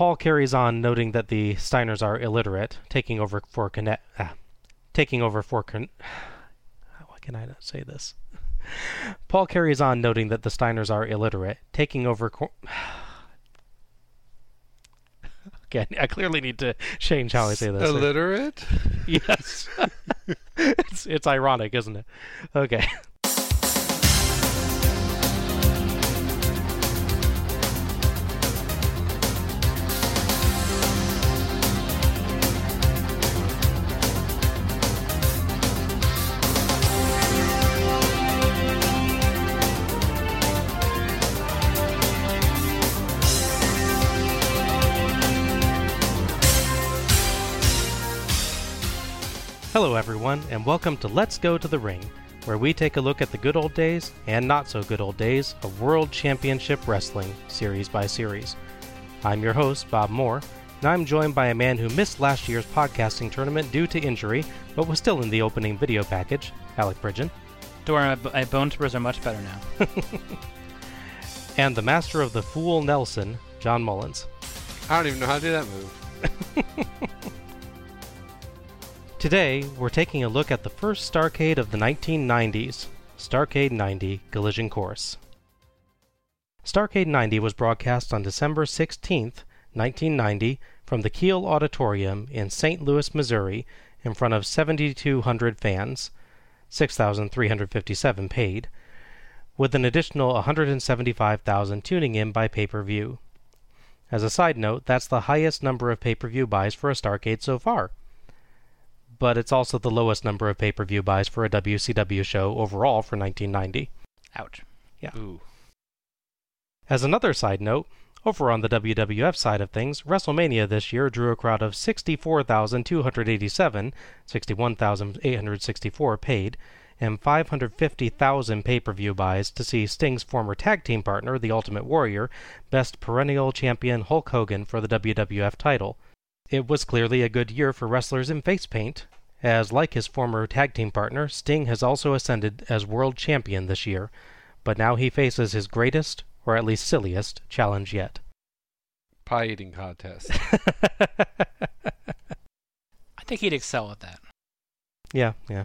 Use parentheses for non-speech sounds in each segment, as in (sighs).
Paul carries on, noting that the Steiners are illiterate, taking over for Cornette, ah, taking over for con- (sighs) why can I not say this? (laughs) Paul carries on, noting that the Steiners are illiterate, taking over. Co- (sighs) okay, I clearly need to change how I say this. Illiterate? (laughs) yes, (laughs) it's it's ironic, isn't it? Okay. Hello, everyone, and welcome to Let's Go to the Ring, where we take a look at the good old days and not so good old days of World Championship Wrestling, series by series. I'm your host, Bob Moore, and I'm joined by a man who missed last year's podcasting tournament due to injury, but was still in the opening video package, Alec Bridgen. Don't my, my bone tippers are much better now. (laughs) and the master of the Fool Nelson, John Mullins. I don't even know how to do that move. (laughs) Today, we're taking a look at the first Starcade of the 1990s, Starcade 90 Collision Course. Starcade 90 was broadcast on December 16, 1990, from the Kiel Auditorium in St. Louis, Missouri, in front of 7,200 fans, 6,357 paid, with an additional 175,000 tuning in by pay per view. As a side note, that's the highest number of pay per view buys for a Starcade so far but it's also the lowest number of pay per view buys for a WCW show overall for 1990. Ouch. Yeah. Ooh. As another side note, over on the WWF side of things, WrestleMania this year drew a crowd of 64,287, 61,864 paid, and 550,000 pay per view buys to see Sting's former tag team partner, The Ultimate Warrior, best perennial champion Hulk Hogan for the WWF title. It was clearly a good year for wrestlers in face paint, as like his former tag team partner, Sting has also ascended as world champion this year, but now he faces his greatest, or at least silliest, challenge yet. Pie eating contest. (laughs) I think he'd excel at that. Yeah, yeah.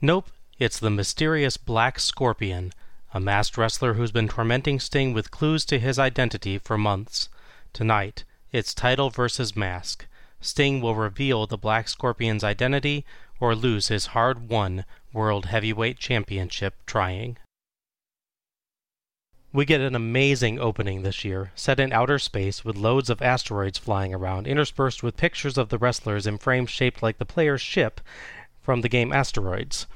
Nope, it's the mysterious Black Scorpion, a masked wrestler who's been tormenting Sting with clues to his identity for months. Tonight, it's title versus mask. Sting will reveal the Black Scorpion's identity or lose his hard won World Heavyweight Championship trying. We get an amazing opening this year, set in outer space with loads of asteroids flying around, interspersed with pictures of the wrestlers in frames shaped like the player's ship from the game Asteroids,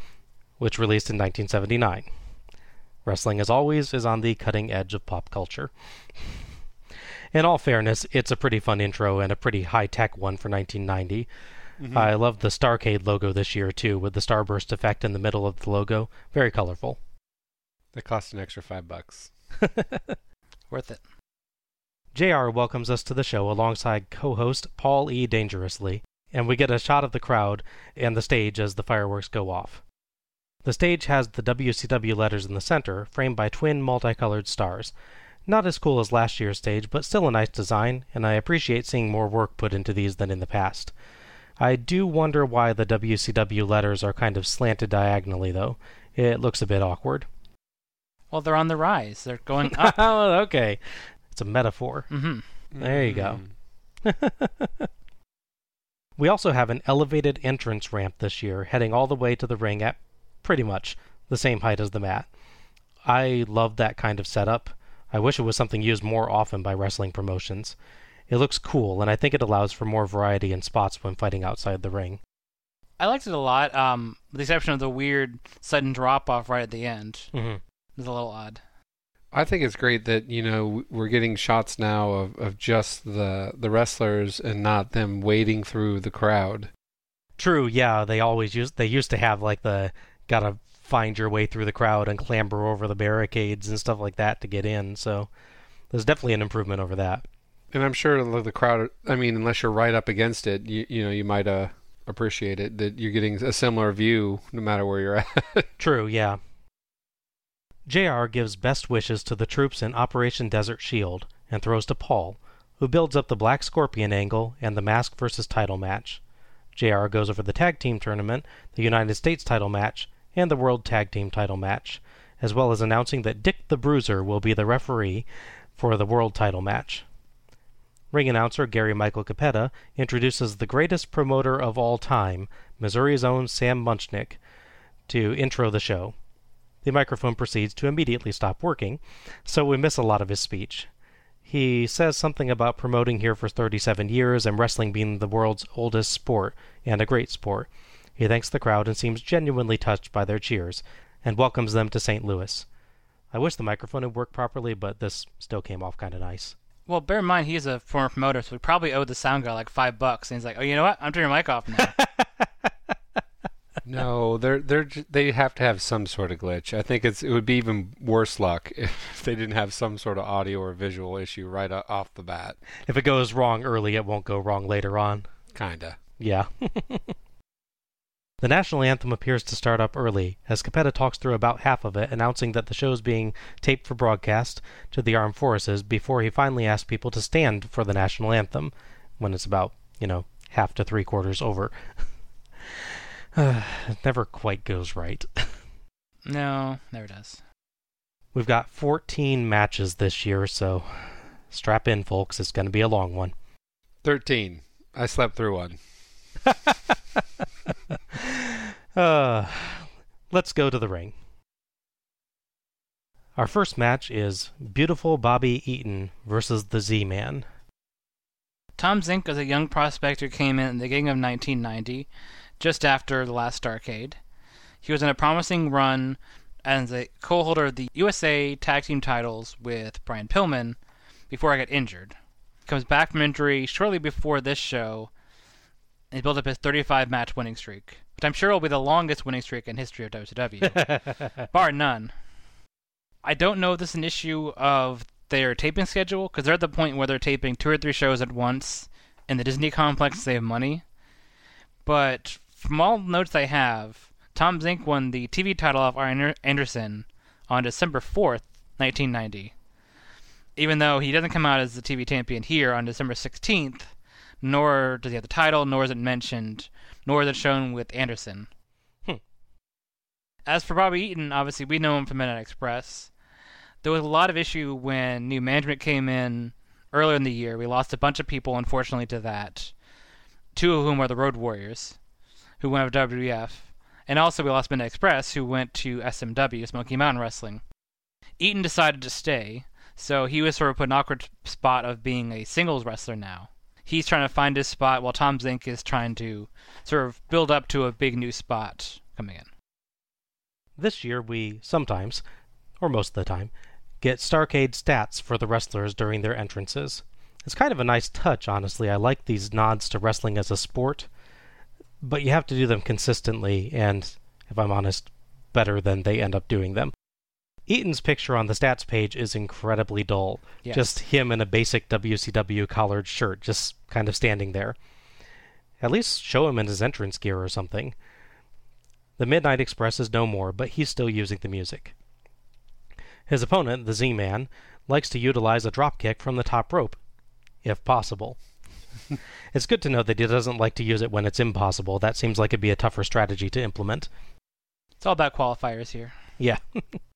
which released in 1979. Wrestling, as always, is on the cutting edge of pop culture. In all fairness, it's a pretty fun intro and a pretty high tech one for 1990. Mm-hmm. I love the Starcade logo this year, too, with the starburst effect in the middle of the logo. Very colorful. That cost an extra five bucks. (laughs) Worth it. JR welcomes us to the show alongside co host Paul E. Dangerously, and we get a shot of the crowd and the stage as the fireworks go off. The stage has the WCW letters in the center, framed by twin multicolored stars. Not as cool as last year's stage, but still a nice design, and I appreciate seeing more work put into these than in the past. I do wonder why the WCW letters are kind of slanted diagonally, though. It looks a bit awkward. Well, they're on the rise. They're going (laughs) up. oh, okay. It's a metaphor. mm-hmm. There you go. (laughs) we also have an elevated entrance ramp this year, heading all the way to the ring at pretty much the same height as the mat. I love that kind of setup. I wish it was something used more often by wrestling promotions. It looks cool, and I think it allows for more variety in spots when fighting outside the ring. I liked it a lot, um, with the exception of the weird sudden drop off right at the end. Mm-hmm. It was a little odd. I think it's great that you know we're getting shots now of, of just the the wrestlers and not them wading through the crowd. True, yeah, they always used they used to have like the gotta find your way through the crowd and clamber over the barricades and stuff like that to get in. So there's definitely an improvement over that. And I'm sure the crowd. I mean, unless you're right up against it, you you know you might uh, appreciate it that you're getting a similar view no matter where you're (laughs) at. True, yeah. JR gives best wishes to the troops in Operation Desert Shield and throws to Paul, who builds up the Black Scorpion angle and the Mask versus title match. JR goes over the tag team tournament, the United States title match, and the World Tag Team title match, as well as announcing that Dick the Bruiser will be the referee for the world title match. Ring announcer Gary Michael Cappetta introduces the greatest promoter of all time, Missouri's own Sam Muchnick, to intro the show. The microphone proceeds to immediately stop working, so we miss a lot of his speech. He says something about promoting here for 37 years and wrestling being the world's oldest sport and a great sport. He thanks the crowd and seems genuinely touched by their cheers and welcomes them to St. Louis. I wish the microphone had worked properly, but this still came off kind of nice. Well, bear in mind he's a former promoter, so we probably owed the sound guy like five bucks. And he's like, "Oh, you know what? I'm turning your mic off now." (laughs) No, they're they're they have to have some sort of glitch. I think it's it would be even worse luck (laughs) if they didn't have some sort of audio or visual issue right off the bat. If it goes wrong early, it won't go wrong later on. Kinda. Yeah. (laughs) the national anthem appears to start up early, as Cappetta talks through about half of it, announcing that the show is being taped for broadcast to the armed forces before he finally asks people to stand for the national anthem when it's about, you know, half to three quarters over. it (sighs) (sighs) never quite goes right. (laughs) no, never does. We've got 14 matches this year, so strap in, folks. It's going to be a long one. Thirteen. I slept through one. (laughs) Uh, let's go to the ring. Our first match is Beautiful Bobby Eaton versus the Z Man. Tom Zenk is a young prospect who came in at the beginning of 1990, just after the last Starcade. He was in a promising run as a co-holder of the USA Tag Team titles with Brian Pillman before I got injured. He comes back from injury shortly before this show and built up his 35 match winning streak, which I'm sure it will be the longest winning streak in history of WCW, (laughs) bar none. I don't know if this is an issue of their taping schedule because they're at the point where they're taping two or three shows at once in the Disney complex to save money. But from all notes I have, Tom Zenk won the TV title off Arn Anderson on December 4th, 1990. Even though he doesn't come out as the TV champion here on December 16th, nor does he have the title, nor is it mentioned, nor the shown with Anderson. Hmm. As for Bobby Eaton, obviously we know him from Midnight Express. There was a lot of issue when new management came in earlier in the year. We lost a bunch of people, unfortunately, to that. Two of whom are the Road Warriors, who went to WWF. And also we lost Midnight Express, who went to SMW, Smoky Mountain Wrestling. Eaton decided to stay, so he was sort of put in an awkward spot of being a singles wrestler now. He's trying to find his spot while Tom Zenk is trying to sort of build up to a big new spot coming in. This year, we sometimes, or most of the time, get Starcade stats for the wrestlers during their entrances. It's kind of a nice touch, honestly. I like these nods to wrestling as a sport, but you have to do them consistently, and, if I'm honest, better than they end up doing them. Eaton's picture on the stats page is incredibly dull. Yes. Just him in a basic WCW collared shirt, just kind of standing there. At least show him in his entrance gear or something. The Midnight Express is no more, but he's still using the music. His opponent, the Z Man, likes to utilize a dropkick from the top rope, if possible. (laughs) it's good to know that he doesn't like to use it when it's impossible. That seems like it'd be a tougher strategy to implement. It's all about qualifiers here. Yeah. (laughs)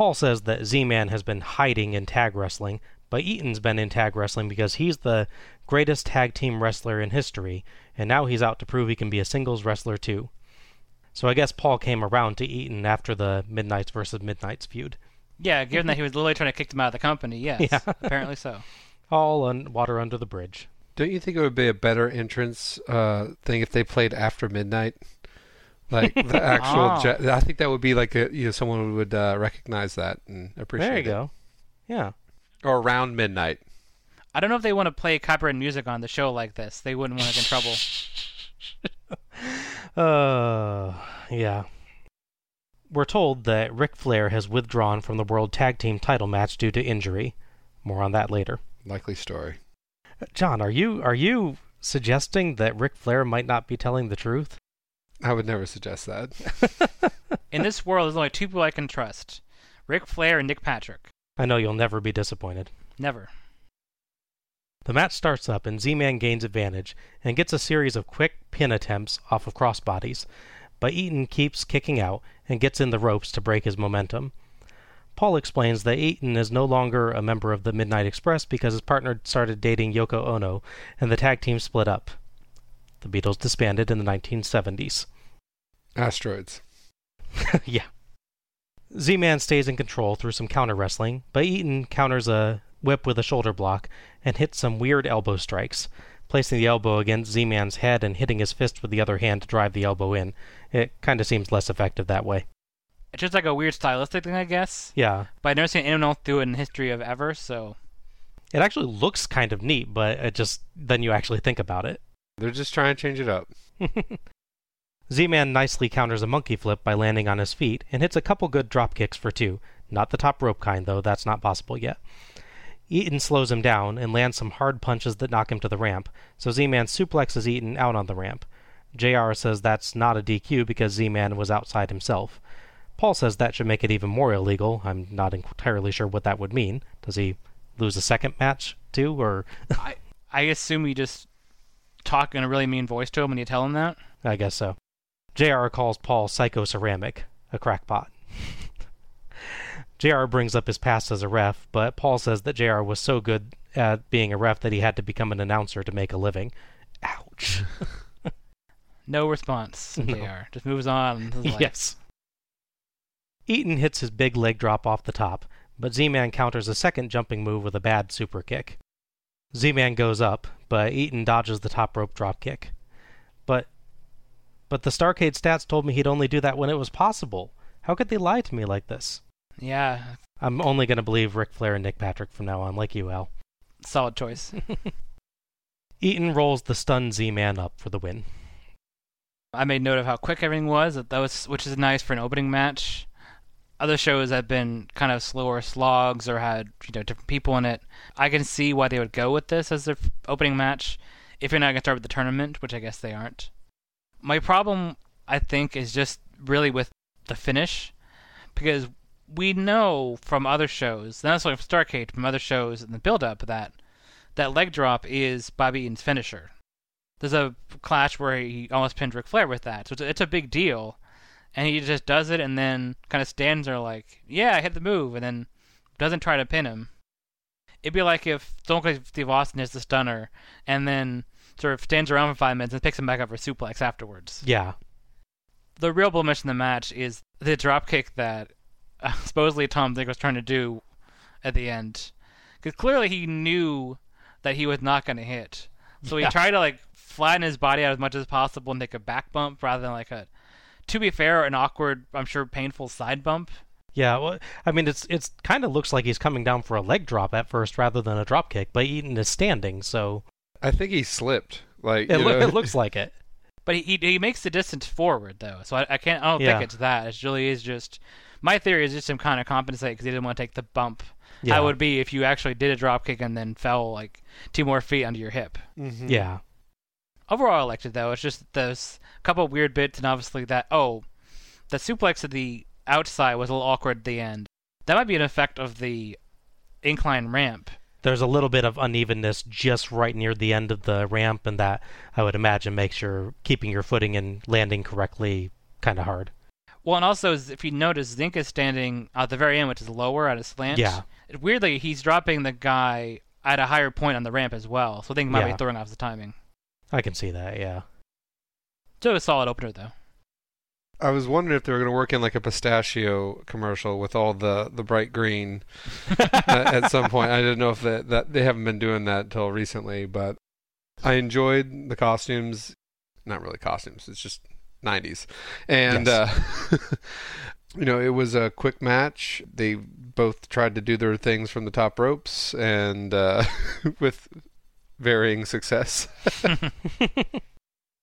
Paul says that Z Man has been hiding in tag wrestling, but Eaton's been in tag wrestling because he's the greatest tag team wrestler in history, and now he's out to prove he can be a singles wrestler too. So I guess Paul came around to Eaton after the Midnights versus Midnights feud. Yeah, given that he was literally trying to kick them out of the company, yes, (laughs) Yeah. apparently so. All on water under the bridge. Don't you think it would be a better entrance uh, thing if they played after midnight? Like the actual, (laughs) Oh. ja- I think that would be like a, you know someone would uh, recognize that and appreciate it. there you it. go. Yeah. Or around midnight. I don't know if they want to play copyright music on the show like this. They wouldn't want to get in trouble. (laughs) Uh, yeah. We're told that Ric Flair has withdrawn from the World Tag Team title match due to injury. More on that later. Likely story. John, are you are you suggesting that Ric Flair might not be telling the truth? I would never suggest that. (laughs) In this world, there's only two people I can trust: Ric Flair and Nick Patrick. I know you'll never be disappointed. Never. The match starts up, and Z Man gains advantage and gets a series of quick pin attempts off of crossbodies, but Eaton keeps kicking out and gets in the ropes to break his momentum. Paul explains that Eaton is no longer a member of the Midnight Express because his partner started dating Yoko Ono, and the tag team split up. The Beatles disbanded in the 1970s. Asteroids. (laughs) yeah. Z Man stays in control through some counter wrestling, but Eaton counters a whip with a shoulder block and hits some weird elbow strikes, placing the elbow against Z Man's head and hitting his fist with the other hand to drive the elbow in. It kind of seems less effective that way. It's just like a weird stylistic thing, I guess. Yeah. But I've never seen anyone else do it in the history of ever, so. It actually looks kind of neat, but it just then you actually think about it. They're just trying to change it up. (laughs) Z Man nicely counters a monkey flip by landing on his feet and hits a couple good drop kicks for two. Not the top rope kind, though, that's not possible yet. Eaton slows him down and lands some hard punches that knock him to the ramp, so Z Man suplexes Eaton out on the ramp. JR says that's not a DQ because Z Man was outside himself. Paul says that should make it even more illegal. I'm not entirely sure what that would mean. Does he lose a second match too, or (laughs) I I assume he just talk in a really mean voice to him when you tell him that. I guess so. JR calls Paul Psycho Ceramic, a crackpot. JR brings up his past as a ref, but Paul says that JR was so good at being a ref that he had to become an announcer to make a living. Ouch. (laughs) No response. (laughs) No. JR just moves on. Yes. Eaton hits his big leg drop off the top, but Z Man counters a second jumping move with a bad super kick. Z Man goes up, but Eaton dodges the top rope drop kick. But but the Starcade stats told me he'd only do that when it was possible. How could they lie to me like this? Yeah, I'm only going to believe Ric Flair and Nick Patrick from now on, like you, Al. solid choice. (laughs) (laughs) Eaton rolls the stunned Z Man up for the win. I made note of how quick everything was. That was, which is nice for an opening match. Other shows have been kind of slower slogs or had you know different people in it. I can see why they would go with this as their opening match if you're not gonna start with the tournament, which I guess they aren't. My problem, I think, is just really with the finish, because we know from other shows, not necessarily from Starcade, from other shows in the build-up that that leg drop is Bobby Eaton's finisher. There's a clash where he almost pinned Ric Flair with that, so it's a, it's a big deal. And he just does it and then kind of stands there like, yeah, I hit the move, and then doesn't try to pin him. It'd be like if Stone Cold Steve Austin hits the stunner and then sort of stands around for five minutes and picks him back up for suplex afterwards. Yeah. The real blemish in the match is the dropkick that uh, (laughs) supposedly Tom Zenk was trying to do at the end. Because clearly he knew that he was not going to hit. So he tried to like flatten his body out as much as possible and take a back bump rather than like a, to be fair, an awkward, I'm sure painful side bump. Yeah, well, I mean, it's it's kind of looks like he's coming down for a leg drop at first rather than a drop kick, but Eaton is standing, so I think he slipped. Like it, you know, it looks like it. (laughs) But he, he he makes the distance forward though, so I, I can't. I don't Yeah. think it's that. It really is just. My theory is just him kind of compensate because he didn't want to take the bump. Yeah, That would be if you actually did a drop kick and then fell like two more feet under your hip. Mhm. yeah, Overall, I liked it though. It's just those couple of weird bits and obviously that oh, the suplex at the outside was a little awkward at the end. That might be an effect of the incline ramp. there's a little bit of unevenness just right near the end of the ramp, and that I would imagine makes your keeping your footing and landing correctly kind of hard. Well, and also if you notice, Zenk is standing at the very end, which is lower at a slant. Yeah. Weirdly, he's dropping the guy at a higher point on the ramp as well, so I think he might Yeah. be throwing off the timing. I can see that. Yeah, So a solid opener though. I was wondering if they were going to work in like a pistachio commercial with all the the bright green (laughs) at, at some point. I didn't know if that that they haven't been doing that until recently, but I enjoyed the costumes. Not really costumes. It's just 90s, and Yes. uh, (laughs) you know it was a quick match. They both tried to do their things from the top ropes, and uh, (laughs) with varying success. (laughs)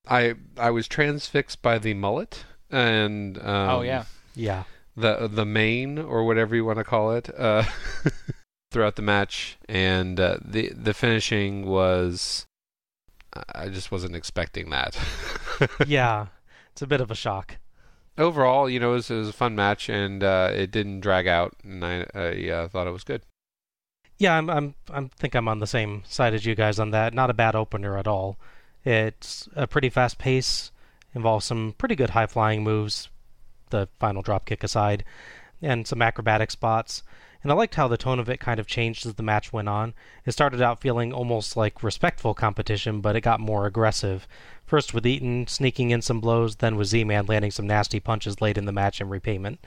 I I was transfixed by the mullet and um, oh yeah. yeah, the the mane or whatever you want to call it uh, (laughs) throughout the match, and uh, the the finishing was I just wasn't expecting that. (laughs) yeah. It's a bit of a shock. Overall, you know, it was, it was a fun match, and uh, it didn't drag out, and I, I uh, thought it was good. Yeah, I'm I'm I think I'm on the same side as you guys on that. Not a bad opener at all. It's a pretty fast pace, involves some pretty good high flying moves, the final drop kick aside, and some acrobatic spots. And I liked how the tone of it kind of changed as the match went on. It started out feeling almost like respectful competition, but it got more aggressive. First with Eaton sneaking in some blows, then with Z Man landing some nasty punches late in the match in repayment.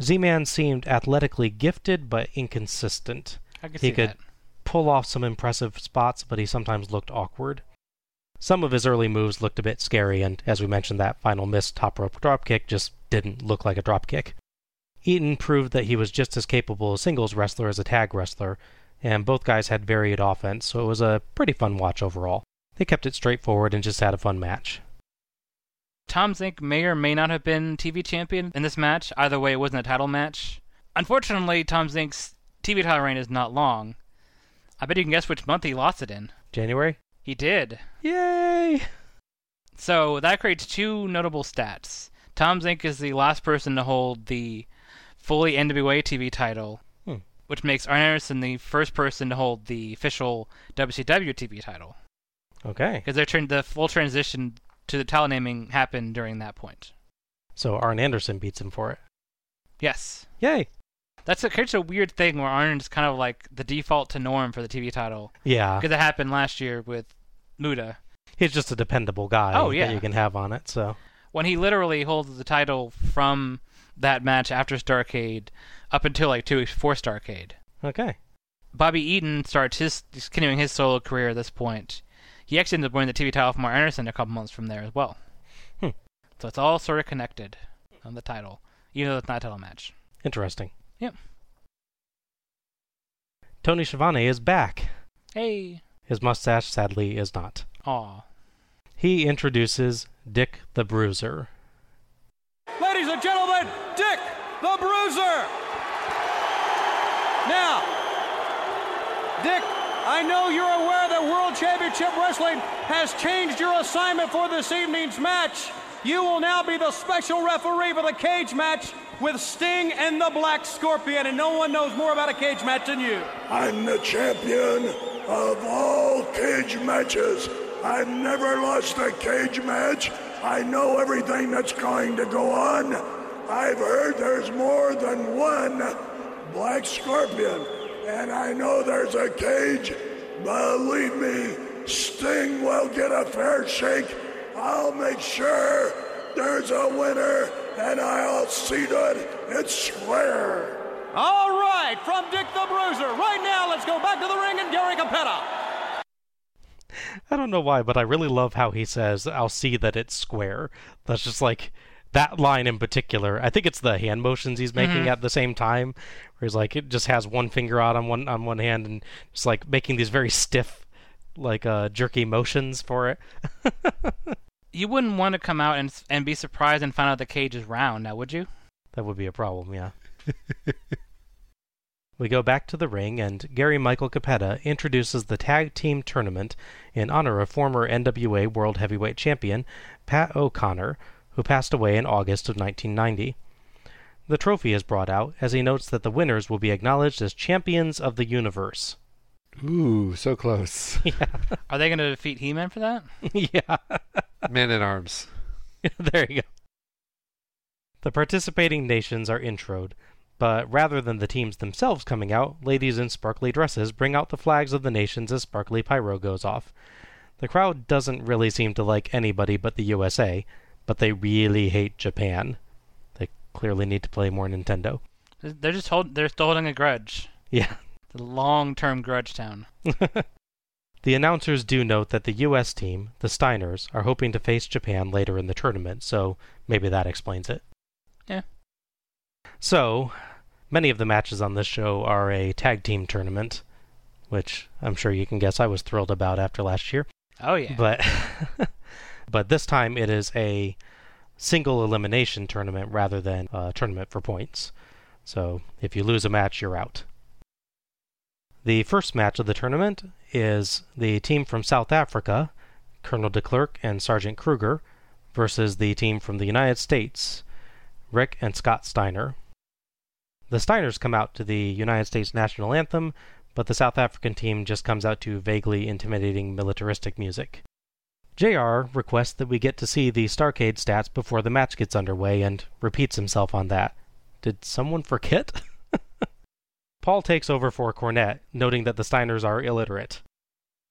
Z Man seemed athletically gifted but inconsistent. I could He could- that. Pull off some impressive spots, but he sometimes looked awkward. Some of his early moves looked a bit scary, and as we mentioned, that final missed top rope dropkick just didn't look like a dropkick. Eaton proved that he was just as capable a singles wrestler as a tag wrestler, and both guys had varied offense, so it was a pretty fun watch overall. They kept it straightforward and just had a fun match. Tom Zenk may or may not have been TV champion in this match. Either way, it wasn't a title match. Unfortunately, Tom Zenk's TV title reign is not long. I bet you can guess which month he lost it in. January? He did. Yay! So that creates two notable stats. Tom Zenk is the last person to hold the fully NWA TV title, Hmm. which makes Arn Anderson the first person to hold the official WCW TV title. Okay. Because turned the full transition to the title naming happened during that point. So Arn Anderson beats him for it. Yes. Yay! That's a, creates a weird thing where is kind of like the default to norm for the TV title. Yeah. Because it happened last year with Muta. He's just a dependable guy Oh, yeah. that you can have on it, so. when he literally holds the title from that match after Starcade up until like two weeks before Starcade. Okay. Bobby Eaton starts his continuing his solo career at this point. He actually ends up winning the TV title from Mark Anderson a couple months from there as well. Hmm. So it's all sort of connected on the title, even though it's not a title match. Interesting. Yep. Tony Schiavone is back. Hey, His mustache, sadly, is not. aw, He introduces Dick the Bruiser. Ladies and gentlemen, Dick the Bruiser. Now, Dick, I know you're aware that World Championship Wrestling has changed your assignment for this evening's match. You will now be the special referee for the cage match with Sting and the Black Scorpion, and no one knows more about a cage match than you. I'm the champion of all cage matches. I've never lost a cage match. I know everything that's going to go on. I've heard there's more than one Black Scorpion, and I know there's a cage. Believe me, Sting will get a fair shake. I'll make sure there's a winner, and I'll see to it it's square. All right, from Dick the Bruiser. Right now, let's go back to the ring and Gary Cappetta. I don't know why, but I really love how he says, I'll see that it's square. That's just like that line in particular. I think it's the hand motions he's making at the same time, where he's like, it just has one finger out on one on one hand and just like making these very stiff, like uh, jerky motions for it. (laughs) you wouldn't want to come out and and be surprised and find out the cage is round, now would you? That would be a problem, yeah. (laughs) we go back to the ring, and Gary Michael Cappetta introduces the tag team tournament in honor of former NWA World Heavyweight Champion Pat O'Connor, who passed away in August of 1990. The trophy is brought out as he notes that the winners will be acknowledged as champions of the universe. Ooh, so close. (laughs) Are they going to defeat He-Man for that? (laughs) yeah. Man at arms. (laughs) there you go. The participating nations are introed, but rather than the teams themselves coming out, ladies in sparkly dresses bring out the flags of the nations as sparkly pyro goes off. The crowd doesn't really seem to like anybody but the USA, but they really hate Japan. They clearly need to play more Nintendo. They're just hold, they're still holding a grudge. Yeah. The long-term grudge town. (laughs) The announcers do note that the US team, the Steiners, are hoping to face Japan later in the tournament, so maybe that explains it. Yeah. So, many of the matches on this show are a tag team tournament, which I'm sure you can guess I was thrilled about after last year. Oh yeah. But (laughs) but this time it is a single elimination tournament rather than a tournament for points. So, if you lose a match, you're out. The first match of the tournament is the team from South Africa, Colonel de Klerk and Sergeant Kruger, versus the team from the United States, Rick and Scott Steiner. The Steiners come out to the United States national anthem, but the South African team just comes out to vaguely intimidating militaristic music. JR requests that we get to see the Starcade stats before the match gets underway and repeats himself on that. Did someone forget? (laughs) Paul takes over for Cornette, noting that the Steiners are illiterate.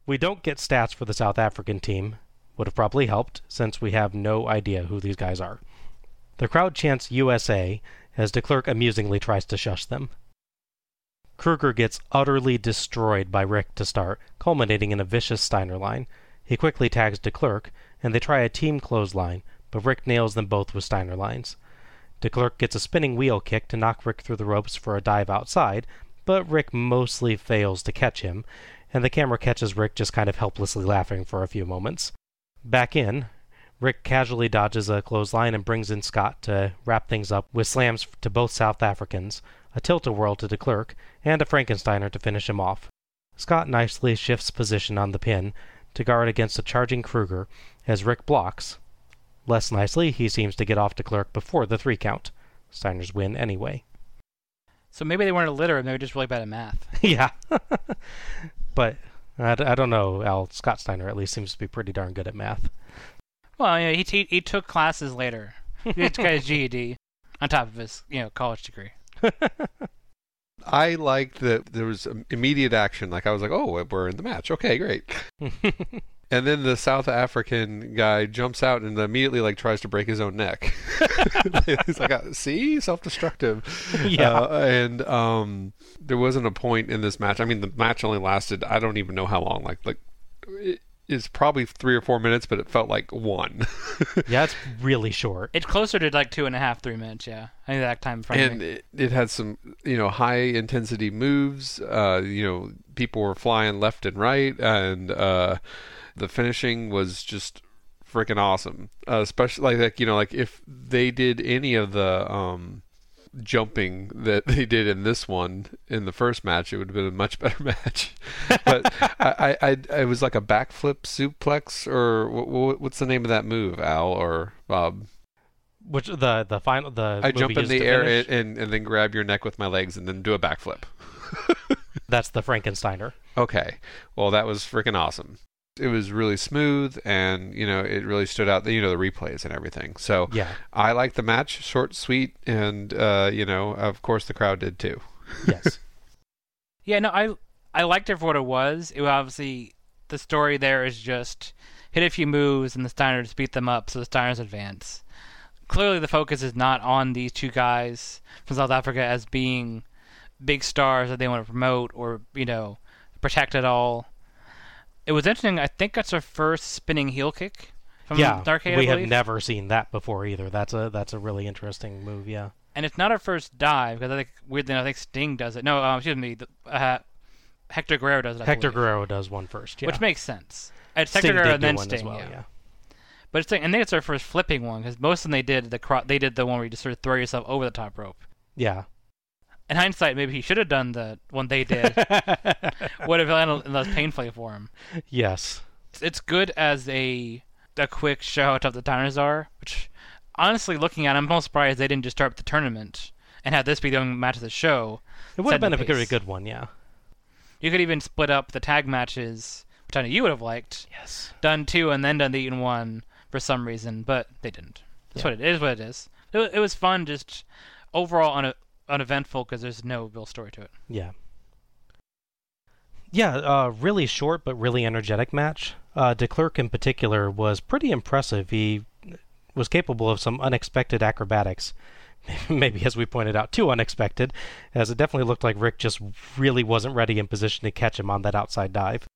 We don't get stats for the South African team. Would have probably helped, since we have no idea who these guys are. The crowd chants USA as de Klerk amusingly tries to shush them. Kruger gets utterly destroyed by Rick to start, culminating in a vicious Steiner line. He quickly tags de Klerk, and they try a team clothesline, but Rick nails them both with Steiner lines. De Klerk gets a spinning wheel kick to knock Rick through the ropes for a dive outside, but Rick mostly fails to catch him, and the camera catches Rick just kind of helplessly laughing for a few moments. Back in, Rick casually dodges a clothesline and brings in Scott to wrap things up with slams to both South Africans, a tilt-a-whirl to de Klerk, and a Frankensteiner to finish him off. Scott nicely shifts position on the pin to guard against a charging Kruger as Rick blocks. Less nicely, he seems to get off de Klerk before the three count. Steiners win anyway. So maybe they weren't illiterate, and they were just really bad at math. (laughs) yeah. (laughs) but I, I don't know. Al Scott Steiner at least seems to be pretty darn good at math. Well, yeah, he, he, he took classes later. (laughs) He got his GED on top of his you know college degree. I liked that there was immediate action. Like I was like, oh, we're in the match. Okay, great. And then the South African guy jumps out and immediately like tries to break his own neck. (laughs) He's like, uh, see, self-destructive. (laughs) Yeah. Uh, and um, there wasn't a point in this match. I mean, the match only lasted. I don't even know how long. Like like. It, is probably three or four minutes, but it felt like one. (laughs) yeah, it's really short. It's closer to like two and a half, three minutes. Yeah, I think that time frame. And it, it, had some, you know, high intensity moves. Uh, you know, people were flying left and right, and uh, the finishing was just freaking awesome. Uh, especially like, like you know, like if they did any of the um, jumping that (laughs) they did in this one in the first match, it would have been a much (laughs) better match. but (laughs) I, I, I, it was like a backflip suplex, or what, what's the name of that move, Al or Bob? Which the the final the I jump in the air and, and, and then grab your neck with my legs and then do a backflip. That's the Frankensteiner. Okay, well that was freaking awesome it was really smooth and you know it really stood out you know the replays and everything. So yeah. I like the match short sweet and uh, you know of course the crowd did too. Yes. (laughs) Yeah no i i liked it for what it was. It was obviously the story there is just hit a few moves and the steiners beat them up so the steiners advance. Clearly the focus is not on these two guys from south africa as being big stars that they want to promote or you know protect at all it was interesting. I think that's our first spinning heel kick from Dark Knight. yeah, Darkade. we have never seen that before either. That's a that's a really interesting move. Yeah, and it's not our first dive because I think weirdly I think Sting does it. No, um, excuse me, the, uh, Hector Guerrero does it. I Hector believe. Guerrero does one first. Yeah. which makes sense. It's Sting Hector Guerrero and then one Sting. as well. yeah. yeah. But it's, I think it's our first flipping one because most of them they did the cro- they did the one where you just sort of throw yourself over the top rope. Yeah. In hindsight, maybe he should have done the one they did. Would have been less painfully for him. Yes. It's good as a a quick show of the Dinosaur, which honestly, looking at, it, I'm most surprised they didn't just start the tournament and have this be the only match of the show. It would have been a very good one. Yeah. You could even split up the tag matches, which I know you would have liked. Yes. Done two and then done the Eaton one for some reason, but they didn't. That's Yeah. what it is. What it is. It, it was fun, just overall un- uneventful because there's no real story to it. Yeah. Yeah, uh, really short but really energetic match. Uh, De Klerk in particular was pretty impressive. He was capable of some unexpected acrobatics. (laughs) Maybe, as we pointed out, too unexpected, as it definitely looked like Rick just really wasn't ready in position to catch him on that outside dive.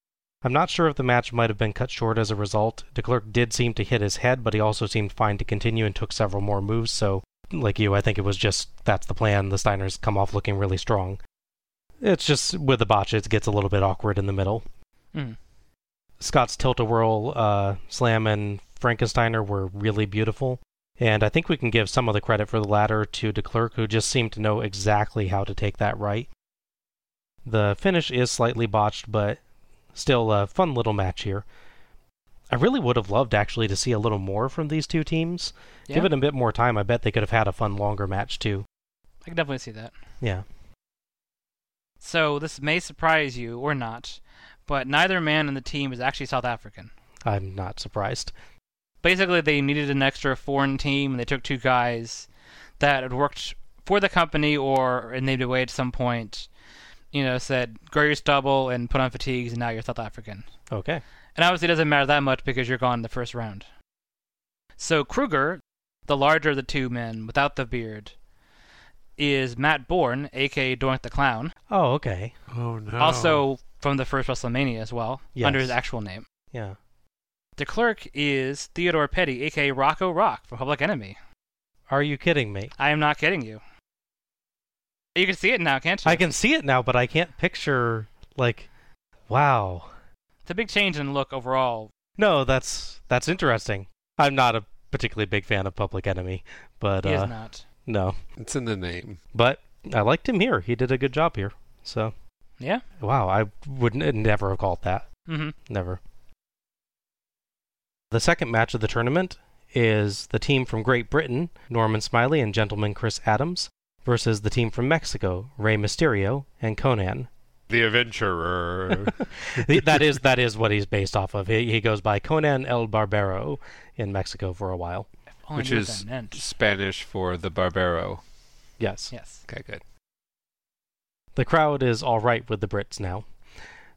I'm not sure if the match might have been cut short as a result. De Klerk did seem to hit his head, but he also seemed fine to continue and took several more moves, so, like you, I think it was just that's the plan. The Steiners come off looking really strong. It's just with the botch, it gets a little bit awkward in the middle. Mm. Scott's tilt-a-whirl, uh, slam, and Frankensteiner were really beautiful, and I think we can give some of the credit for the latter to De Klerk, who just seemed to know exactly how to take that right. The finish is slightly botched, but still a fun little match here. I really would have loved actually to see a little more from these two teams. Yeah, Give it a bit more time, I bet they could have had a fun longer match too. I can definitely see that. Yeah. So this may surprise you or not, but neither man in the team is actually South African. I'm not surprised. Basically, they needed an extra foreign team, and they took two guys that had worked for the company or named away at some point. You know, said grow your stubble and put on fatigues, and now you're South African. Okay. And obviously, it doesn't matter that much because you're gone in the first round. So Kruger, the larger of the two men without the beard, is Matt Borne, aka Doink the Clown, Oh, okay. Oh no. also from the first WrestleMania as well, under his actual name. Yeah. De Klerk is Theodore Petty, aka Rocco Rock from Public Enemy. Are you kidding me? I am not kidding you. You can see it now, can't you? I can see it now, but I can't picture like wow. It's a big change in look overall. No, that's that's interesting. I'm not a particularly big fan of Public Enemy, but He uh, is not. no. It's in the name. But I liked him here. He did a good job here. So Yeah. wow, I would n- never have called that. Mm-hmm. Never. The second match of the tournament is the team from Great Britain, Norman Smiley and gentleman Chris Adams, versus the team from Mexico, Rey Mysterio and Conan. The adventurer. that is that is what he's based off of. He, he goes by Conan el Barbero in Mexico for a while. Only which knew what is that meant. Spanish for the Barbero. Yes. Yes. Okay, good. The crowd is all right with the Brits now.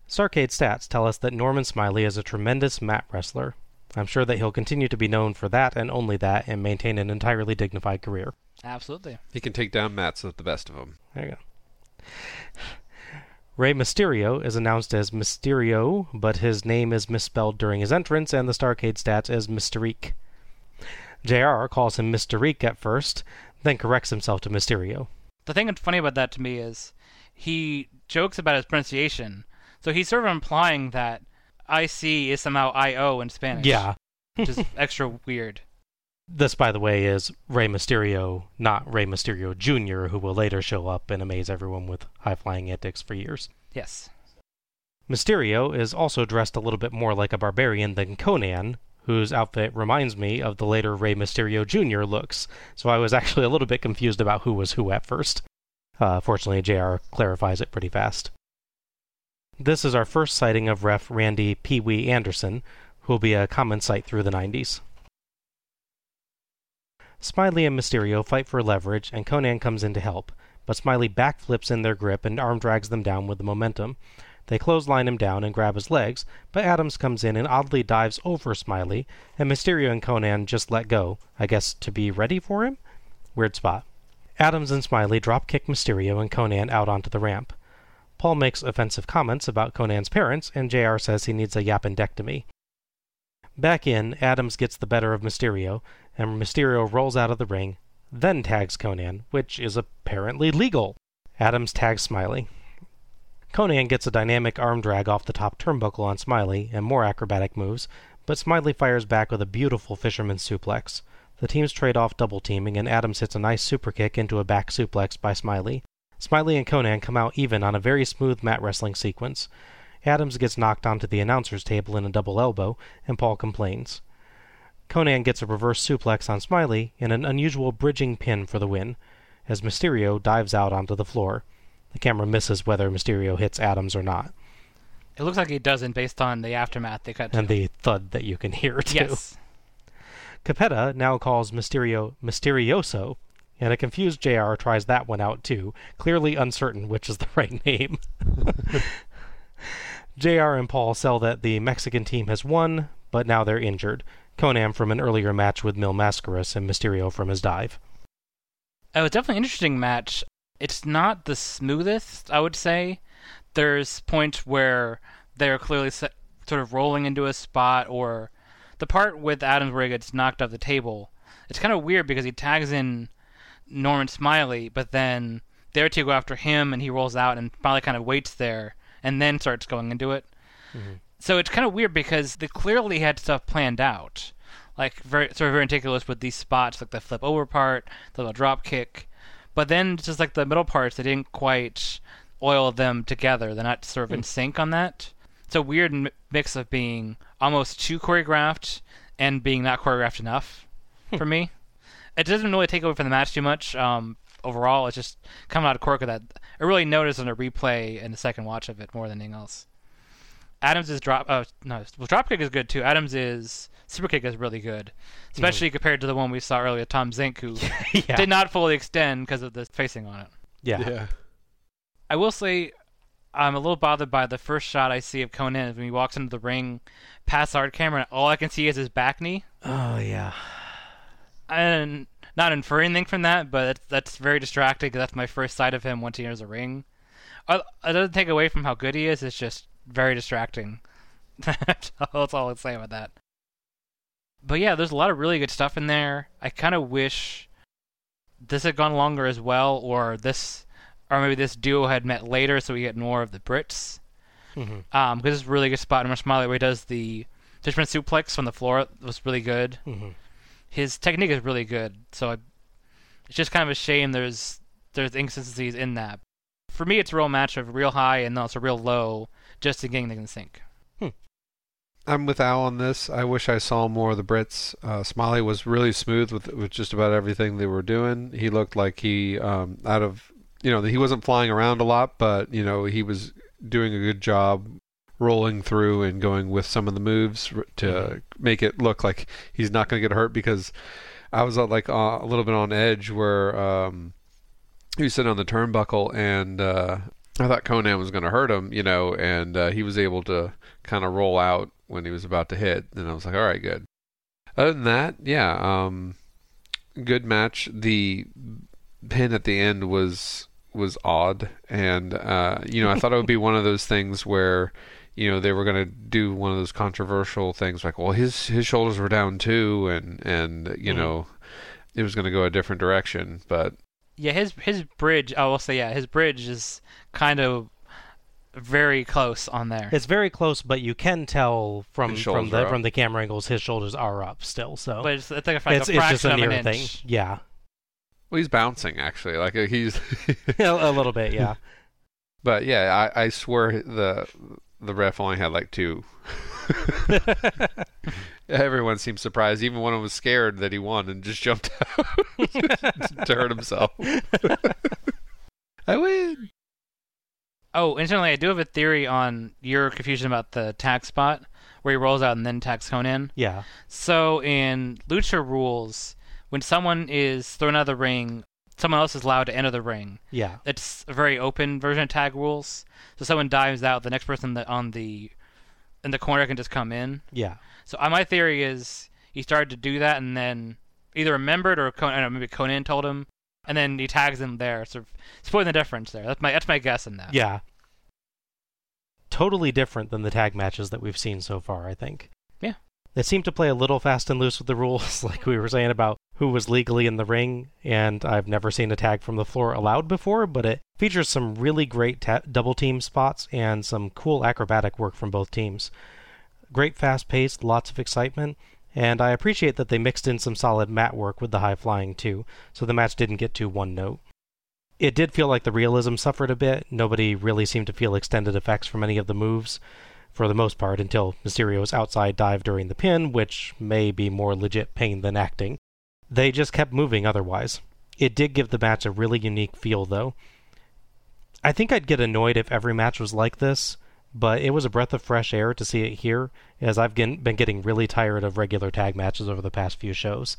Starcade stats tell us that Norman Smiley is a tremendous mat wrestler. I'm sure that he'll continue to be known for that and only that and maintain an entirely dignified career. Absolutely. He can take down Mats with the best of them. There you go. Rey Mysterio is announced as Mysterio, but his name is misspelled during his entrance, and the Starcade stats as Mysterique. JR calls him Mysterique at first, then corrects himself to Mysterio. The thing that's funny about that to me is he jokes about his pronunciation. So he's sort of implying that IC is somehow IO in Spanish. Yeah. Which is (laughs) extra weird. This, by the way, is Rey Mysterio, not Rey Mysterio Jr., who will later show up and amaze everyone with high flying antics for years. Yes. Mysterio is also dressed a little bit more like a barbarian than Conan, whose outfit reminds me of the later Rey Mysterio Jr. looks, so I was actually a little bit confused about who was who at first. Uh, fortunately, JR clarifies it pretty fast. This is our first sighting of ref Randy Pee Wee Anderson, who will be a common sight through the 90s. Smiley and Mysterio fight for leverage, and Conan comes in to help, but Smiley backflips in their grip and arm drags them down with the momentum. They clothesline him down and grab his legs, but Adams comes in and oddly dives over Smiley, and Mysterio and Conan just let go, I guess to be ready for him? Weird spot. Adams and Smiley drop kick Mysterio and Conan out onto the ramp. Paul makes offensive comments about Conan's parents, and JR says he needs a yapendectomy. Back in, Adams gets the better of Mysterio, and Mysterio rolls out of the ring, then tags Conan, which is apparently legal. Adams tags Smiley. Conan gets a dynamic arm drag off the top turnbuckle on Smiley and more acrobatic moves, but Smiley fires back with a beautiful fisherman's suplex. The teams trade off double teaming, and Adams hits a nice super kick into a back suplex by Smiley. Smiley and Conan come out even on a very smooth mat wrestling sequence. Adams gets knocked onto the announcer's table in a double elbow, and Paul complains. Conan gets a reverse suplex on Smiley and an unusual bridging pin for the win, as Mysterio dives out onto the floor. The camera misses whether Mysterio hits Adams or not, It looks like he doesn't based on the aftermath they cut to. and the thud that you can hear too. yes. Cappetta now calls Mysterio Mysterioso, and a confused JR tries that one out too, clearly uncertain which is the (laughs) right name. (laughs) JR and Paul sell that the Mexican team has won, but now they're injured. Conan from an earlier match with Mil Mascaras and Mysterio from his dive. Oh, it's definitely an interesting match. It's not the smoothest, I would say. There's points where they're clearly sort of rolling into a spot, or the part with Adams where he gets knocked off the table. It's kind of weird because he tags in Norman Smiley, but then their two go after him, and he rolls out, and finally kind of waits there, and then starts going into it. Mm-hmm. So it's kind of weird because they clearly had stuff planned out, like very sort of very meticulous with these spots, like the flip over part, the little drop kick, but then just like the middle parts, they didn't quite oil them together. They're not sort of in hmm. sync on that. It's a weird mi- mix of being almost too choreographed and being not choreographed enough hmm. for me. It doesn't really take away from the match too much. Um, overall, it's just coming out of Cork that I really noticed on a replay and the second watch of it more than anything else. Adams' is drop. Uh, no, well, drop kick is good too. Adams' is super kick is really good, especially compared to the one we saw earlier, Tom Zenk, who (laughs) yeah. did not fully extend because of the facing on it. yeah. I will say I'm a little bothered by the first shot I see of Conan when he walks into the ring past the hard camera and all I can see is his back knee. Oh yeah. And not inferring anything from that, but that's, that's very distracting 'cause that's my first sight of him once he enters a ring. It doesn't take away from how good he is, it's just very distracting. (laughs) that's all I'd say about that. But yeah, there's a lot of really good stuff in there. I kind of wish this had gone longer as well, or this, or maybe this duo had met later, so we get more of the Brits. hmm Um, because it's a really good spot in my Smiley where he does the Fishman suplex from the floor it was really good. hmm His technique is really good, so I, it's just kind of a shame there's there's inconsistencies in that. For me, it's a real match of real high and also real low, just to getting in sync. I'm with Al on this. I wish I saw more of the Brits. Uh, Smiley was really smooth with with just about everything they were doing. He looked like he um, out of you know he wasn't flying around a lot, but you know he was doing a good job rolling through and going with some of the moves to Mhm. make it look like he's not going to get hurt because I was uh, like uh, a little bit on edge where um, he was sitting on the turnbuckle and uh, I thought Konnan was going to hurt him, you know, and uh, he was able to kind of roll out when he was about to hit, and I was like, all right, good. Other than that, yeah, um, good match. The pin at the end was was odd, and uh, you know, I thought it would be one of those things where you know they were going to do one of those controversial things like, well, his his shoulders were down too, and and you Mhm. know, it was going to go a different direction, but Yeah, his his bridge. I will say, yeah, his bridge is kind of very close on there. It's very close, but you can tell from from the from the camera angles his shoulders are up still. So but it's, it's like, like it's a it's fraction just a of near an thing. inch. Yeah, well, he's bouncing actually, like he's. (laughs) a, a little bit. Yeah. (laughs) But yeah, I, I swear the the ref only had like two. (laughs) Everyone seemed surprised. Even one of them was scared that he won and just jumped (laughs) out to hurt himself. (laughs) I win. Oh, incidentally, I do have a theory on your confusion about the tag spot where he rolls out and then tags Konnan. yeah. So in Lucha rules, when someone is thrown out of the ring, someone else is allowed to enter the ring. Yeah. It's a very open version of tag rules. So someone dives out, the next person that on the in the corner can just come in. Yeah. So uh, my theory is he started to do that and then either remembered or Konnan, I don't know, maybe Konnan told him, and then he tags him there. So splitting the difference there. That's my that's my guess in that. Yeah. Totally different than the tag matches that we've seen so far, I think. Yeah. They seem to play a little fast and loose with the rules, (laughs) like we were saying about who was legally in the ring, and I've never seen a tag from the floor allowed before, but it features some really great ta- double team spots and some cool acrobatic work from both teams. Great fast pace, lots of excitement, and I appreciate that they mixed in some solid mat work with the high flying too, so the match didn't get too one note it did feel like the realism suffered a bit. Nobody really seemed to feel extended effects from any of the moves, for the most part, until Mysterio's outside dive during the pin, which may be more legit pain than acting. They just kept moving otherwise. It did give the match a really unique feel, though. I think I'd get annoyed if every match was like this, but it was a breath of fresh air to see it here, as I've been getting really tired of regular tag matches over the past few shows.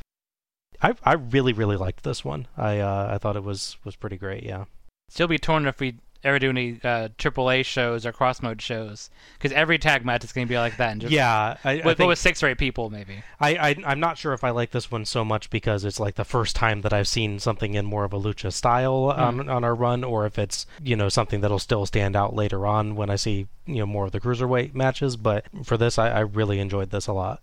I I really really liked this one. I uh, I thought it was was pretty great. Yeah. Still be torn if we ever do any uh, AAA shows or cross mode shows because every tag match is going to be like that. And just yeah. I, I with, but with six or eight people maybe. I, I I'm not sure if I like this one so much because it's like the first time that I've seen something in more of a lucha style on on our run, or if it's you know something that'll still stand out later on when I see you know more of the cruiserweight matches. But for this, I, I really enjoyed this a lot.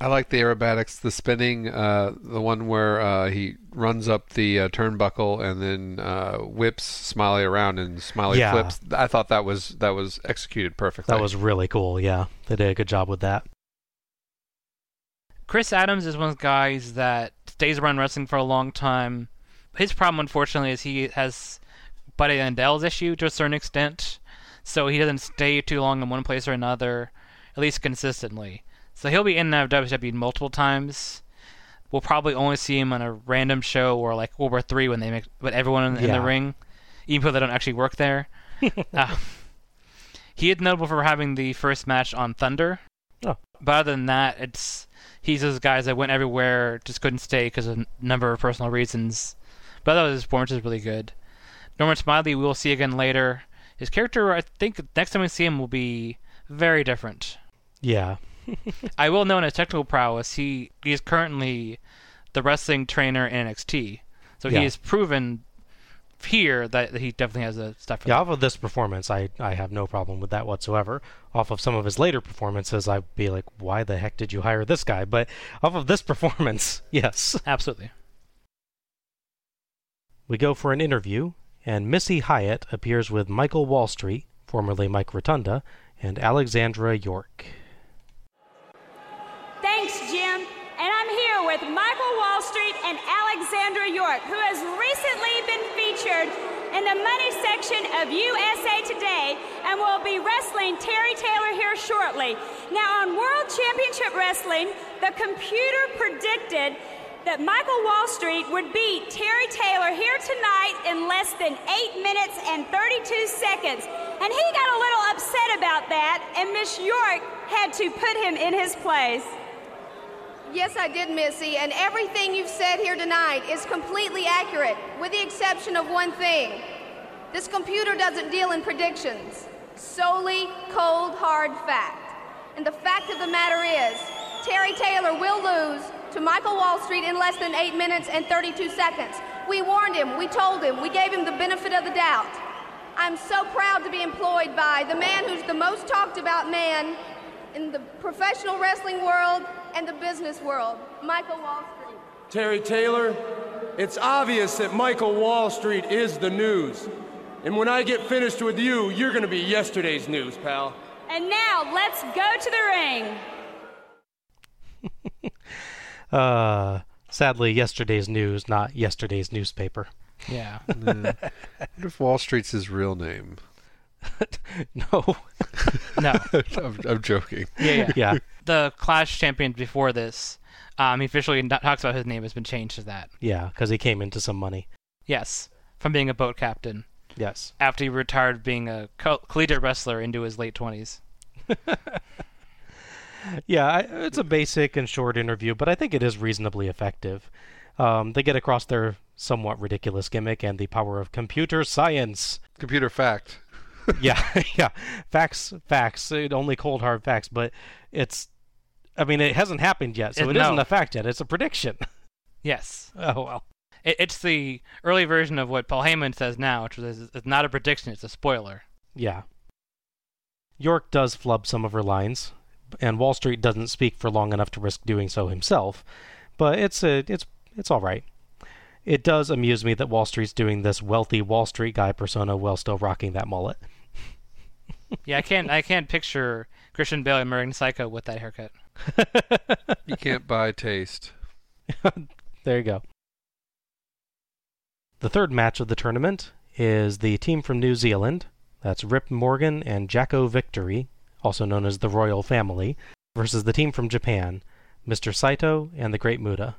I like the aerobatics, the spinning, uh, the one where uh, he runs up the uh, turnbuckle and then uh, whips Smiley around and Smiley Yeah. flips. I thought that was that was executed perfectly. That was really cool. Yeah, they did a good job with that. Chris Adams is one of the guys that stays around wrestling for a long time. His problem, unfortunately, is he has Buddy Landel's issue to a certain extent, so he doesn't stay too long in one place or another, at least consistently. So he'll be in and out of WWE multiple times. we'll probably only see him on a random show or like World War Three when they make put everyone in, in the ring, even though they don't actually work there. uh, (laughs) he is notable for having the first match on Thunder. Oh. But other than that, it's he's those guys that went everywhere, just couldn't stay because of a number of personal reasons. But thought his performance was really good. Norman Smiley, we will see again later. His character, I think, next time we see him will be very different. Yeah. (laughs) I will know in his technical prowess, he, he is currently the wrestling trainer in NXT. So Yeah. he has proven here that he definitely has the stuff for Yeah, that. off of this performance, I, I have no problem with that whatsoever. Off of some of his later performances, I'd be like, why the heck did you hire this guy? But off of this (laughs) performance, yes. Absolutely. We go for an interview, and Missy Hyatt appears with Michael Wallstreet, formerly Mike Rotunda, and Alexandra York. Alexandra York, who has recently been featured in the money section of USA Today and will be wrestling Terry Taylor here shortly. Now, on World Championship Wrestling, the computer predicted that Michael Wallstreet would beat Terry Taylor here tonight in less than 8 minutes and 32 seconds. And he got a little upset about that, and Miss York had to put him in his place. Yes, I did, Missy, and everything you've said here tonight is completely accurate, with the exception of one thing. This computer doesn't deal in predictions, solely cold, hard fact. And the fact of the matter is, Terry Taylor will lose to Michael Wall Street in less than 8 minutes and 32 seconds. We warned him, we told him, we gave him the benefit of the doubt. I'm so proud to be employed by the man who's the most talked about man in the professional wrestling world and the business world, Michael Wall Street. Terry Taylor, it's obvious that Michael Wall Street is the news. And when I get finished with you, you're going to be yesterday's news, pal. And now let's go to the ring. (laughs) Uh, sadly, yesterday's news, not yesterday's newspaper. Yeah. (laughs) I wonder if Wall Street's his real name. (laughs) No. (laughs) no. I'm, I'm joking. Yeah, yeah. yeah. The Clash champion before this, um, he officially not, talks about his name has been changed to that. Yeah, because he came into some money. Yes, from being a boat captain Yes. after he retired being a co- collegiate wrestler into his late twenties. (laughs) Yeah, I, it's a basic and short interview, but I think it is reasonably effective. Um, they get across their somewhat ridiculous gimmick and the power of computer science. Computer fact. (laughs) yeah, (laughs) yeah. Facts, facts. It only cold hard facts, but it's. I mean, it hasn't happened yet, so It- it isn't a fact yet. It's a prediction. (laughs) Yes, oh well. it, it's the early version of what Paul Heyman says now, which is it's not a prediction; it's a spoiler. Yeah. York does flub some of her lines, and Wall Street doesn't speak for long enough to risk doing so himself. But it's a, it's it's all right. It does amuse me that Wall Street's doing this wealthy Wall Street guy persona while still rocking that mullet. Yeah, I can't I can't picture Christian Bale and American Psycho with that haircut. (laughs) You can't buy taste. (laughs) There you go. The third match of the tournament is the team from New Zealand. That's Rip Morgan and Jacko Victory, also known as the Royal Family, versus the team from Japan, Mr. Saito and the Great Muta.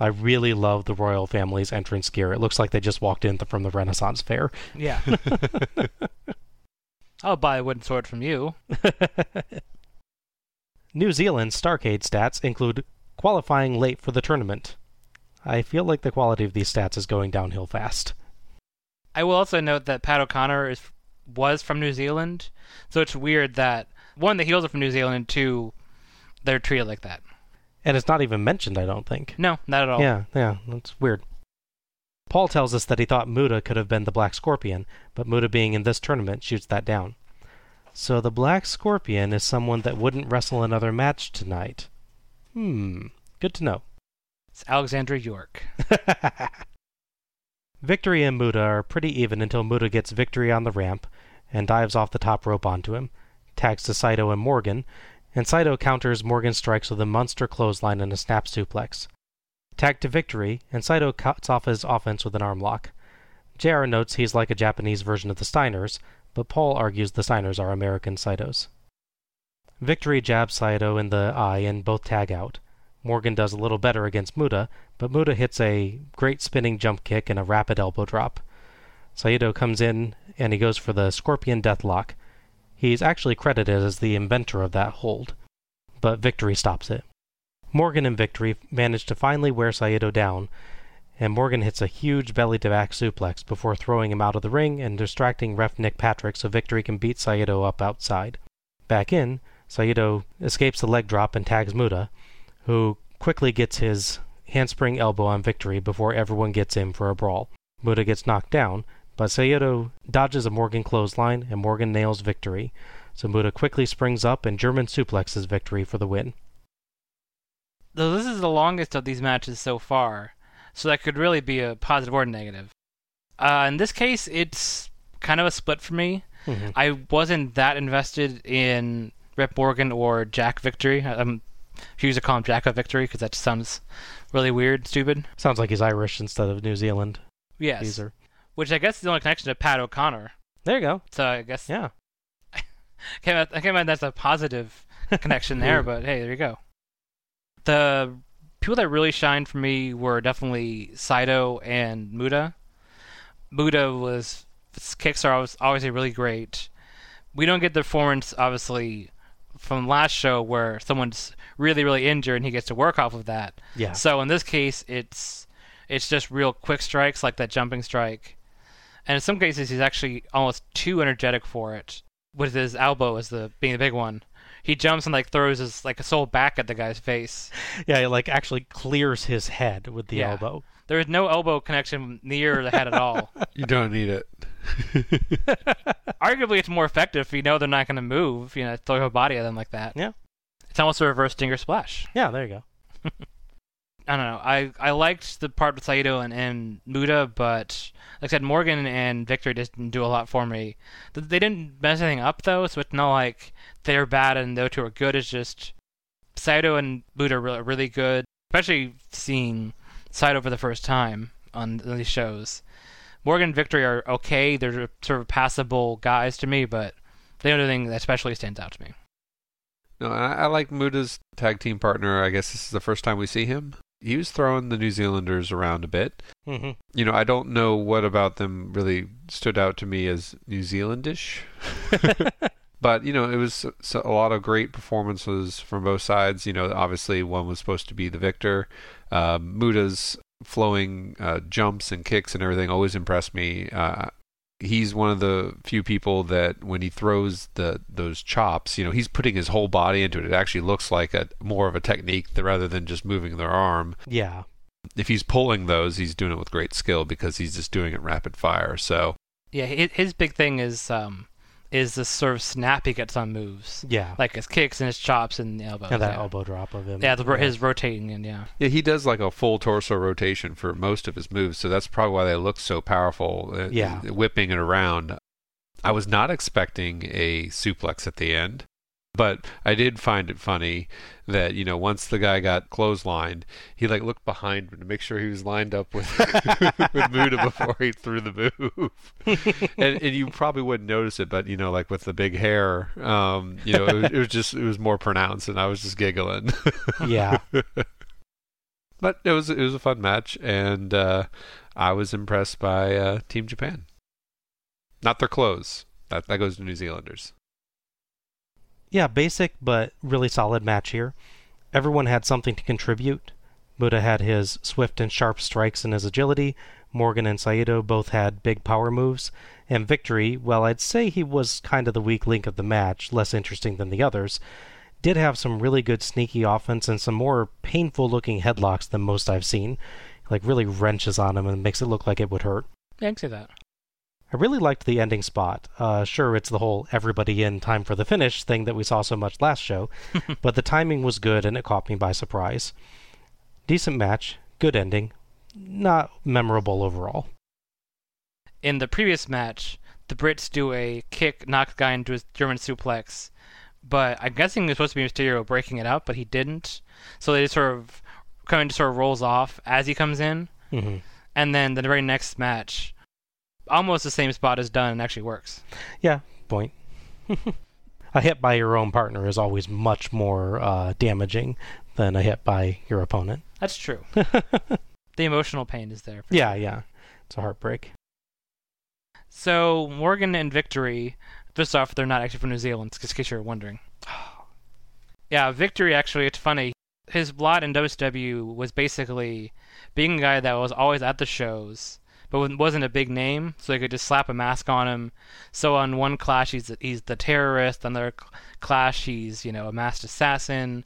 I really love the Royal Family's entrance gear. It looks like they just walked in from the Renaissance Fair. Yeah. (laughs) I'll buy a wooden sword from you. (laughs) New Zealand's Starcade stats include qualifying late for the tournament. I feel like the quality of these stats is going downhill fast. I will also note that Pat O'Connor is was from New Zealand, so it's weird that one the heels are from New Zealand, and two they're treated like that. And it's not even mentioned, I don't think. No, not at all. Yeah, yeah, that's weird. Paul tells us that he thought Muta could have been the Black Scorpion, but Muta being in this tournament shoots that down. So the Black Scorpion is someone that wouldn't wrestle another match tonight. Hmm, good to know. It's Alexandra York. (laughs) Victory and Muta are pretty even until Muta gets Victory on the ramp and dives off the top rope onto him, tags to Saito and Morgan, and Saito counters Morgan's strikes with a monster clothesline and a snap suplex. Tag to Victory, and Saito cuts off his offense with an arm lock. JR notes he's like a Japanese version of the Steiners, but Paul argues the Steiners are American Saitos. Victory jabs Saito in the eye and both tag out. Morgan does a little better against Muta, but Muta hits a great spinning jump kick and a rapid elbow drop. Saito comes in and he goes for the Scorpion Deathlock. He's actually credited as the inventor of that hold, but Victory stops it. Morgan and Victory manage to finally wear Saito down, and Morgan hits a huge belly to back suplex before throwing him out of the ring and distracting ref Nick Patrick so Victory can beat Saito up outside. Back in, Saito escapes the leg drop and tags Muta, who quickly gets his handspring elbow on Victory before everyone gets in for a brawl. Muta gets knocked down, but Saito dodges a Morgan clothesline and Morgan nails Victory, so Muta quickly springs up and German suplexes Victory for the win. Though this is the longest of these matches so far, so that could really be a positive or negative. Uh, in this case, it's kind of a split for me. Mhm. I wasn't that invested in Rip Morgan or Jack Victory. I'm used to call him Jack of Victory because that sounds really weird, stupid. Sounds like he's Irish instead of New Zealand. Yes, Caesar. which I guess is the only connection to Pat O'Connor. There you go. So I guess Yeah. (laughs) I can't, I can't imagine that's a positive (laughs) connection there, but hey, there you go. The people that really shined for me were definitely Saito and Muta. Muta was his kicks are always, always really great. We don't get the performance obviously from last show where someone's really really injured and he gets to work off of that. Yeah. So in this case, it's it's just real quick strikes like that jumping strike, and in some cases he's actually almost too energetic for it, with his elbow as the being the big one. He jumps and like throws his like a soul back at the guy's face. Yeah, he like actually clears his head with the Yeah. elbow. There is no elbow connection near the head at all. (laughs) You don't need it. (laughs) Arguably, it's more effective if you know they're not going to move. You know, throw a body at them like that. Yeah. It's almost a reverse stinger splash. Yeah, there you go. (laughs) I don't know. I, I liked the part with Saito and, and Muta, but like I said, Morgan and Victor didn't do a lot for me. They didn't mess anything up though, so it's not like they're bad and those two are good. It's just Saito and Muta are really, good, especially seeing Saito for the first time on these shows. Morgan and Victory are okay. They're sort of passable guys to me, but they don't do anything that especially stands out to me. No, I, I like Muta's tag team partner. I guess this is the first time we see him. He was throwing the New Zealanders around a bit. hmm You know, I don't know what about them really stood out to me as New Zealandish. (laughs) but, you know, it was a lot of great performances from both sides. You know, obviously one was supposed to be the victor. Um, Muta's flowing uh, jumps and kicks and everything always impressed me. Uh, he's one of the few people that when he throws the those chops, you know, he's putting his whole body into it. It actually looks like a more of a technique th- rather than just moving their arm. Yeah. If he's pulling those, he's doing it with great skill because he's just doing it rapid fire. So Yeah, his big thing is um is the sort of snap he gets on moves, Yeah. like his kicks and his chops and the elbows. and that yeah. elbow drop of him. Yeah, the, ro- his rotating and yeah. yeah, he does like a full torso rotation for most of his moves. So that's probably why they look so powerful. uh, Yeah. whipping it around. I was not expecting a suplex at the end. But I did find it funny that you know once the guy got clotheslined, he like looked behind him to make sure he was lined up with (laughs) with Muta before he threw the move. and, and you probably wouldn't notice it, but you know, like with the big hair, um, you know, it, was- it was just it was more pronounced, and I was just giggling. (laughs) Yeah. but it was it was a fun match, and uh, I was impressed by uh, Team Japan. Not their clothes. That that goes to New Zealanders. Yeah, basic but really solid match here. Everyone had something to contribute. Muta had his swift and sharp strikes and his agility. Morgan and Saito both had big power moves. And Victory, well, I'd say he was kind of the weak link of the match, less interesting than the others, did have some really good sneaky offense and some more painful looking headlocks than most I've seen. Like, really wrenches on him and makes it look like it would hurt. I that. I really liked the ending spot. Uh, sure, it's the whole everybody in time for the finish thing that we saw so much last show, (laughs) but the timing was good and it caught me by surprise. Decent match, good ending, not memorable overall. In the previous match, the Brits do a kick, knock the guy into his German suplex, but I'm guessing it's supposed to be Mysterio breaking it up, but he didn't. So they just sort of kind of sort of rolls off as he comes in, hmm and then the very next match, almost the same spot is done and actually works. Yeah, point. (laughs) A hit by your own partner is always much more uh, damaging than a hit by your opponent. That's true. (laughs) the emotional pain is there. for Yeah, sure. yeah. It's a heartbreak. So Morgan and Victory, first off, they're not actually from New Zealand, just in case you're wondering. (sighs) yeah, Victory actually, it's funny. His blot in WSW was basically being a guy that was always at the shows, but wa- wasn't a big name, so they could just slap a mask on him. So on one clash he's he's the terrorist, on the other clash he's you know a masked assassin.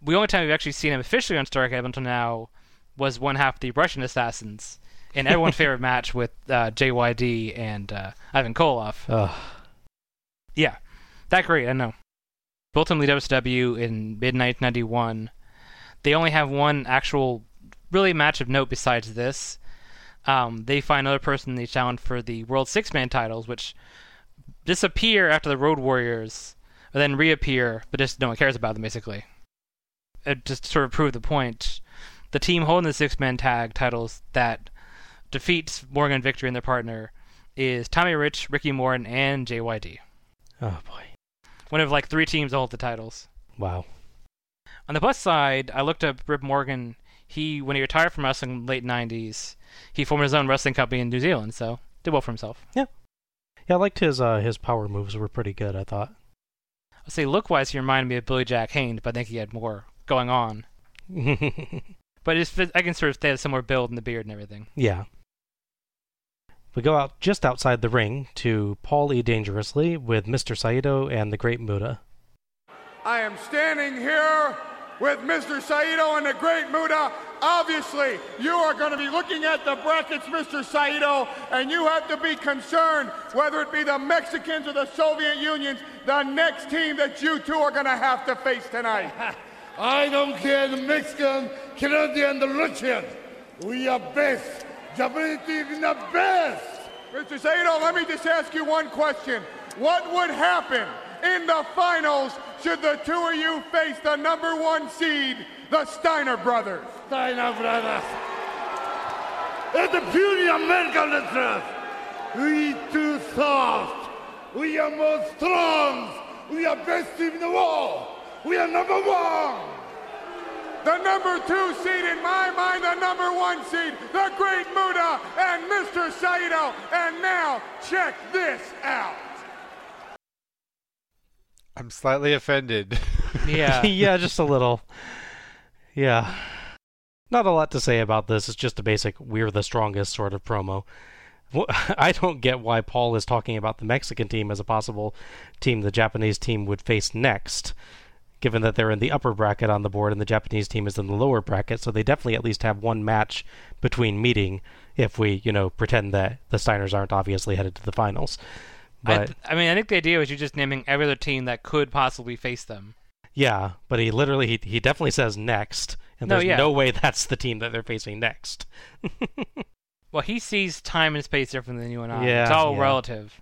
The only time we've actually seen him officially on Starcade up until now was one half the Russian assassins in everyone's (laughs) favorite match with uh, JYD and uh, Ivan Koloff. Ugh. Yeah, that great. I know. Ultimately, WCW in mid 1991, they only have one actual really match of note besides this. Um, they find another person they challenge for the World Six Man titles, which disappear after the Road Warriors, and then reappear, but just no one cares about them basically. It just to sort of prove the point. The team holding the six man tag titles that defeats Morgan Victory and their partner is Tommy Rich, Ricky Morton, and JYD. Oh boy. One of like three teams that hold the titles. Wow. On the plus side, I looked up Rip Morgan. He, when he retired from wrestling in the late '90s, he formed his own wrestling company in New Zealand. So did well for himself. Yeah, yeah. I liked his uh, his power moves were pretty good. I thought. I'll say look-wise, he reminded me of Billy Jack Haynes, but I think he had more going on. (laughs) But it's, I can sort of stay a similar build in the beard and everything. yeah. We go out just outside the ring to Paul E. Dangerously with Mr. Saito and the Great Muta. I am standing here with Mr. Saito and the Great Muta. Obviously, you are going to be looking at the brackets, Mr. Saito, and you have to be concerned whether it be the Mexicans or the Soviet Unions, the next team that you two are going to have to face tonight. (laughs) I don't care the Mexican, Canadian, the Russian. We are best. Japanese is the best. Mr. Saito, let me just ask you one question. What would happen in the finals should the two of you face the number one seed, the Steiner brothers? Steiner brothers. It's the purely American truth. We too soft. We are more strong. We are best team in the world. We are number one. The number two seed, in my mind, the number one seed, the Great Muta and Mr. Saito. And now, check this out. I'm slightly offended. (laughs) Yeah. yeah, just a little. Yeah. Not a lot to say about this. It's just a basic we're the strongest sort of promo. (laughs) I don't get why Paul is talking about the Mexican team as a possible team the Japanese team would face next, given that they're in the upper bracket on the board and the Japanese team is in the lower bracket, so they definitely at least have one match between meeting if we, you know, pretend that the Steiners aren't obviously headed to the finals. But I, I mean, I think the idea was you're just naming every other team that could possibly face them. Yeah, but he literally he, he definitely says next, and No, there's yeah. no way that's the team that they're facing next. (laughs) Well, he sees time and space different than you and I. Yeah, it's all yeah. relative.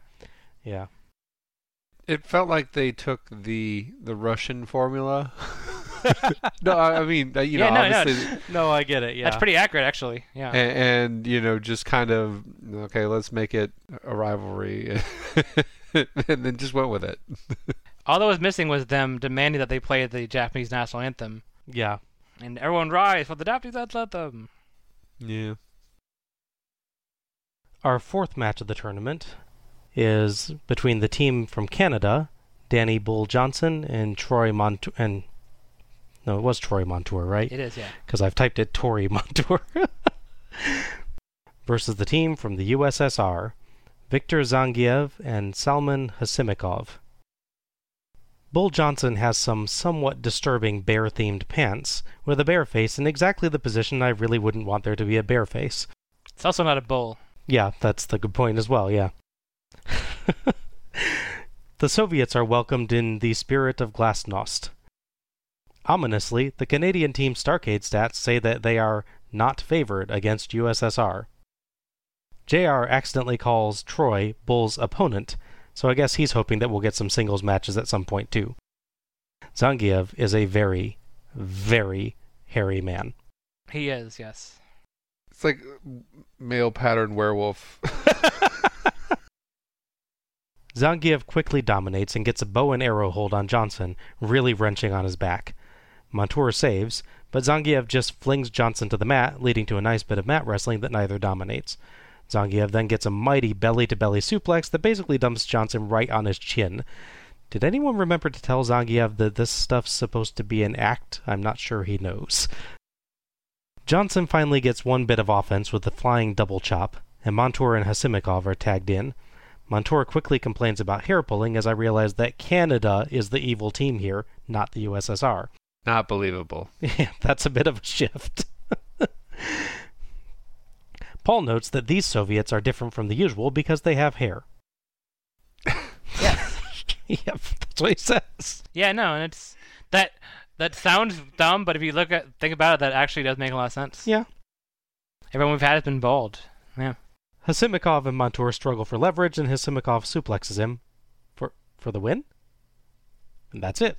yeah. It felt like they took the the Russian formula. (laughs) no, I I mean, you know, no, no, obviously, No, I get it. Yeah. That's pretty accurate, actually. Yeah. and, and you know, just kind of okay, let's make it a rivalry, (laughs) and then just went with it. (laughs) All that was missing was them demanding that they play the Japanese national anthem, yeah. and everyone rise for the Japanese national anthem. Yeah. Our fourth match of the tournament is between the team from Canada, Danny Bull Johnson and Troy Montour. And no, it was Troy Montour, right? It is, yeah. Because I've typed it Tory (laughs) Montour. versus the team from the USSR, Viktor Zangiev and Salman Hashimikov. Bull Johnson has some somewhat disturbing bear themed pants with a bear face in exactly the position I really wouldn't want there to be a bear face. It's also not a bull. Yeah, that's the good point as well, yeah. (laughs) the Soviets are welcomed in the spirit of Glasnost. Ominously, the Canadian team Starcade stats say that they are not favored against USSR. JR accidentally calls Troy Bull's opponent, so I guess he's hoping that we'll get some singles matches at some point too. Zangiev is a very, very hairy man. He is, yes. It's like male pattern werewolf. (laughs) Zangiev quickly dominates and gets a bow and arrow hold on Johnson, really wrenching on his back. Montour saves, but Zangiev just flings Johnson to the mat, leading to a nice bit of mat wrestling that neither dominates. Zangiev then gets a mighty belly to belly suplex that basically dumps Johnson right on his chin. Did anyone remember to tell Zangiev that this stuff's supposed to be an act? I'm not sure he knows. Johnson finally gets one bit of offense with the flying double chop, and Montour and Hashimikov are tagged in. Montour quickly complains about hair pulling as I realize that Canada is the evil team here, not the USSR. Not believable. (laughs) Yeah, that's a bit of a shift. (laughs) Paul notes that these Soviets are different from the usual because they have hair. (laughs) Yeah. yep, that's what he says. Yeah, no, and it's that that sounds dumb, but if you look at think about it, that actually does make a lot of sense. Yeah. Everyone we've had has been bald. Yeah. Hashimikov and Montour struggle for leverage, and Hashimikov suplexes him for for the win. And that's it.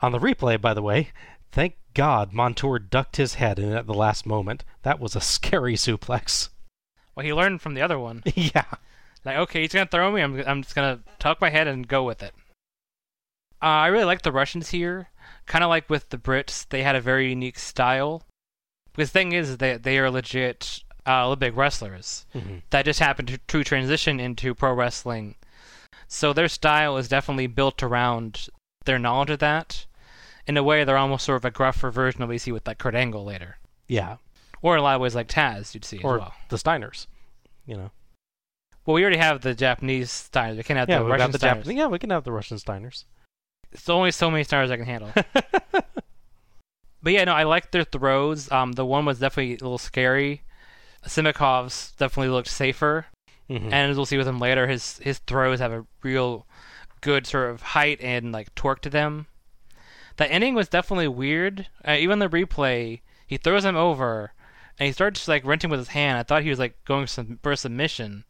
On the replay, by the way, thank God Montour ducked his head in at the last moment. That was a (laughs) scary suplex. Well, he learned from the other one. (laughs) yeah. Like, okay, he's gonna throw me. I'm I'm just gonna tuck my head and go with it. Uh, I really like the Russians here. Kind of like with the Brits, they had a very unique style. Because the thing is, they they are legit uh, Olympic wrestlers Mhm. that just happened to, to transition into pro wrestling. So their style is definitely built around their knowledge of that. In a way, they're almost sort of a gruffer version of what you see with like Kurt Angle later, Yeah. or in a lot of ways like Taz, you'd see Or as well. the Steiners. You know. Well, we already have the Japanese Steiners. We can't have Yeah, the Russian the Steiners. Jap- Yeah, we can have the Russian Steiners. It's only so many stars I can handle. (laughs) but yeah, no, I like their throws. Um, the one was definitely a little scary. Simikov's definitely looked safer, Mhm. and as we'll see with him later, his his throws have a real good sort of height and like torque to them. The ending was definitely weird. Uh, even the replay, he throws him over, and he starts like wrenching with his hand. I thought he was like going some, for a submission,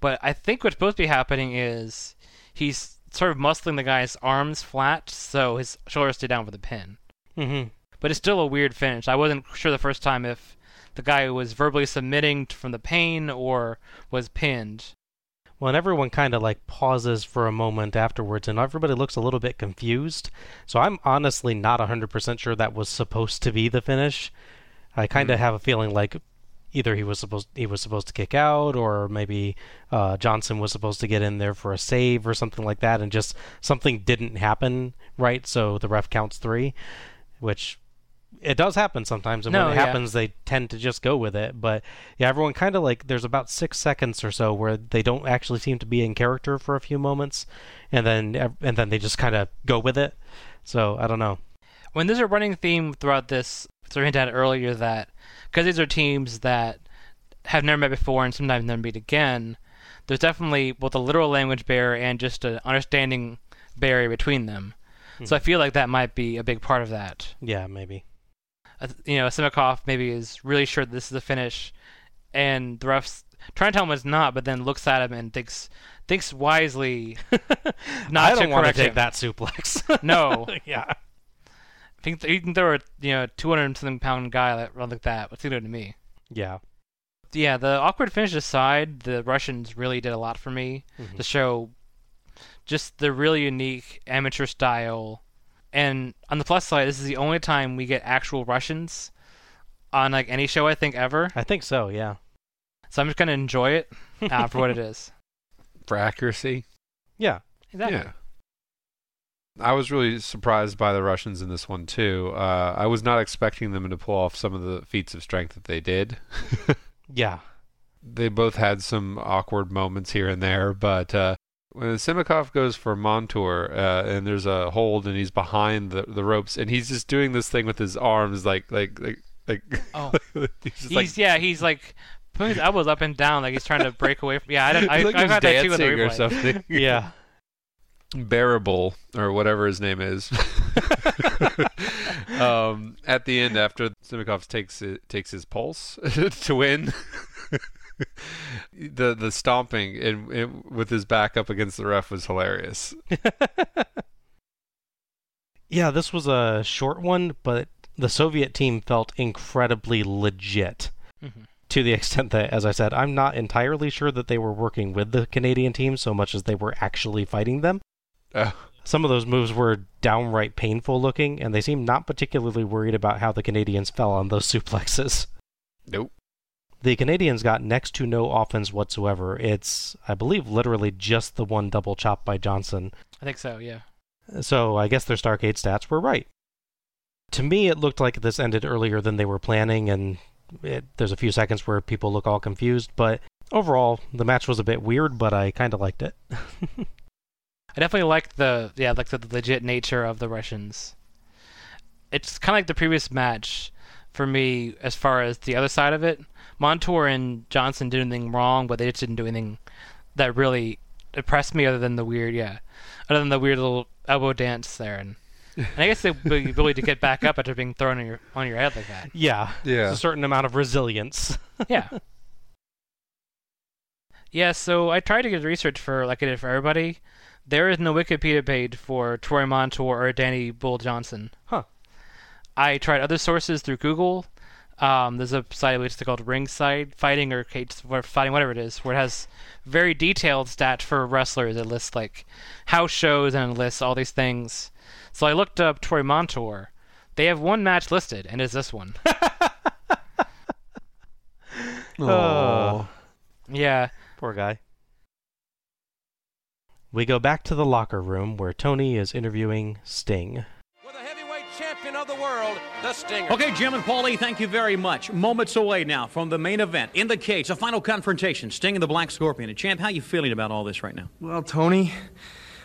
but I think what's supposed to be happening is he's sort of muscling the guy's arms flat so his shoulders stay down for the pin. Mhm. But it's still a weird finish. I wasn't sure the first time if the guy was verbally submitting from the pain or was pinned. Well, and everyone kind of like pauses for a moment afterwards, and everybody looks a little bit confused. So I'm honestly not 100% sure that was supposed to be the finish. I kind of have a feeling like either he was supposed he was supposed to kick out, or maybe uh, Johnson was supposed to get in there for a save or something like that, and just something didn't happen right. So the ref counts three, which it does happen sometimes, and No, when it yeah. happens, they tend to just go with it. But yeah, everyone kind of like there's about six seconds or so where they don't actually seem to be in character for a few moments, and then and then they just kind of go with it. So I don't know. When there's a running theme throughout this, sort of hinted at earlier that because these are teams that have never met before and sometimes never meet again, there's definitely both a literal language barrier and just an understanding barrier between them. Hmm. So I feel like that might be a big part of that. Yeah, maybe. You know, Simikov maybe is really sure this is the finish, and the refs trying to tell him it's not, but then looks at him and thinks thinks wisely (laughs) not I don't to want to take him. that suplex. (laughs) No, yeah. I think you can throw a you know 200 something pound guy that run like that. What's he doing to me? Yeah. Yeah, the awkward finish aside, the Russians really did a lot for me Mhm. to show just the really unique amateur style. And on the plus side, this is the only time we get actual Russians on like any show I think ever. I think so. Yeah. So I'm just gonna enjoy it uh, for what it (laughs) is. For accuracy. Yeah. Exactly. Yeah. I was really surprised by the Russians in this one too. Uh, I was not expecting them to pull off some of the feats of strength that they did. (laughs) Yeah. they both had some awkward moments here and there, but uh, when Simakov goes for Montour uh, and there's a hold and he's behind the, the ropes and he's just doing this thing with his arms like like like like Oh. (laughs) he's He's like yeah, he's like putting his elbows up and down like he's trying to break away from. Yeah, I, didn't, (laughs) I, he's like I he's got that too in the dancing or replay. something. (laughs) Yeah. bearable or whatever his name is. um, at the end, after Simikov takes it, takes his pulse to win, the the stomping and, and with his back up against the ref was hilarious. (laughs) Yeah, this was a short one, but the Soviet team felt incredibly legit. Mhm. To the extent that, as I said, I'm not entirely sure that they were working with the Canadian team so much as they were actually fighting them. Uh, Some of those moves were downright painful looking, and they seemed not particularly worried about how the Canadians fell on those suplexes. Nope. The Canadians got next to no offense whatsoever. It's, I believe, literally just the one double chop by Johnson. I think so, yeah. So I guess their Starcade stats were right. To me, it looked like this ended earlier than they were planning, and it, there's a few seconds where people look all confused, but overall, the match was a bit weird, but I kind of liked it. (laughs) I definitely liked the yeah, like the, the legit nature of the Russians. It's kind of like the previous match for me as far as the other side of it. Montour and Johnson did anything wrong, but they just didn't do anything that really impressed me other than the weird yeah, other than the weird little elbow dance there and. (laughs) and I guess the the ability to get back up after being thrown on your on your head like that. yeah, Yeah. there's a certain amount of resilience. (laughs) Yeah. yeah, so I tried to get research for like I did for everybody. There is no Wikipedia page for Troy Montour or Danny Bull Johnson. Huh. I tried other sources through Google. Um, there's a site which is called Ringside Fighting or Cage Fighting, whatever it is, where it has very detailed stats for wrestlers. It lists like house shows and lists all these things. So I looked up Troy Montour. They have one match listed, and it's this one. (laughs) (laughs) Oh, yeah. poor guy. We go back to the locker room where Tony is interviewing Sting. Of the world, the Stinger. Okay, Jim and Paulie, thank you very much. Moments away now from the main event in the cage, a final confrontation, Sting and the Black Scorpion. And Champ, how you feeling about all this right now? Well, Tony,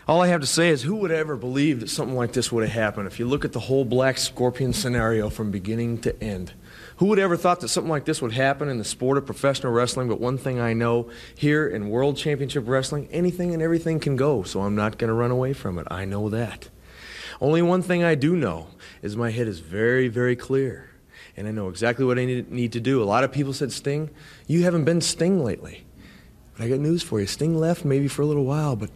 all I have to say is who would ever believe that something like this would have happened if you look at the whole Black Scorpion scenario from beginning to end? Who would ever thought that something like this would happen in the sport of professional wrestling? But one thing I know here in World Championship Wrestling, anything and everything can go, so I'm not going to run away from it. I know that. Only one thing I do know is my head is very, very clear. And I know exactly what I need, to do. A lot of people said, Sting, you haven't been Sting lately. But I got news for you. Sting left maybe for a little while, but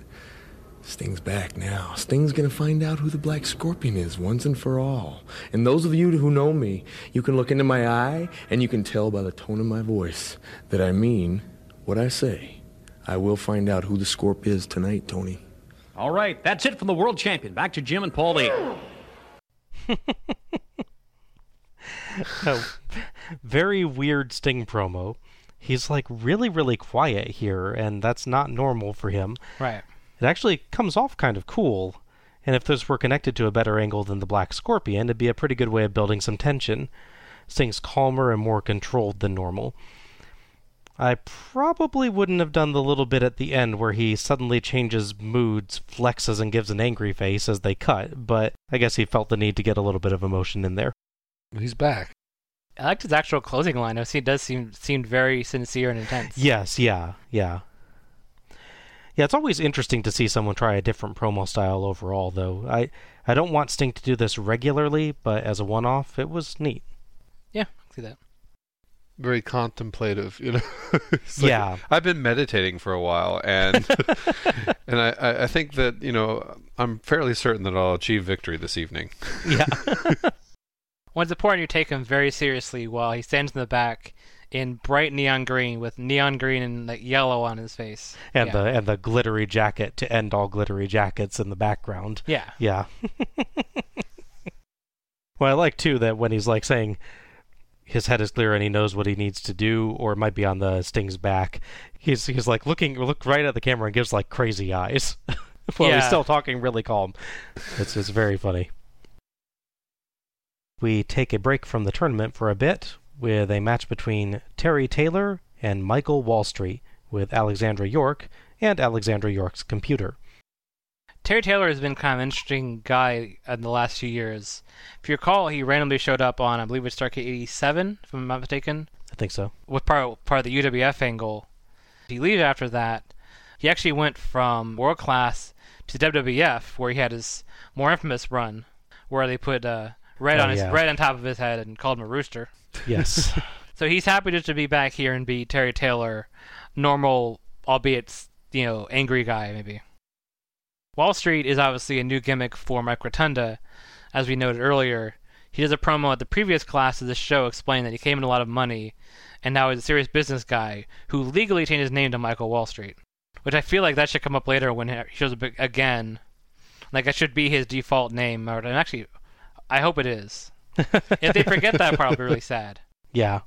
Sting's back now. Sting's gonna find out who the Black Scorpion is once and for all. And those of you who know me, you can look into my eye and you can tell by the tone of my voice that I mean what I say. I will find out who the Scorp is tonight, Tony. All right, that's it from the world champion. Back to Jim and Paulie. (laughs) a very weird Sting promo. He's like really, really quiet here, and that's not normal for him. Right. It actually comes off kind of cool, and if this were connected to a better angle than the Black Scorpion, it'd be a pretty good way of building some tension. Sting's calmer and more controlled than normal. I probably wouldn't have done the little bit at the end where he suddenly changes moods, flexes, and gives an angry face as they cut, but I guess he felt the need to get a little bit of emotion in there. He's back. I liked his actual closing line. I see it does seem seemed very sincere and intense. Yes, yeah, yeah. Yeah, it's always interesting to see someone try a different promo style overall, though. I, I don't want Sting to do this regularly, but as a one off, it was neat. Yeah, I see that. Very contemplative, you know. (laughs) Like, Yeah. I've been meditating for a while, and (laughs) and I, I I think that you know I'm fairly certain that I'll achieve victory this evening. Yeah. (laughs) Well, it's important you take him very seriously while he stands in the back in bright neon green with neon green and like yellow on his face. and yeah. the and the glittery jacket to end all glittery jackets in the background. yeah. Yeah. well, I like too that when he's like saying his head is clear and he knows what he needs to do, or it might be on the Sting's back. He's he's like looking look right at the camera and gives like crazy eyes. (laughs) while he's still talking really calm. It's it's very funny. We take a break from the tournament for a bit with a match between Terry Taylor and Michael Wallstreet with Alexandra York and Alexandra York's computer. Terry Taylor has been kind of an interesting guy in the last few years. If you recall, he randomly showed up on, I believe it's Starcade 87, if I'm not mistaken, I think so. with part, part of the UWF angle. He leaves after that. He actually went from World Class to WWF, where he had his more infamous run, where they put uh, red Oh, on his yeah. red on top of his head and called him a rooster. Yes. (laughs) (laughs) So he's happy just to be back here and be Terry Taylor, normal, albeit you know, angry guy maybe. Wall Street is obviously a new gimmick for Mike Rotunda, as we noted earlier. He does a promo at the previous class of this show explaining that he came in a lot of money, and now he's a serious business guy who legally changed his name to Michael Wall Street. Which I feel like that should come up later when he shows up again Like that should be his default name. Or, and actually, I hope it is. (laughs) if they forget that part, I'll be really sad. Yeah.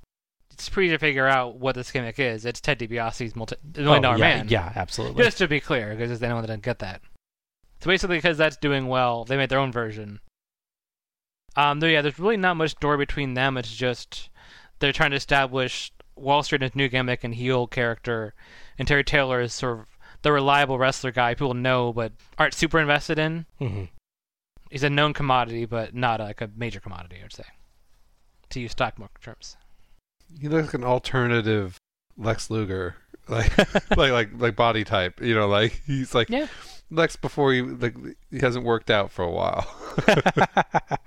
It's pretty easy to figure out what this gimmick is. It's Ted DiBiase's multi- million dollar oh, yeah, man. Yeah, absolutely. Just to be clear, because there's anyone that didn't get that. So basically, because that's doing well, they made their own version. Um, though, yeah, there's really not much story between them. It's just they're trying to establish Wall Street as a new gimmick and heel character, and Terry Taylor is sort of the reliable wrestler guy people know but aren't super invested in. hmm He's a known commodity, but not like a major commodity, I'd say, to use stock market terms. He looks like an alternative Lex Luger, like (laughs) like like like body type. You know, like he's like Yeah. Lex before he like he hasn't worked out for a while. (laughs)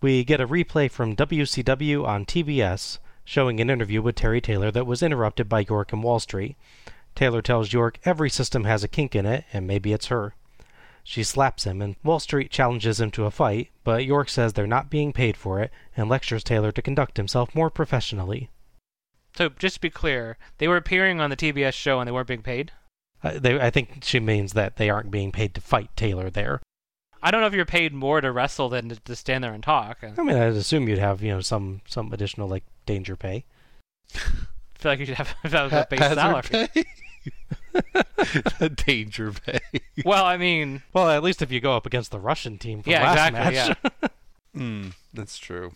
we get a replay from WCW on TBS showing an interview with Terry Taylor that was interrupted by York and Wall Street. Taylor tells York every system has a kink in it, and maybe it's her. She slaps him, and Wall Street challenges him to a fight, but York says they're not being paid for it and lectures Taylor to conduct himself more professionally. So just to be clear, they were appearing on the TBS show and they weren't being paid. Uh, they, I think she means that they aren't being paid to fight Taylor there. I don't know if you're paid more to wrestle than to, to stand there and talk. I I mean, I'd assume you'd have you know some some additional like danger pay. (laughs) I feel like you should have, (laughs) have a base salary. pay. (laughs) danger pay. Well, I mean, Well, at least if you go up against the Russian team from yeah, last exactly. match. Yeah. Hmm, that's true.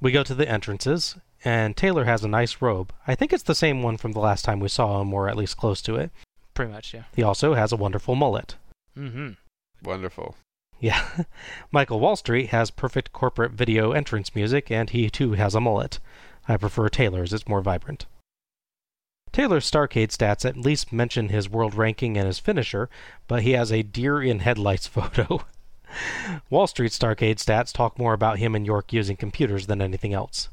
We go to the entrances, and Taylor has a nice robe. I think it's the same one from the last time we saw him, or at least close to it. Pretty much, yeah. He also has a wonderful mullet. Mm-hmm. Wonderful. Yeah. (laughs) Michael Wall Street has perfect corporate video entrance music, and he too has a mullet. I prefer Taylor's, it's more vibrant. Taylor's Starcade stats at least mention his world ranking and his finisher, but he has a deer in headlights (laughs) photo. (laughs) Wall Street Starcade stats talk more about him and York using computers than anything else.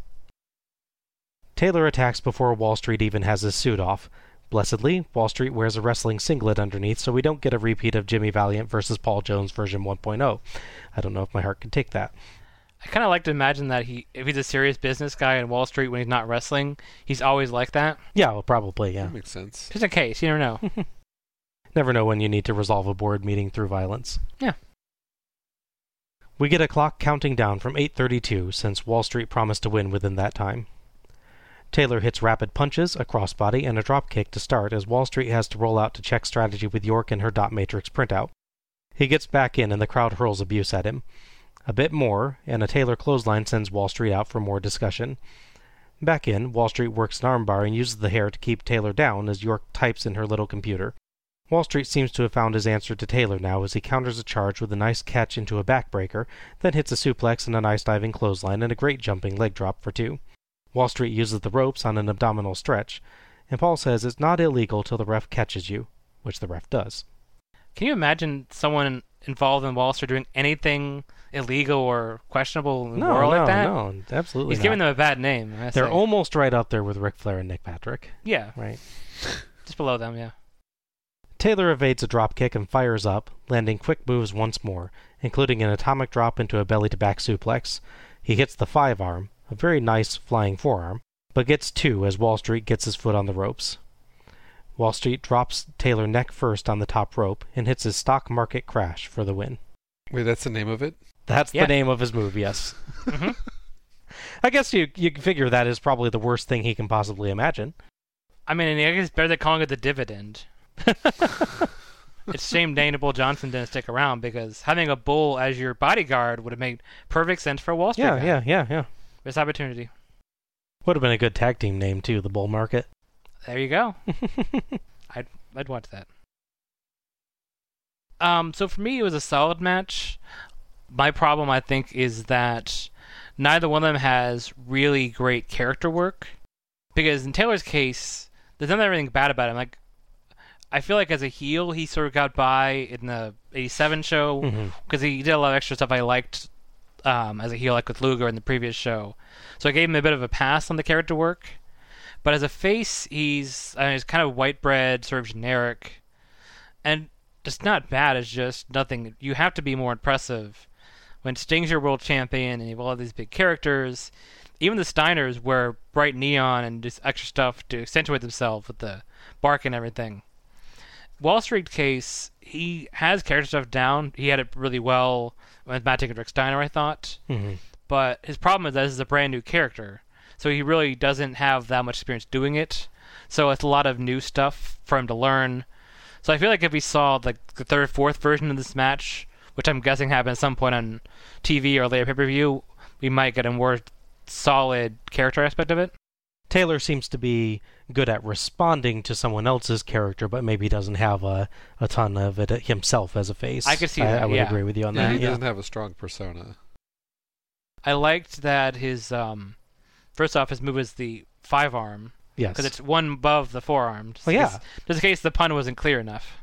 Taylor attacks before Wall Street even has his suit off. Blessedly, Wall Street wears a wrestling singlet underneath, so we don't get a repeat of Jimmy Valiant versus Paul Jones version 1.0. I don't know if my heart can take that. I kind of like to imagine that he, if he's a serious business guy in Wall Street when he's not wrestling, he's always like that. Yeah, well, probably, yeah. That makes sense. Just in case, you never know. (laughs) (laughs) Never know when you need to resolve a board meeting through violence. Yeah. We get a clock counting down from 8:32 since Wall Street promised to win within that time. Taylor hits rapid punches, a crossbody, and a drop kick to start as Wall Street has to roll out to check strategy with York and her dot matrix printout. He gets back in and the crowd hurls abuse at him. A bit more, and a Taylor clothesline sends Wall Street out for more discussion. Back in, Wall Street works an armbar and uses the hair to keep Taylor down as York types in her little computer. Wall Street seems to have found his answer to Taylor now as he counters a charge with a nice catch into a backbreaker, then hits a suplex and a nice diving clothesline and a great jumping leg drop for two. Wall Street uses the ropes on an abdominal stretch, and Paul says it's not illegal till the ref catches you, which the ref does. Can you imagine someone involved in Wall Street doing anything illegal or questionable in the No, world no, like that? no, absolutely He's giving them a bad name. I They're say. almost right up there with Ric Flair and Nick Patrick. yeah, Right. just below them. Yeah. Taylor evades a dropkick and fires up, landing quick moves once more, including an atomic drop into a belly to back suplex. He hits the five arm, a very nice flying forearm, but gets two as Wall Street gets his foot on the ropes. Wall Street drops Taylor neck first on the top rope and hits his stock market crash for the win. Wait, that's the name of it? That's Yeah. the name of his move, yes. Mhm. I guess you you can figure that is probably the worst thing he can possibly imagine. I mean, I guess it's better than calling it the dividend. (laughs) it's a shame Dana Bull Johnson didn't stick around because having a bull as your bodyguard would have made perfect sense for a Wall Street. Yeah, guy. yeah, yeah, yeah. Missed opportunity. Would have been a good tag team name too, the Bull Market. There you go. (laughs) I'd I'd watch that. Um, so for me, it was a solid match. My problem, I think, is that neither one of them has really great character work. Because in Taylor's case, there's nothing everything bad about him. Like, I feel like as a heel, he sort of got by in the '87 show because he did a lot of extra stuff I liked um, as a heel, like with Luger in the previous show. So I gave him a bit of a pass on the character work. But as a face, he's I mean, he's kind of white bread, sort of generic, and it's not bad. It's just nothing. You have to be more impressive when Sting's your world champion, and you have all these big characters. Even the Steiners wear bright neon and just extra stuff to accentuate themselves with the bark and everything. Wall Street case, he has character stuff down. He had it really well with Matt and Rick Steiner, I thought. Mhm. But his problem is that this is a brand new character, so he really doesn't have that much experience doing it. So it's a lot of new stuff for him to learn. So I feel like if we saw like the third, fourth version of this match, which I'm guessing happened at some point on TV or later pay per view, we might get a more solid character aspect of it. Taylor seems to be good at responding to someone else's character, but maybe doesn't have a, a ton of it himself as a face. I could see I, that, I would yeah. agree with you on Yeah, that. he Yeah. doesn't have a strong persona. I liked that his um, first off his move is the five arm. Yes. Because it's one above the forearm. Just Oh, yeah. case- Just in case the pun wasn't clear enough.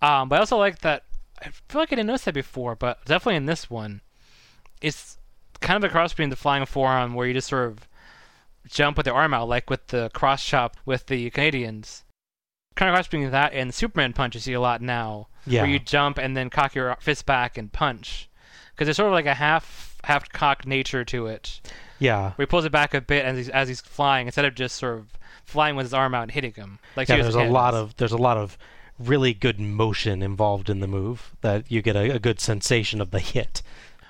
Um, but I also like that. I feel like I didn't notice that before, but definitely in this one, it's kind of a cross between the flying forearm where you just sort of jump with the arm out, like with the cross chop with the Canadians. Kind of cross between that and Superman punch you see a lot now, Yeah. where you jump and then cock your fist back and punch. Because there's sort of like a half half cocked nature to it Yeah. where he pulls it back a bit as he's, as he's flying instead of just sort of flying with his arm out and hitting him. Like yeah, there's a lot of there's a lot of really good motion involved in the move that you get a, a good sensation of the hit.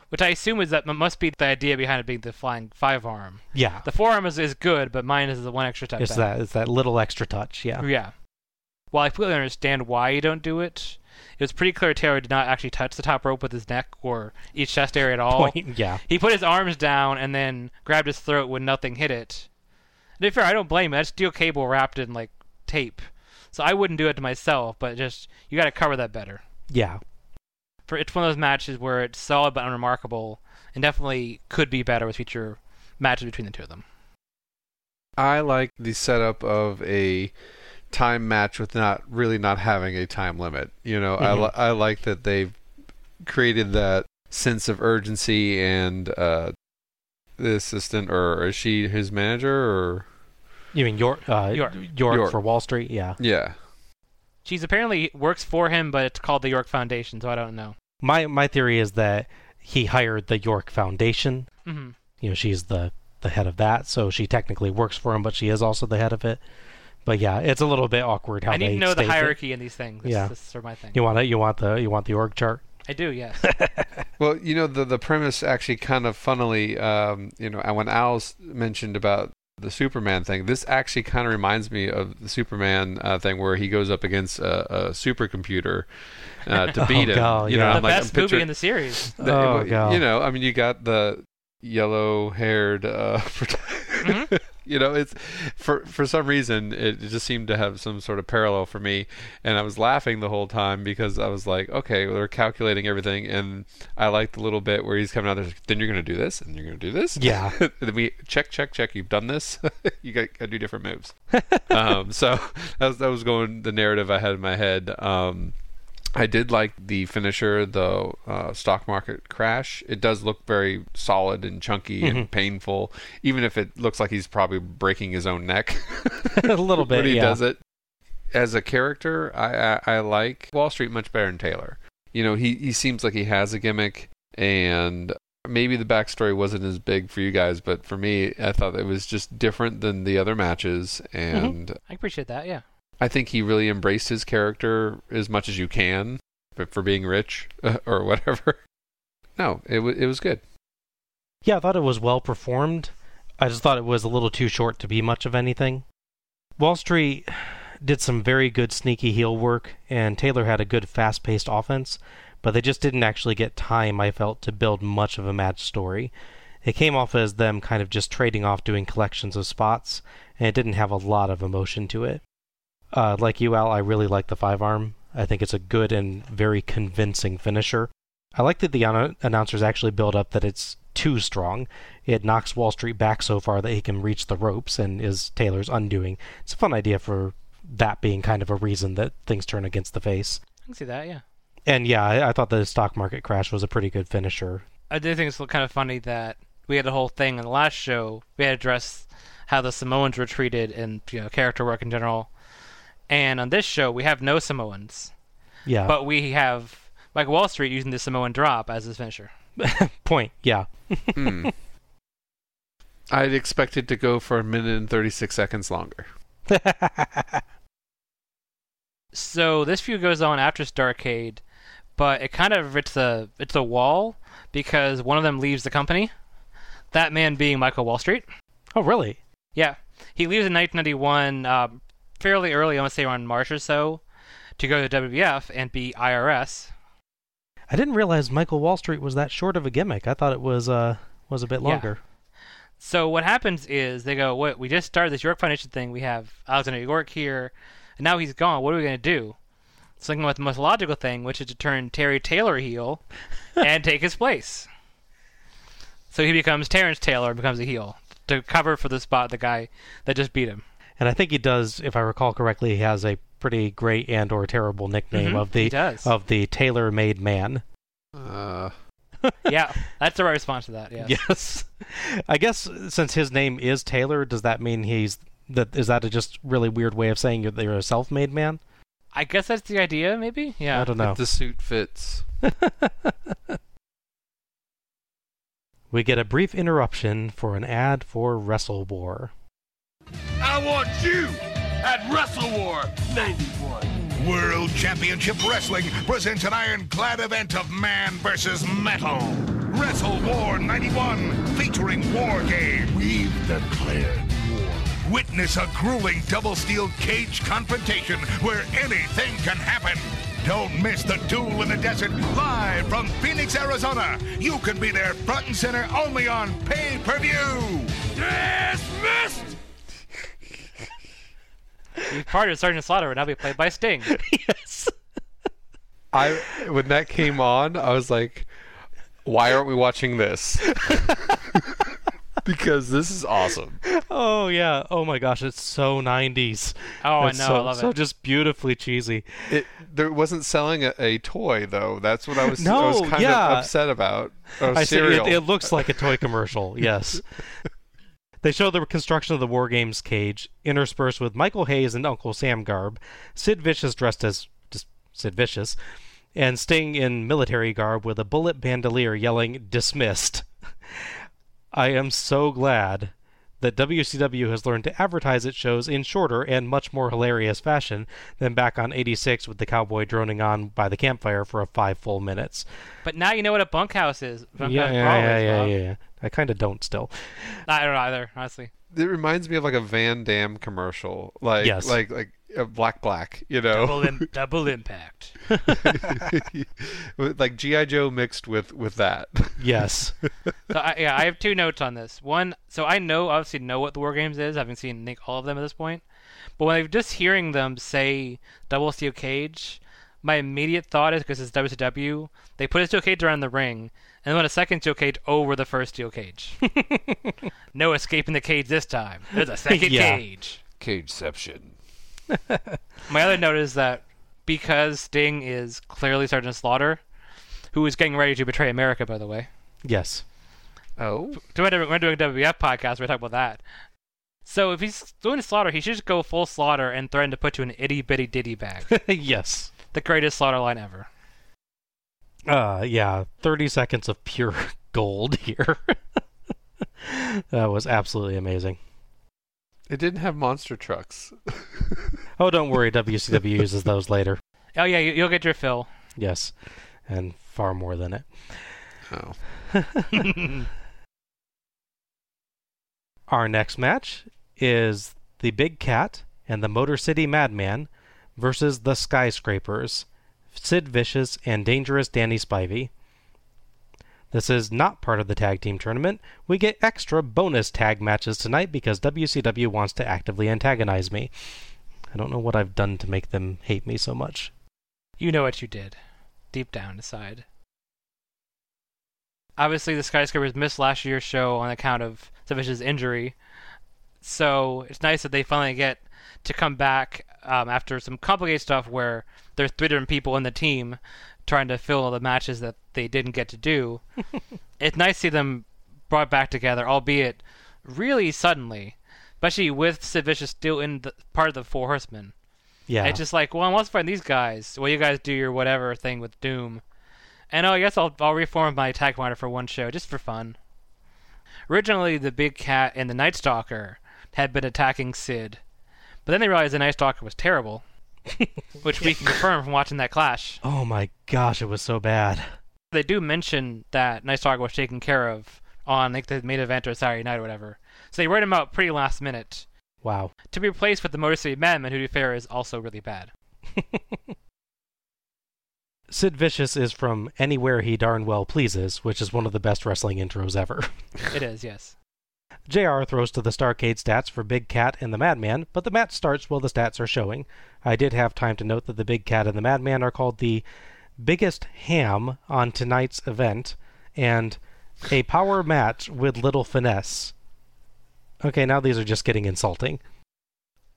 Which I assume is that must be the idea behind it being the flying five arm. Yeah. The forearm is, is good, but mine is the one extra touch. It's that it's that little extra touch. Yeah. Yeah. While I completely understand why you don't do it, it was pretty clear Taylor did not actually touch the top rope with his neck or each chest area at all. Point- yeah. He put his arms down and then grabbed his throat when nothing hit it. To be fair, I don't blame him. That's steel cable wrapped in like tape. So I wouldn't do it to myself, but just you got to cover that better. Yeah. For it's one of those matches where it's solid but unremarkable, and definitely could be better with future matches between the two of them. I like the setup of a time match with not really not having a time limit. You know, I Mhm. li- I like that they've created that sense of urgency and uh, the assistant or is she his manager or You mean York? Uh, York. York, York. for Wall Street? Yeah. yeah. She's apparently works for him, but it's called the York Foundation, so I don't know. My my theory is that he hired the York Foundation. Mhm. You know, she's the the head of that, so she technically works for him, but she is also the head of it. But yeah, it's a little bit awkward how I need they to know the state it. hierarchy in these things. That's, Yeah. that's sort of my thing. You want it? You want the you want the org chart? I do, yes. (laughs) Well, you know the the premise actually kind of funnily, um, you know, and when Al mentioned about the Superman thing, this actually kind of reminds me of the Superman uh, thing where he goes up against a, a supercomputer uh, (laughs) to Oh, beat him. God, you know, yeah. I'm the like, I'm best movie in the series. the- Oh, well, God. You know, I mean, you got the yellow-haired. Uh, (laughs) Mm-hmm. (laughs) you know, it's for for some reason it just seemed to have some sort of parallel for me, and I was laughing the whole time because I was like, okay, well, they're calculating everything, and I like the little bit where he's coming out there. Then you're gonna do this, and you're gonna do this. Yeah. (laughs) then we check, check, check. You've done this. (laughs) you got to do different moves. um, so that was that was going the narrative I had in my head. Um, I did like the finisher, the uh, stock market crash. It does look very solid and chunky Mm-hmm. and painful, even if it looks like he's probably breaking his own neck (laughs) a little bit. (laughs) when he yeah. does it. As a character, I, I I like Wall Street much better than Taylor. You know, he he seems like he has a gimmick, and maybe the backstory wasn't as big for you guys, but for me, I thought it was just different than the other matches, and I appreciate that, yeah. I think he really embraced his character as much as you can, but for being rich (laughs) or whatever. No, it wa it was good. Yeah, I thought it was well performed. I just thought it was a little too short to be much of anything. Wall Street did some very good sneaky heel work, and Taylor had a good fast paced offense, but they just didn't actually get time, I felt, to build much of a match story. It came off as them kind of just trading off doing collections of spots, and it didn't have a lot of emotion to it. Uh, like you, Al, I really like the five arm. I think it's a good and very convincing finisher. I like that the anno- announcers actually build up that it's too strong. It knocks Wall Street back so far that he can reach the ropes and is Taylor's undoing. It's a fun idea for that being kind of a reason that things turn against the face. I can see that, yeah. And yeah, I, I thought the stock market crash was a pretty good finisher. I do think it's kind of funny that we had a whole thing in the last show. We had to address how the Samoans were treated and you know character work in general. And on this show, we have no Samoans, Yeah. but we have like Wall Street using the Samoan drop as his finisher. (laughs) Point. Yeah. (laughs) (laughs) Hmm. I'd expected to go for a minute and 36 seconds longer. So this feud goes on after Starcade, but it kind of it's a it's a wall because one of them leaves the company. That man being Michael Wall Street. Oh, really? Yeah, he leaves in 1991, um, fairly early. I want to say around March or so, to go to WWF and be IRS. I didn't realize Michael Wall Street was that short of a gimmick. I thought it was uh was a bit Yeah. longer. So what happens is they go, "What? We just started this York Foundation thing. We have Alexandra York here, and now he's gone. What are we going to do?" So up with the most logical thing, which is to turn Terry Taylor heel (laughs) and take his place. So he becomes Terrence Taylor and becomes a heel to cover for the spot the guy that just beat him. And I think he does, if I recall correctly, he has a pretty great and or terrible nickname Mhm, of the of the tailor-made man. Uh, (laughs) yeah, that's the right response to that. Yes. Yes. I guess since his name is Taylor, does that mean he's that is that a just really weird way of saying you're, that you're a self-made man? I guess that's the idea, maybe. Yeah. I don't know. if the suit fits. (laughs) We get a brief interruption for an ad for Wrestle War. I want you at Wrestle War 91. World Championship Wrestling presents an ironclad event of man versus metal. Wrestle War 91 featuring War Game. We've declared war. Witness a grueling double steel cage confrontation where anything can happen. Don't miss the duel in the desert live from Phoenix, Arizona. You can be there front and center only on pay per view. Dismissed! He's part of Sergeant Slaughter would now be played by Sting. (laughs) yes. I when that came on, I was like, "Why aren't we watching this?" (laughs) because this is awesome. Oh yeah. Oh my gosh, it's so 90s. Oh, I know, So, I love so it. just beautifully cheesy. It there wasn't selling a, a toy though. That's what I was. I No, was kind yeah. of upset about. I say cereal. it, it looks like a toy commercial. Yes. (laughs) They show the construction of the War Games cage, interspersed with Michael Hayes and Uncle Sam garb, Sid Vicious dressed as just Sid Vicious, and Sting in military garb with a bullet bandolier yelling "Dismissed." (laughs) I am so glad that WCW has learned to advertise its shows in shorter and much more hilarious fashion than back on 86 with the cowboy droning on by the campfire for a five full minutes. But now you know what a bunkhouse is. Bunkhouse Yeah, yeah, yeah, is, yeah, Bob. yeah. I kind of don't still. I don't either, honestly. It reminds me of like a Van Damme commercial, like Yes. like like uh, Black Black, you know, Double, im- (laughs) double impact. Like GI Joe mixed with with that. Yes. (laughs) So I, yeah, I have two notes on this. One, so I know obviously know what the War Games is, having seen Nick all of them at this point. But when I'm just hearing them say double steel cage, my immediate thought is because it's WCW, they put a steel cage around the ring and then put a second steel cage over the first steel cage. (laughs) no escaping the cage this time. There's a (laughs) second Yeah. cage. Cageception. (laughs) My other note is that because Sting is clearly Sergeant Slaughter, who is getting ready to betray America, by the way. Yes. Oh, We're doing we're doing a WWF podcast. We're talking about that. So if he's doing slaughter, he should just go full slaughter and threaten to put you in an itty bitty ditty bag. yes. the greatest slaughter line ever. Uh, yeah. 30 seconds of pure (laughs) gold here. (laughs) that was absolutely amazing. it didn't have monster trucks. (laughs) Oh, don't worry. WCW uses those later. Oh yeah, you, you'll get your fill. Yes. And far more than it. Oh, Our next match is the Big Cat and the Motor City Madman versus the Skyscrapers, Sid Vicious and Dangerous Danny Spivey. This is not part of the tag team tournament. We get extra bonus tag matches tonight because WCW wants to actively antagonize me. I don't know what I've done to make them hate me so much. You know what you did, deep down inside. Obviously, the skyscrapers missed last year's show on account of Vicious's injury, so it's nice that they finally get to come back um, after some complicated stuff where there's three different people in the team trying to fill the matches that they didn't get to do. (laughs) it's nice to see them brought back together, albeit really suddenly, especially with Sid Vicious still in the part of the Four Horsemen. Yeah. It's just like, well, let's find these guys. Well, you guys do your whatever thing with Doom. And oh, I guess I'll, I'll reform my attack monitor for one show, just for fun. Originally, the Big Cat and the Night Stalker had been attacking Sid. But then they realized the Night Stalker was terrible. (laughs) which we can confirm from watching that clash. Oh my gosh, it was so bad. They do mention that Nice Dog was taken care of on like the main event or Saturday night or whatever. So they write him out pretty last minute Wow. to be replaced with the Motor City Madman, who to be fair is also really bad. (laughs) Sid Vicious is from Anywhere He Darn Well Pleases, which is one of the best wrestling intros ever. It is, yes. JR throws to the Starcade stats for Big Cat and the Madman, but the match starts while the stats are showing. I did have time to note that the Big Cat and the Madman are called the biggest ham on tonight's event and a power match with little finesse. Okay, now these are just getting insulting.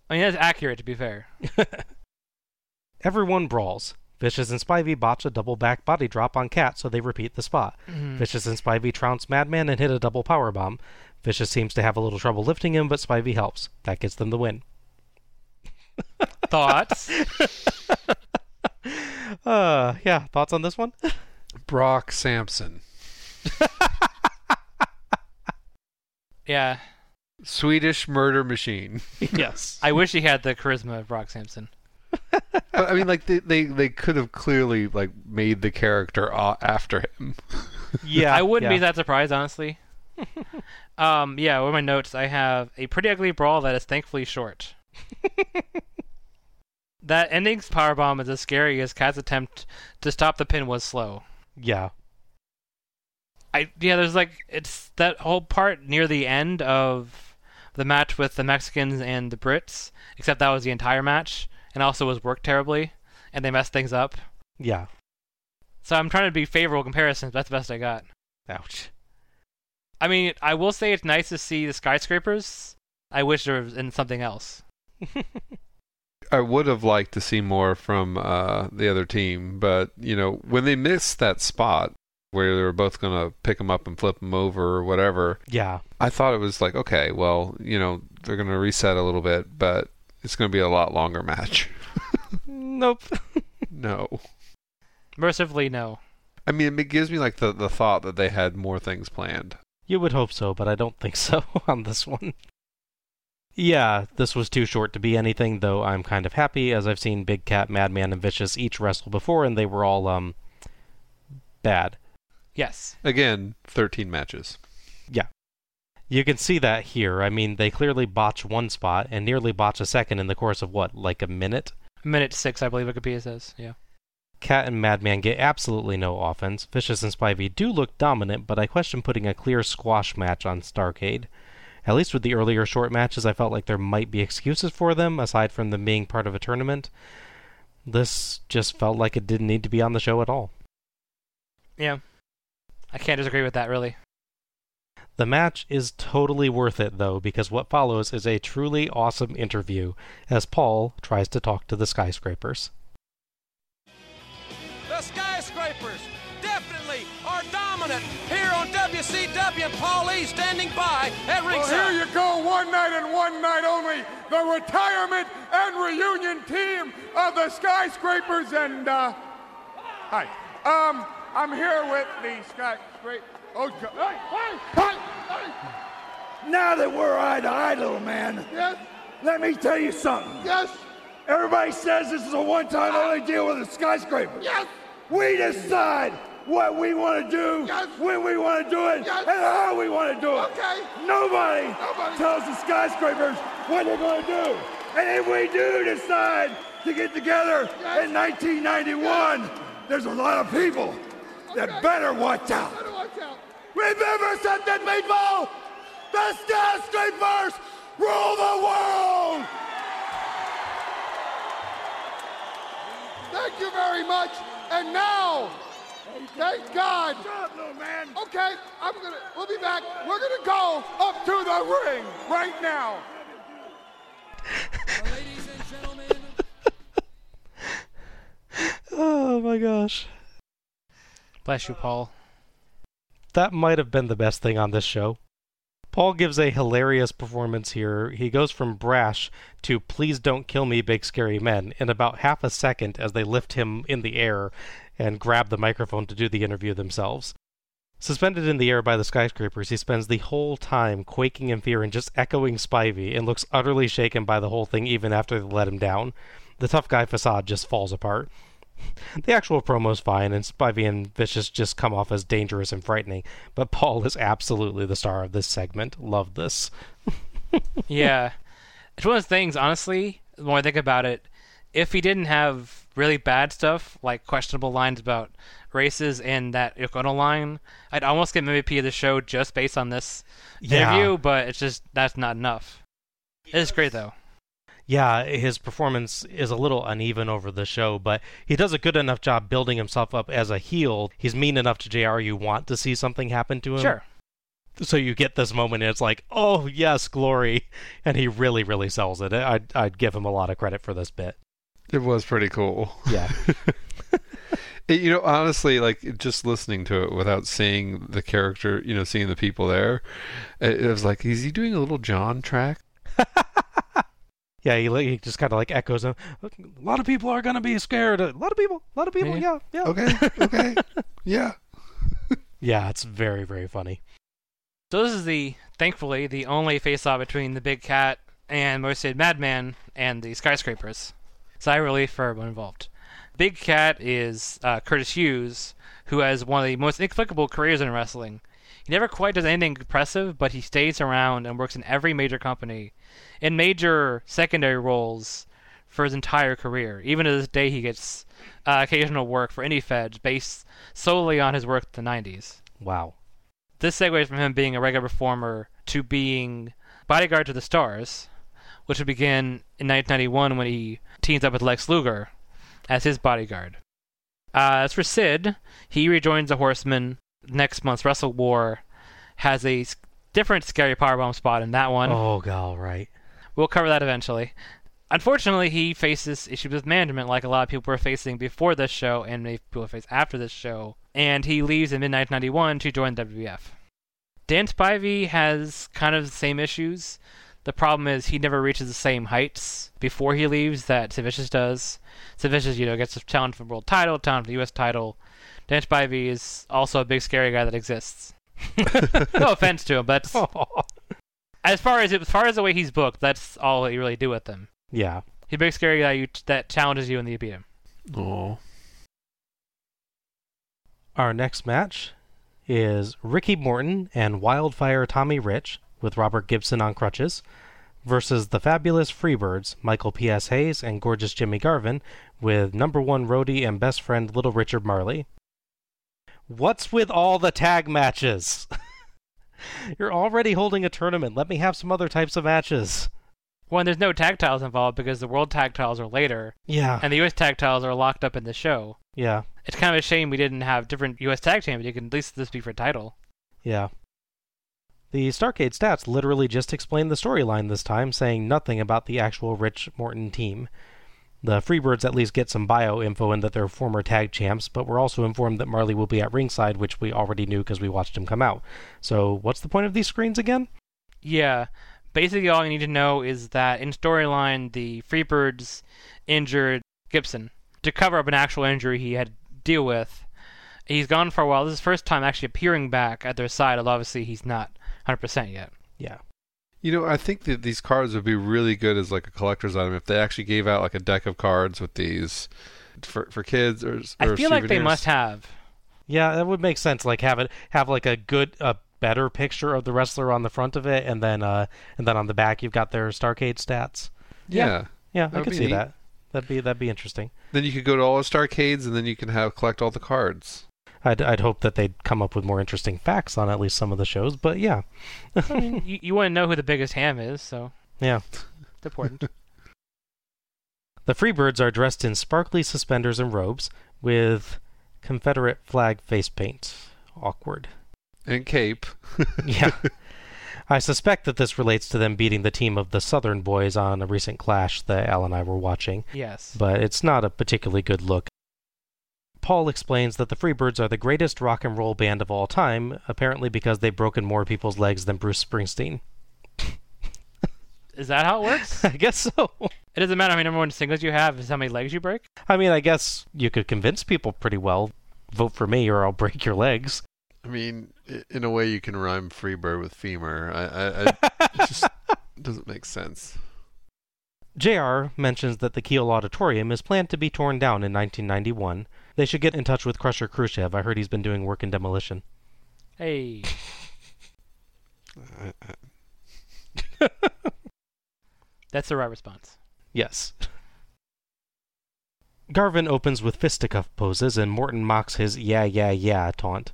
I mean, that's accurate to be fair. (laughs) Everyone brawls. Vicious and Spivey botch a double back body drop on Cat, so they repeat the spot. Mhm. Vicious and Spivey trounce Madman and hit a double power bomb. Vicious seems to have a little trouble lifting him, but Spivey helps. That gets them the win. (laughs) Thoughts? (laughs) uh, yeah, thoughts on this one? (laughs) Brock Samson. yeah. Swedish murder machine. yes. I wish he had the charisma of Brock Samson. but I mean, like they, they, they could have clearly like made the character after him. Yeah, I wouldn't be that surprised, honestly. Um, yeah, with my notes, I have a pretty ugly brawl that is thankfully short. (laughs) that ending's powerbomb is as scary as Cat's attempt to stop the pin was slow. Yeah. I yeah, there's like it's that whole part near the end of the match with the Mexicans and the Brits, except that was the entire match and also was worked terribly and they messed things up. Yeah. So I'm trying to be favorable comparisons, but that's the best I got. Ouch. I mean, I will say it's nice to see the skyscrapers. I wish there was in something else. (laughs) I would have liked to see more from uh, the other team, but you know, when they missed that spot where they were both gonna pick them up and flip them over or whatever, Yeah. I thought it was like, okay, well, you know, they're gonna reset a little bit, but it's gonna be a lot longer match. (laughs) Nope. (laughs) no. Mercifully, no. I mean, it gives me like the, the thought that they had more things planned. You would hope so, but I don't think so (laughs) on this one. Yeah, this was too short to be anything, though I'm kind of happy as I've seen Big Cat, Madman, and Vicious each wrestle before, and they were all, um, bad. Yes. Again, 13 matches. Yeah. You can see that here. I mean, they clearly botch one spot and nearly botch a second in the course of what, like a minute? Minute six, I believe Wikipedia says. Yeah. Cat and Madman get absolutely no offense. Vicious and Spivey do look dominant, but I question putting a clear squash match on Starcade. At least with the earlier short matches, I felt like there might be excuses for them, aside from them being part of a tournament. This just felt like it didn't need to be on the show at all. Yeah. I can't disagree with that, really. The match is totally worth it, though, because what follows is a truly awesome interview as Paul tries to talk to the skyscrapers. Skyscrapers definitely are dominant here on WCW. And Paul E standing by at Well, here you go, one night and one night only. The retirement and reunion team of the skyscrapers. And, uh, hi. Um, I'm here with the skyscraper. Oh, hey, hey, hey, hey. Now that we're eye to eye, little man, Yes, let me tell you something. yes, Everybody says this is a one-time only deal with the skyscraper. yes. We decide what we want to do, Yes. when we want to do it, Yes. and how we want to do it. Okay. Nobody, Nobody. tells the skyscrapers what they're going to do. And if we do decide to get together Yes. in 1991, there's a lot of people that Okay. better watch out. Better watch out. Remember something, people! The skyscrapers rule the world! Thank you very much. And now, thank God. Up. Okay, I'm gonna. We'll be back. We're gonna go up to the ring right now. Ladies and gentlemen, (laughs) Oh my gosh. Bless you, Paul. That might have been the best thing on this show. Paul gives a hilarious performance here. He goes from brash to please don't kill me, big scary men in about half a second as they lift him in the air and grab the microphone to do the interview themselves. Suspended in the air by the skyscrapers, he spends the whole time quaking in fear and just echoing Spivey and looks utterly shaken by the whole thing even after they let him down. The tough guy facade just falls apart. (laughs) The actual promo is fine, and Spivey and Vicious just come off as dangerous and frightening, but Paul is absolutely the star of this segment. Love this. (laughs) yeah. It's one of those things, honestly, the more I think about it, if he didn't have really bad stuff, like questionable lines about races and that Yoko Ono line, I'd almost get MVP of the show just based on this Yeah. interview, but it's just, that's not enough. It's great, though. Yeah, his performance is a little uneven over the show, but he does a good enough job building himself up as a heel. He's mean enough to JR you want to see something happen to him. Sure. So you get this moment, and it's like, oh yes, glory, (laughs) and he really, really sells it. I'd, I'd give him a lot of credit for this bit. It was pretty cool. Yeah. (laughs) You know, honestly, like just listening to it without seeing the character, you know, seeing the people there, it, it was like, is he doing a little John track? (laughs) Yeah, he, he just kind of like echoes him. A lot of people are gonna be scared. A lot of people. A lot of people. Yeah, yeah. Okay, okay, (laughs) yeah. Yeah, it's very, very funny. So this is the, thankfully, the only face-off between the Big Cat and Moisted Madman and the Skyscrapers. Sigh of relief for everyone involved. Big Cat is uh, Curtis Hughes, who has one of the most inexplicable careers in wrestling. He never quite does anything impressive, but he stays around and works in every major company, in major secondary roles for his entire career. Even to this day, he gets uh, occasional work for indie feds based solely on his work in the 90s. Wow. This segues from him being a regular performer to being bodyguard to the stars, which would begin in 1991 when he teams up with Lex Luger as his bodyguard. Uh, as for Sid, he rejoins the Horsemen next month's Wrestle War, has a different scary powerbomb spot in that one. Oh, God, right. We'll cover that eventually. Unfortunately, he faces issues with management, like a lot of people were facing before this show, and many people face after this show. And he leaves in mid 1991 to join WWF. Dan Spivey has kind of the same issues. The problem is he never reaches the same heights before he leaves that Sid Vicious does. Sid Vicious, you know, gets a challenge for the world title, challenge for the U.S. title. Dan Spivey is also a big scary guy that exists. (laughs) (laughs) no offense to him, but (laughs) as far as as far as the way he's booked, that's all you really do with him. Yeah. He's a big scary guy you, that challenges you and you beat him. Oh. Our next match is Ricky Morton and Wildfire Tommy Rich with Robert Gibson on crutches versus the fabulous Freebirds, Michael P.S. Hayes and gorgeous Jimmy Garvin with number one roadie and best friend Little Richard Marley. What's with all the tag matches? (laughs) (laughs) You're already holding a tournament. Let me have some other types of matches. Well, and there's no tag titles involved because the world tag titles are later. Yeah. And the U.S. tag titles are locked up in the show. Yeah. It's kind of a shame we didn't have different U.S. tag champions. You can at least this be for title. Yeah. The Starcade stats literally just explain the storyline this time, saying nothing about the actual Rich Morton team. The Freebirds at least get some bio info in that they're former tag champs, but we're also informed that Marley will be at ringside, which we already knew because we watched him come out. So, what's the point of these screens again? Yeah. Basically, all you need to know is that in storyline, the Freebirds injured Gibson to cover up an actual injury he had to deal with. He's gone for a while. This is his first time actually appearing back at their side, although obviously he's not 100% yet. Yeah. You know, I think that these cards would be really good as like a collector's item if they actually gave out like a deck of cards with these for for kids or. or I feel like they must have. Yeah, that would make sense. Like have it have like a good, a better picture of the wrestler on the front of it, and then uh, and then on the back you've got their Starcade stats. Yeah, yeah, That I could see neat. that. That'd be that'd be interesting. Then you could go to all the Starcades, and then you can have collect all the cards. I'd I'd hope that they'd come up with more interesting facts on at least some of the shows, but yeah, I mean, (laughs) you, you want to know who the biggest ham is, so yeah. it's important. (laughs) The Freebirds are dressed in sparkly suspenders and robes with Confederate flag face paint. Awkward. And cape. (laughs) yeah. I suspect that this relates to them beating the team of the Southern Boys on a recent clash that Al and I were watching. Yes. But it's not a particularly good look. Paul explains that the Freebirds are the greatest rock and roll band of all time, apparently because they've broken more people's legs than Bruce Springsteen. Is that how it works? (laughs) I guess so. It doesn't matter how many number one singles you have, it's how many legs you break. I mean, I guess you could convince people pretty well vote for me or I'll break your legs. I mean, in a way, you can rhyme Freebird with femur. I, I, I (laughs) it just doesn't make sense. JR mentions that the Kiel Auditorium is planned to be torn down in 1991. They should get in touch with Crusher Khrushchev. I heard he's been doing work in demolition. Hey. (laughs) That's the right response. Yes. Garvin opens with fisticuff poses, and Morton mocks his yeah, yeah, yeah taunt.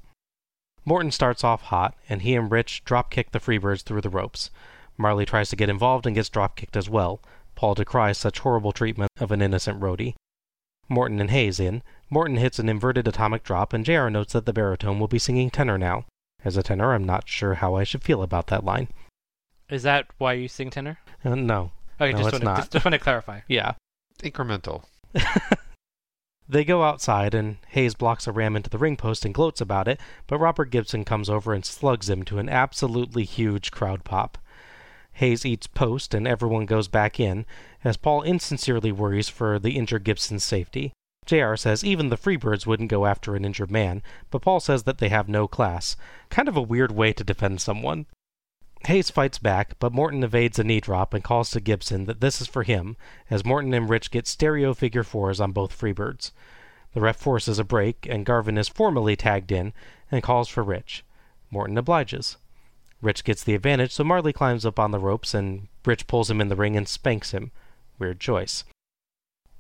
Morton starts off hot, and he and Rich drop kick the Freebirds through the ropes. Marley tries to get involved and gets drop kicked as well. Paul decries such horrible treatment of an innocent roadie. Morton and Hayes in. Morton hits an inverted atomic drop, and JR notes that the baritone will be singing tenor now. As a tenor, I'm not sure how I should feel about that line. Is that why you sing tenor? Uh, no. Okay, no, just, it's want to, not. just, just want to clarify. (laughs) Yeah. Incremental. (laughs) They go outside, and Hayes blocks a ram into the ring post and gloats about it, but Robert Gibson comes over and slugs him to an absolutely huge crowd pop. Hayes eats post, and everyone goes back in, as Paul insincerely worries for the injured Gibson's safety. JR says even the Freebirds wouldn't go after an injured man, but Paul says that they have no class. Kind of a weird way to defend someone. Hayes fights back, but Morton evades a knee drop and calls to Gibson that this is for him, as Morton and Rich get stereo figure fours on both Freebirds. The ref forces a break, and Garvin is formally tagged in and calls for Rich. Morton obliges. Rich gets the advantage, so Marley climbs up on the ropes, and Rich pulls him in the ring and spanks him. Weird choice.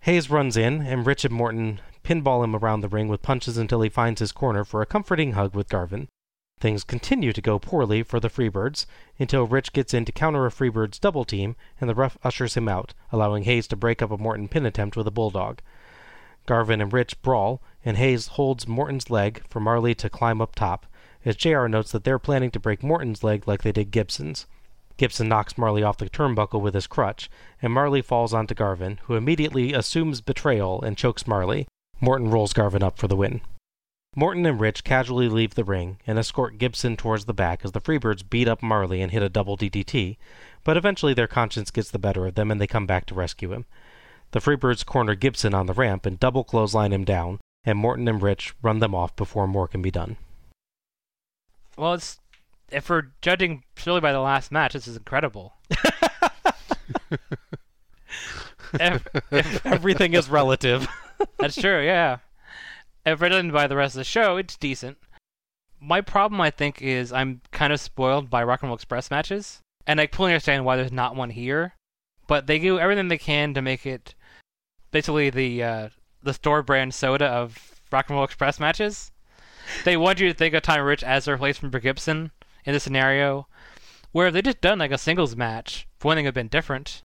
Hayes runs in, and Rich and Morton pinball him around the ring with punches until he finds his corner for a comforting hug with Garvin. Things continue to go poorly for the Freebirds until Rich gets in to counter a Freebirds double team, and the ref ushers him out, allowing Hayes to break up a Morton pin attempt with a bulldog. Garvin and Rich brawl, and Hayes holds Morton's leg for Marley to climb up top, as JR notes that they're planning to break Morton's leg like they did Gibson's. Gibson knocks Marley off the turnbuckle with his crutch, and Marley falls onto Garvin, who immediately assumes betrayal and chokes Marley. Morton rolls Garvin up for the win. Morton and Rich casually leave the ring and escort Gibson towards the back as the Freebirds beat up Marley and hit a double DDT, but eventually their conscience gets the better of them and they come back to rescue him. The Freebirds corner Gibson on the ramp and double clothesline him down, and Morton and Rich run them off before more can be done. Well, it's if we're judging purely by the last match, this is incredible. (laughs) if, if, (laughs) Everything is relative. (laughs) that's true, yeah. If we're judging by the rest of the show, it's decent. My problem, I think, is I'm kind of spoiled by Rock and Roll Express matches, and I completely understand why there's not one here. But they do everything they can to make it basically the uh, the store brand soda of Rock and Roll Express matches. They want you to think of Tommy Rich as a replacement for Gibson in this scenario, where if they just done like a singles match, for one thing, it would have been different.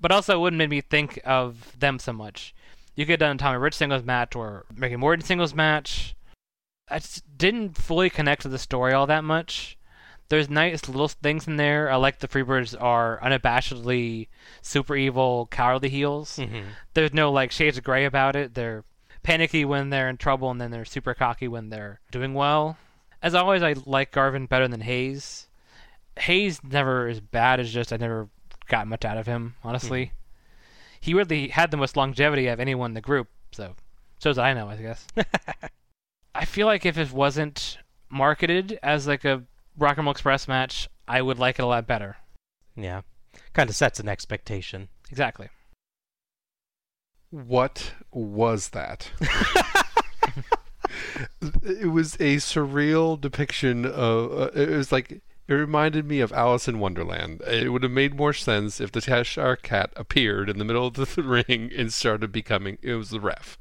But also, it wouldn't make me think of them so much. You could have done a Tommy Rich singles match or Ricky Morton singles match. I just didn't fully connect to the story all that much. There's nice little things in there. I like the Freebirds are unabashedly super evil, cowardly heels. Mhm. There's no like shades of gray about it. They're panicky when they're in trouble, and then they're super cocky when they're doing well. As always, I like Garvin better than Hayes. Hayes never as bad as just I never got much out of him, honestly. Hmm. He really had the most longevity of anyone in the group, so so as I know, I guess. (laughs) I feel like if it wasn't marketed as like a Rock and Roll Express match, I would like it a lot better. Yeah. Kind of sets an expectation. Exactly. What was that? (laughs) (laughs) it was a surreal depiction of. Uh, it was like it reminded me of Alice in Wonderland. It would have made more sense if the Cheshire Cat appeared in the middle of the (laughs) ring and started becoming. It was the ref.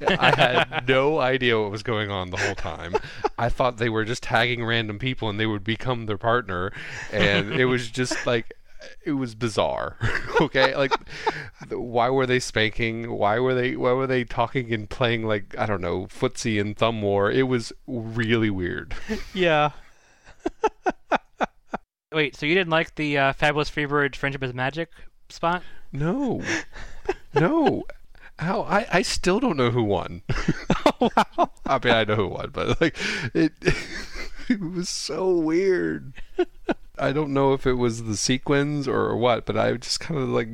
I had no idea what was going on the whole time. I thought they were just tagging random people and they would become their partner, and it was just like it was bizarre. (laughs) okay, like why were they spanking? Why were they why were they talking and playing like I don't know footsie and thumb war? It was really weird. (laughs) Yeah. (laughs) Wait, so you didn't like the uh, Fabulous Freebird Friendship is Magic spot? No, no. How I I still don't know who won. I mean I know who won, but like it it was so weird. I don't know if it was the sequins or what, but I just kind of like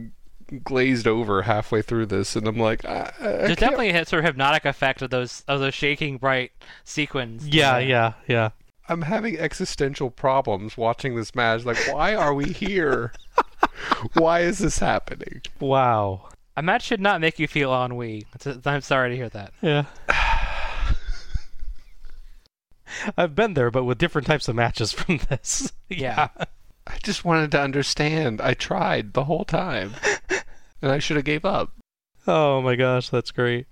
glazed over halfway through this, and I'm like, I, I There's can't- definitely a sort of hypnotic effect of those of those shaking bright sequins. Yeah, yeah, yeah. I'm having existential problems watching this match. Like, why are we here? (laughs) Why is this happening? Wow. A match should not make you feel ennui. It's- I'm sorry to hear that. Yeah. I've been there, but with different types of matches (laughs) from this. Yeah. I just wanted to understand. I tried the whole time, and I should have gave up. Oh my gosh, that's great.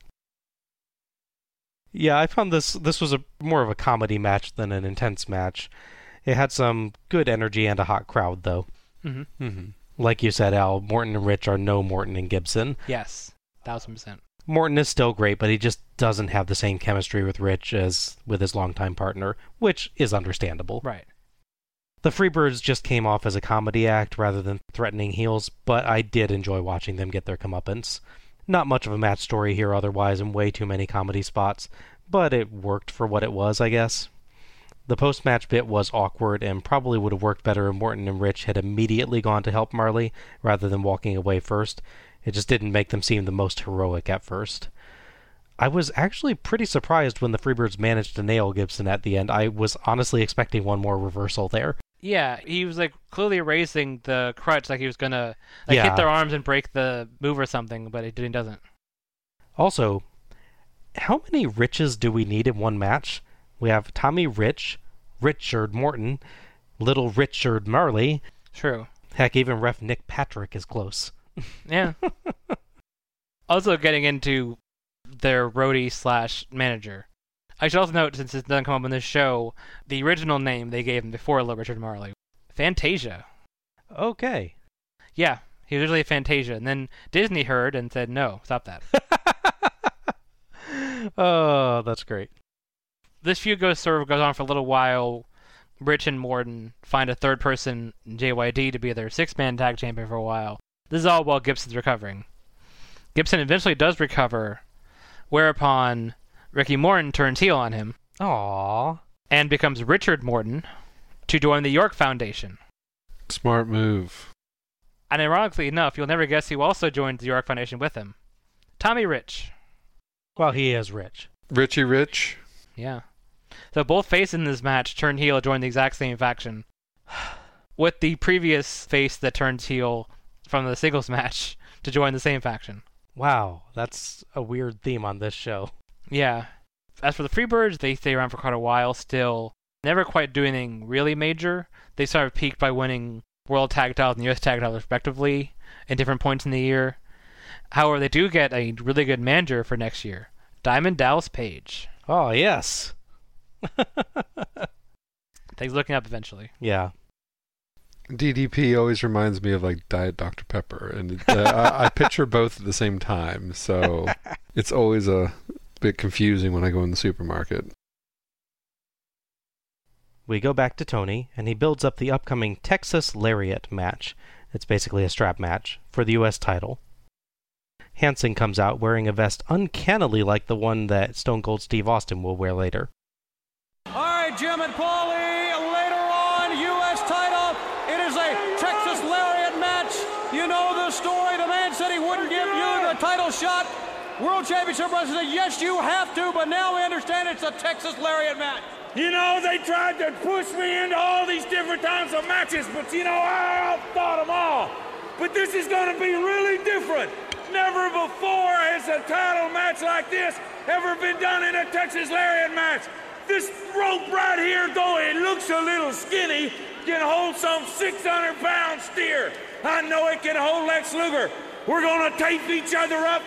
Yeah, I found this this was a more of a comedy match than an intense match. It had some good energy and a hot crowd though. Mhm. Mm-hmm. Like you said, Al, Morton and Rich are no Morton and Gibson. Yes, thousand percent. Morton is still great, but he just doesn't have the same chemistry with Rich as with his longtime partner, which is understandable. Right. The Freebirds just came off as a comedy act rather than threatening heels, but I did enjoy watching them get their comeuppance. Not much of a match story here otherwise, and way too many comedy spots, but it worked for what it was, I guess. The post match bit was awkward and probably would have worked better if Morton and Rich had immediately gone to help Marley rather than walking away first. It just didn't make them seem the most heroic at first. I was actually pretty surprised when the Freebirds managed to nail Gibson at the end. I was honestly expecting one more reversal there. Yeah, he was like clearly raising the crutch, like he was gonna like Yeah. hit their arms and break the move or something, but he didn't. Doesn't. Also, how many Riches do we need in one match? We have Tommy Rich, Richard Morton, Little Richard Marley. True. Heck, even ref Nick Patrick is close. (laughs) Yeah. also, getting into their roadie slash manager. I should also note, since it doesn't come up in this show, the original name they gave him before Little Richard Marley, Fantasia. Okay. Yeah, he was originally Fantasia, and then Disney heard and said, "No, stop that." (laughs) Oh, that's great. this feud goes sort of goes on for a little while. Rich and Morton find a third person, JYD, to be their six man tag champion for a while. This is all while Gibson's recovering. Gibson eventually does recover, whereupon Ricky Morton turns heel on him Aww. and becomes Richard Morton to join the York Foundation. Smart move. And ironically enough, you'll never guess who also joined the York Foundation with him. Tommy Rich. Well, he is rich. Richie Rich. Yeah. So both faces in this match turned heel, joined the exact same faction. (sighs) With the previous face that turns heel from the singles match to join the same faction. Wow, that's a weird theme on this show. Yeah. As for the Freebirds, they stay around for quite a while still. Never quite do anything really major. They sort of peaked by winning World Tag Titles and US Tag Titles respectively at different points in the year. However, they do get a really good manager for next year. Diamond Dallas Page. Oh, yes. (laughs) Things looking up eventually. Yeah. DDP always reminds me of like Diet Dr Pepper, and uh, I, I picture (laughs) both at the same time. So it's always a bit confusing when I go in the supermarket. We go back to Tony, and he builds up the upcoming Texas Lariat match. It's basically a strap match for the U.S. title. Hansen comes out wearing a vest uncannily like the one that Stone Cold Steve Austin will wear later. All right, Jim and Paulie, later on, U.S. title. It is a Texas Lariat match. You know the story. The man said he wouldn't give you the title shot. World Championship Wrestling yes, you have to, but now we understand it's a Texas Lariat match. You know, they tried to push me into all these different types of matches, but you know, I outthought them all. But this is going to be really different. Never before has a title match like this ever been done in a Texas Lariat match. This rope right here, though it looks a little skinny, can hold some 600 pound steer. I know it can hold Lex Luger. We're going to tape each other up.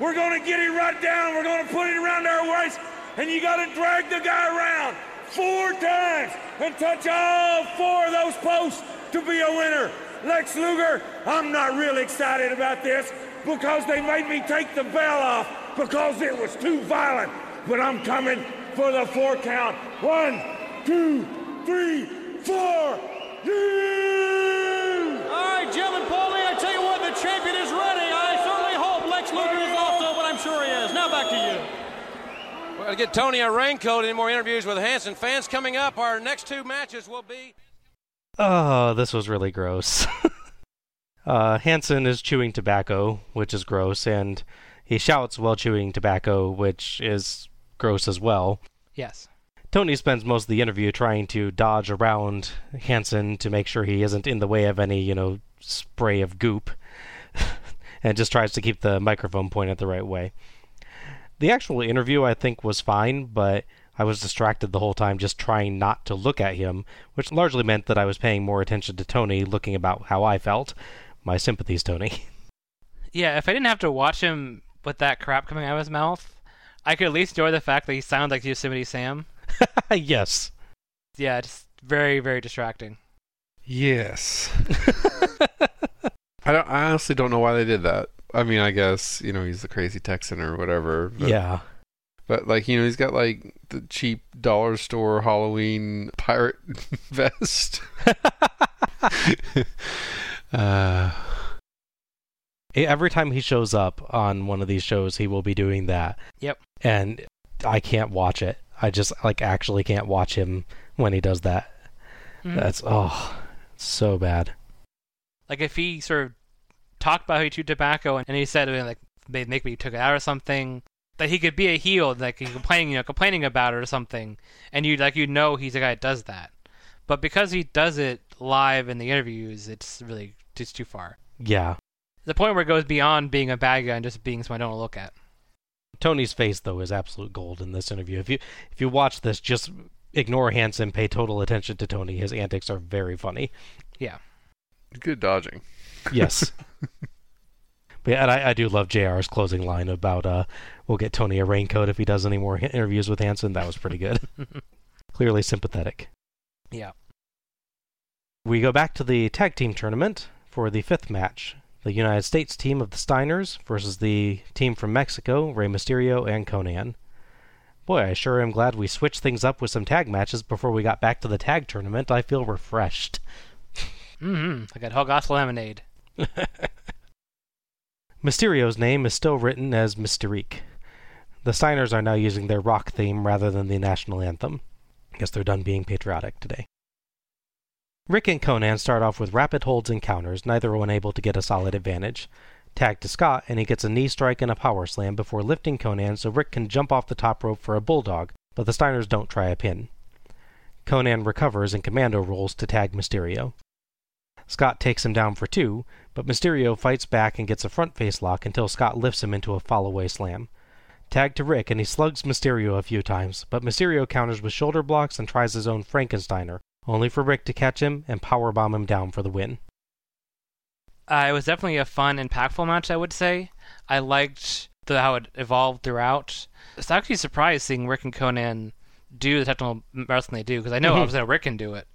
We're going to get it right down. We're going to put it around our waist. And you got to drag the guy around four times and touch all four of those posts to be a winner. Lex Luger, I'm not real excited about this because they made me take the bell off because it was too violent. But I'm coming for the four count. One, two, three, four. Yeah! All right, Jim and Paulie, I tell you what, the champion is ready. I sure he is. Now back to you. We're going to get Tony a raincoat. Any more interviews with Hansen fans coming up? Our next two matches will be. Oh, this was really gross. (laughs) uh, Hansen is chewing tobacco, which is gross, and he shouts while chewing tobacco, which is gross as well. Yes. Tony spends most of the interview trying to dodge around Hansen to make sure he isn't in the way of any, you know, spray of goop, and just tries to keep the microphone pointed the right way. The actual interview, I think, was fine, but I was distracted the whole time just trying not to look at him, which largely meant that I was paying more attention to Tony, looking about how I felt. My sympathies, Tony. (laughs) Yeah, if I didn't have to watch him with that crap coming out of his mouth, I could at least enjoy the fact that he sounded like Yosemite Sam. (laughs) yes. Yeah, it's very, very distracting. Yes. (laughs) I don't. I honestly don't know why they did that. I mean, I guess you know he's the crazy Texan or whatever. But, yeah. But like you know, he's got like the cheap dollar store Halloween pirate (laughs) vest. (laughs) (laughs) uh, Every time he shows up on one of these shows, he will be doing that. Yep. And I can't watch it. I just like actually can't watch him when he does that. Mhm. That's oh, so bad. Like if he sort of talked about how he chewed tobacco and, and he said like they make me took it out or something, that he could be a heel, like he complaining, you know, complaining about it or something, and you like you know he's a guy that does that. But because he does it live in the interviews, it's really just too far. Yeah. The point where it goes beyond being a bad guy and just being someone I don't look at. Tony's face though is absolute gold in this interview. If you if you watch this, just ignore Hansen, pay total attention to Tony. His antics are very funny. Yeah. Good dodging. Yes. (laughs) but yeah, and I, I do love JR's closing line about uh we'll get Tony a raincoat if he does any more interviews with Hansen. That was pretty good. (laughs) Clearly sympathetic. Yeah. We go back to the tag team tournament for the fifth match. The United States team of the Steiners versus the team from Mexico, Rey Mysterio and Konnan. Boy, I sure am glad we switched things up with some tag matches before we got back to the tag tournament. I feel refreshed. Mm-hmm. I got Hog Gospel Lemonade. (laughs) Mysterio's name is still written as Mysterique. The Steiners are now using their rock theme rather than the national anthem. I guess they're done being patriotic today. Rick and Konnan start off with rapid holds and counters, neither one able to get a solid advantage. Tag to Scott, and he gets a knee strike and a power slam before lifting Konnan so Rick can jump off the top rope for a bulldog, but the Steiners don't try a pin. Konnan recovers and commando rolls to tag Mysterio. Scott takes him down for two, but Mysterio fights back and gets a front face lock until Scott lifts him into a fallaway slam. Tag to Rick, and he slugs Mysterio a few times, but Mysterio counters with shoulder blocks and tries his own Frankensteiner, only for Rick to catch him and powerbomb him down for the win. Uh, it was definitely a fun, and impactful match, I would say. I liked the, how it evolved throughout. It's actually surprised seeing Rick and Konnan do the technical wrestling they do, because I know Mhm. obviously Rick can do it,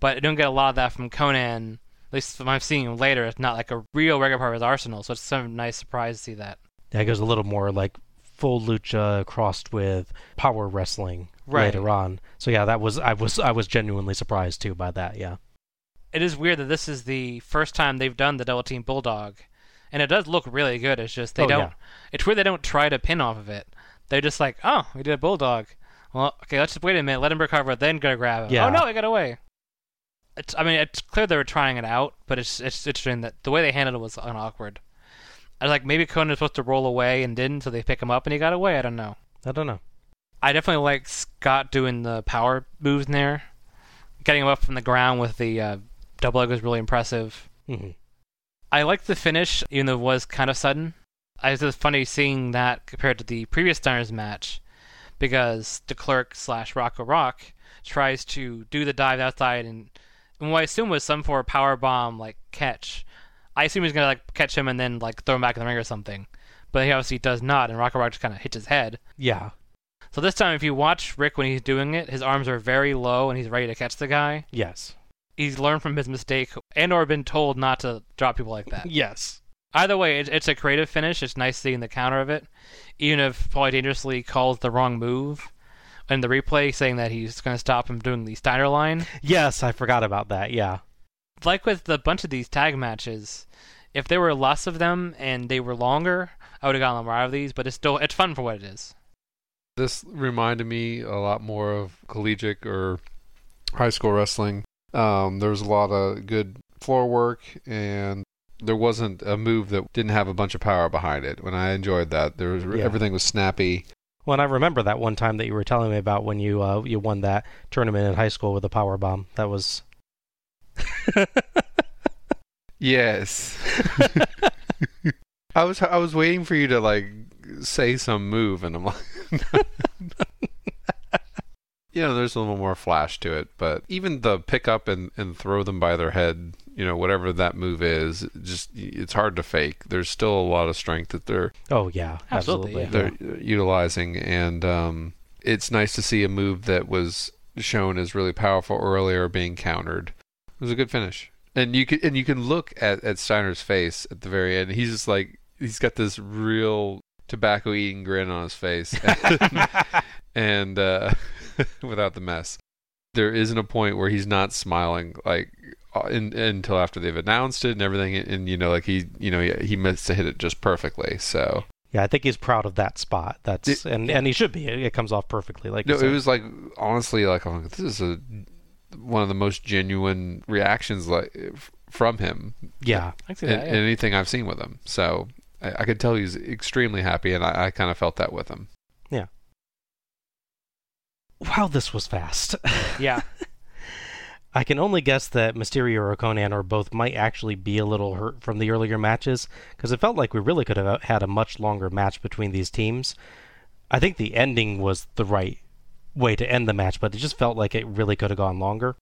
but I don't get a lot of that from Konnan. At least from I'm seeing him later, it's not like a real regular part of his arsenal, so it's some nice surprise to see that. Yeah, it goes a little more like full lucha crossed with power wrestling Right. later on. So yeah, that was I was I was genuinely surprised too by that. Yeah. It is weird that this is the first time they've done the double team bulldog, and it does look really good. It's just they Oh, don't. yeah. It's weird they don't try to pin off of it. They're just like, oh, we did a bulldog. Well, okay, let's just wait a minute, let him recover, then go grab him. Yeah. Oh no, he got away. It's. I mean, it's clear they were trying it out, but it's it's interesting that the way they handled it was awkward. I was like, maybe Konnan was supposed to roll away and didn't, so they pick him up and he got away. I don't know. I don't know. I definitely like Scott doing the power moves in there. Getting him up from the ground with the uh, double leg was really impressive. Mhm. I liked the finish, even though it was kind of sudden. I was just funny seeing that compared to the previous Steiners match, because De Klerk slash Rocco Rock tries to do the dive outside and, and what I assume was some for a power bomb like catch. I assume he's gonna like catch him and then like throw him back in the ring or something, but he obviously does not, and Rocco Rock just kind of hits his head. Yeah. So this time, if you watch Rick when he's doing it, his arms are very low and he's ready to catch the guy. Yes. He's learned from his mistake and or been told not to drop people like that. Yes. Either way, it's, it's a creative finish. It's nice seeing the counter of it, even if Paulie Dangerously calls the wrong move in the replay, saying that he's going to stop him doing the Steiner line. Yes, I forgot about that. Yeah. Like with a bunch of these tag matches, if there were less of them and they were longer, I would have gotten more out of these. But it's still it's fun for what it is. This reminded me a lot more of collegiate or high school wrestling. Um, there was a lot of good floor work, and there wasn't a move that didn't have a bunch of power behind it. When I enjoyed that, there was Yeah. everything was snappy. Well, and I remember that one time that you were telling me about when you uh, you won that tournament in high school with a power bomb. That was (laughs) Yes. (laughs) I was I was waiting for you to like say some move, and I'm like, (laughs) you know, there's a little more flash to it. But even the pick up and and throw them by their head, you know, whatever that move is, just it's hard to fake. There's still a lot of strength that they're oh yeah, absolutely. they're utilizing, and um, it's nice to see a move that was shown as really powerful earlier being countered. It was a good finish, and you can and you can look at at Steiner's face at the very end. He's just like he's got this real tobacco eating grin on his face, (laughs) (laughs) and uh, (laughs) without the mess, there isn't a point where he's not smiling like. Uh, In, until after they've announced it and everything, and you know, like he, you know, he, he missed to hit it just perfectly. So Yeah, I think he's proud of that spot. That's and and he should be. It, it comes off perfectly. Like no, it was like honestly, like I'm like, this is a one of the most genuine reactions like from him. Yeah. I can see in, yeah. in anything I've seen with him. So I, I could tell he's extremely happy, and I, I kind of felt that with him. Yeah. Wow, this was fast. Yeah. (laughs) I can only guess that Mysterio or Konnan or both might actually be a little hurt from the earlier matches, because it felt like we really could have had a much longer match between these teams. I think the ending was the right way to end the match, but it just felt like it really could have gone longer.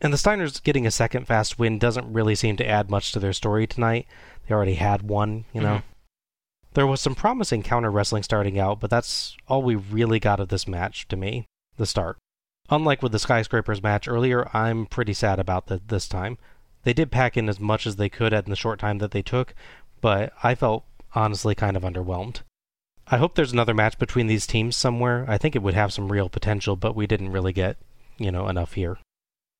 And the Steiners getting a second fast win doesn't really seem to add much to their story tonight. They already had one, you know. Mhm. There was some promising counter wrestling starting out, but that's all we really got of this match to me, the start. Unlike with the Skyscrapers match earlier, I'm pretty sad about that this time. They did pack in as much as they could in the short time that they took, but I felt honestly kind of underwhelmed. I hope there's another match between these teams somewhere. I think it would have some real potential, but we didn't really get, you know, enough here.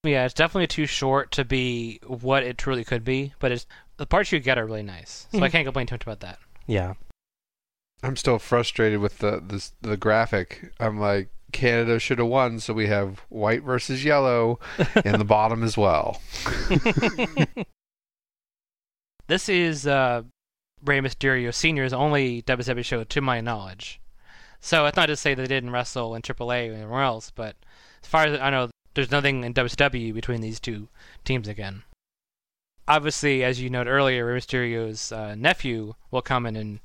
Yeah, it's definitely too short to be what it truly could be, but it's the parts you get are really nice. So I Mhm. can't complain too much about that. Yeah. I'm still frustrated with the this, the graphic. I'm like Canada should have won, so we have white versus yellow in the bottom as well. (laughs) This is uh, Rey Mysterio Senior's only WWE show, to my knowledge. So it's not to say they didn't wrestle in AAA or anywhere else, but as far as I know, there's nothing in WCW between these two teams again. Obviously, as you noted earlier, Rey Mysterio's uh, nephew will come in and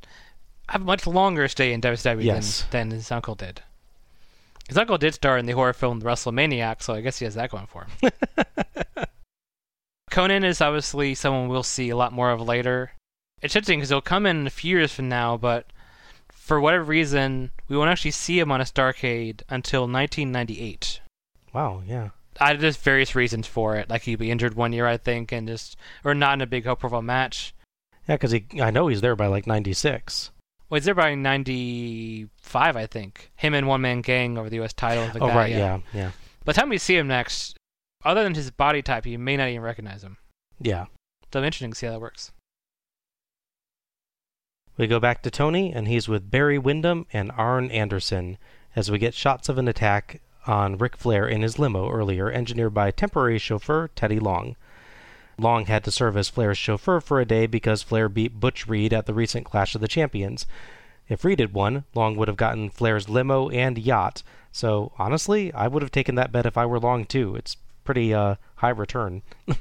have a much longer stay in WCW Yes. than, than his uncle did. His uncle did star in the horror film The WrestleManiac, so I guess he has that going for him. (laughs) Konnan is obviously someone we'll see a lot more of later. It's interesting because he'll come in a few years from now, but for whatever reason, we won't actually see him on a Starcade until 1998. Wow, yeah. I there's various reasons for it, like he'd be injured one year, I think, and just or not in a big high-profile match. Yeah, because he, I know he's there by like 96. Well, he's there by 95, I think. Him and One Man Gang over the U.S. title. oh, that, right, yeah, yeah. By the time we see him next, other than his body type, you may not even recognize him. Yeah. So interesting to see how that works. We go back to Tony, and he's with Barry Windham and Arn Anderson as we get shots of an attack on Ric Flair in his limo earlier, engineered by temporary chauffeur Teddy Long. Long had to serve as Flair's chauffeur for a day because Flair beat Butch Reed at the recent Clash of the Champions. If Reed had won, Long would have gotten Flair's limo and yacht. So honestly, I would have taken that bet if I were Long too. It's pretty uh, high return. (laughs)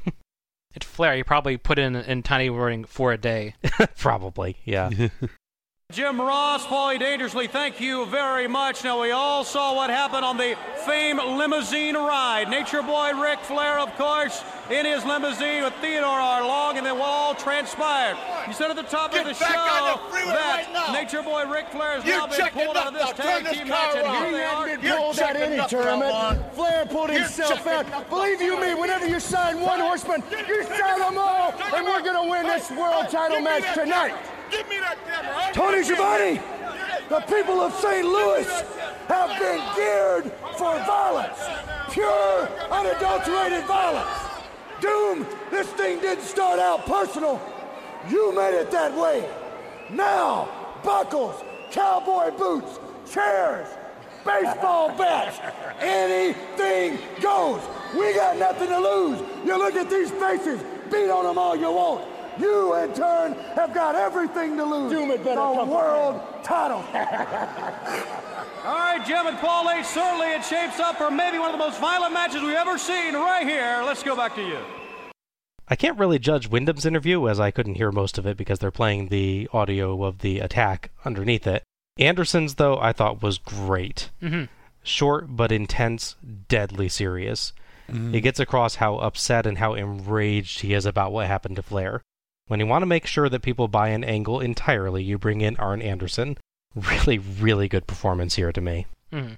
It's Flair. He probably put in in tiny wording for a day. (laughs) Probably, yeah. (laughs) Jim Ross, Paulie Dangerously, thank you very much. Now, we all saw what happened on the famed limousine ride. Nature Boy Ric Flair, of course, in his limousine with Theodore R. Long, and then what all transpired. You said at the top Get of the show the that right. Nature Boy Ric Flair has You now been pulled out up of this now. Turn tag this team car match, and around. here they He are. ain't been pulled at any tournament. Flair pulled You're himself checking out. Believe you me, whenever you sign one horseman, you sign them all, and we're gonna win this world title match tonight. Tony Schiavone, the people of St. Louis have been geared for violence, pure, unadulterated violence. Doom, this thing didn't start out personal. You made it that way. Now, buckles, cowboy boots, chairs, baseball bats, anything goes. We got nothing to lose. You look at these faces, beat on them all you want. You, in turn, have got everything to lose. Doom it better the world title. (laughs) All right, Jim and Paul H. Certainly it shapes up for maybe one of the most violent matches we've ever seen right here. Let's go back to you. I can't really judge Windham's interview as I couldn't hear most of it because they're playing the audio of the attack underneath it. Anderson's, though, I thought was great. Mm-hmm. Short but intense, deadly serious. He gets across how upset and how enraged he is about what happened to Flair. When you want to make sure that people buy an angle entirely, you bring in Arn Anderson. Really, really good performance here to me. hmm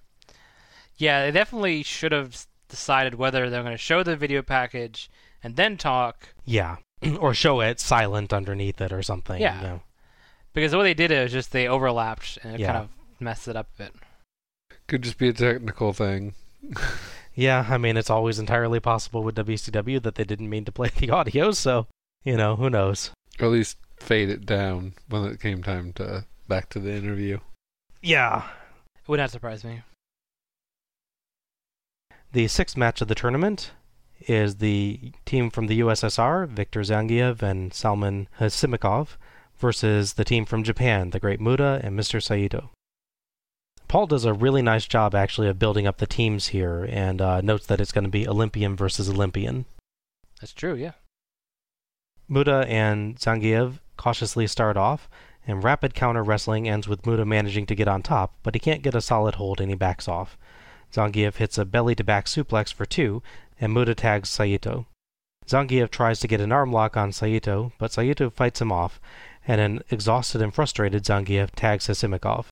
Yeah, they definitely should have decided whether they're going to show the video package and then talk. Yeah. (clears throat) or show it silent underneath it or something. Yeah. you know. Because the way they did it was just they overlapped and it Yeah. kind of messed it up a bit. Could just be a technical thing. (laughs) Yeah, I mean, it's always entirely possible with WCW that they didn't mean to play the audio, so, you know, who knows. Or at least fade it down when it came time to back to the interview. Yeah. It would not surprise me. The sixth match of the tournament is the team from the USSR, Viktor Zangiev and Salman Hashimikov, versus the team from Japan, the Great Muta and Mr. Saito. Paul does a really nice job, actually, of building up the teams here, and uh, notes that it's going to be Olympian versus Olympian. That's true, yeah. Muta and Zangiev cautiously start off, and rapid counter wrestling ends with Muta managing to get on top, but he can't get a solid hold and he backs off. Zangiev hits a belly to back suplex for two, and Muta tags Saito. Zangiev tries to get an arm lock on Saito, but Saito fights him off, and an exhausted and frustrated Zangiev tags Hashimikov.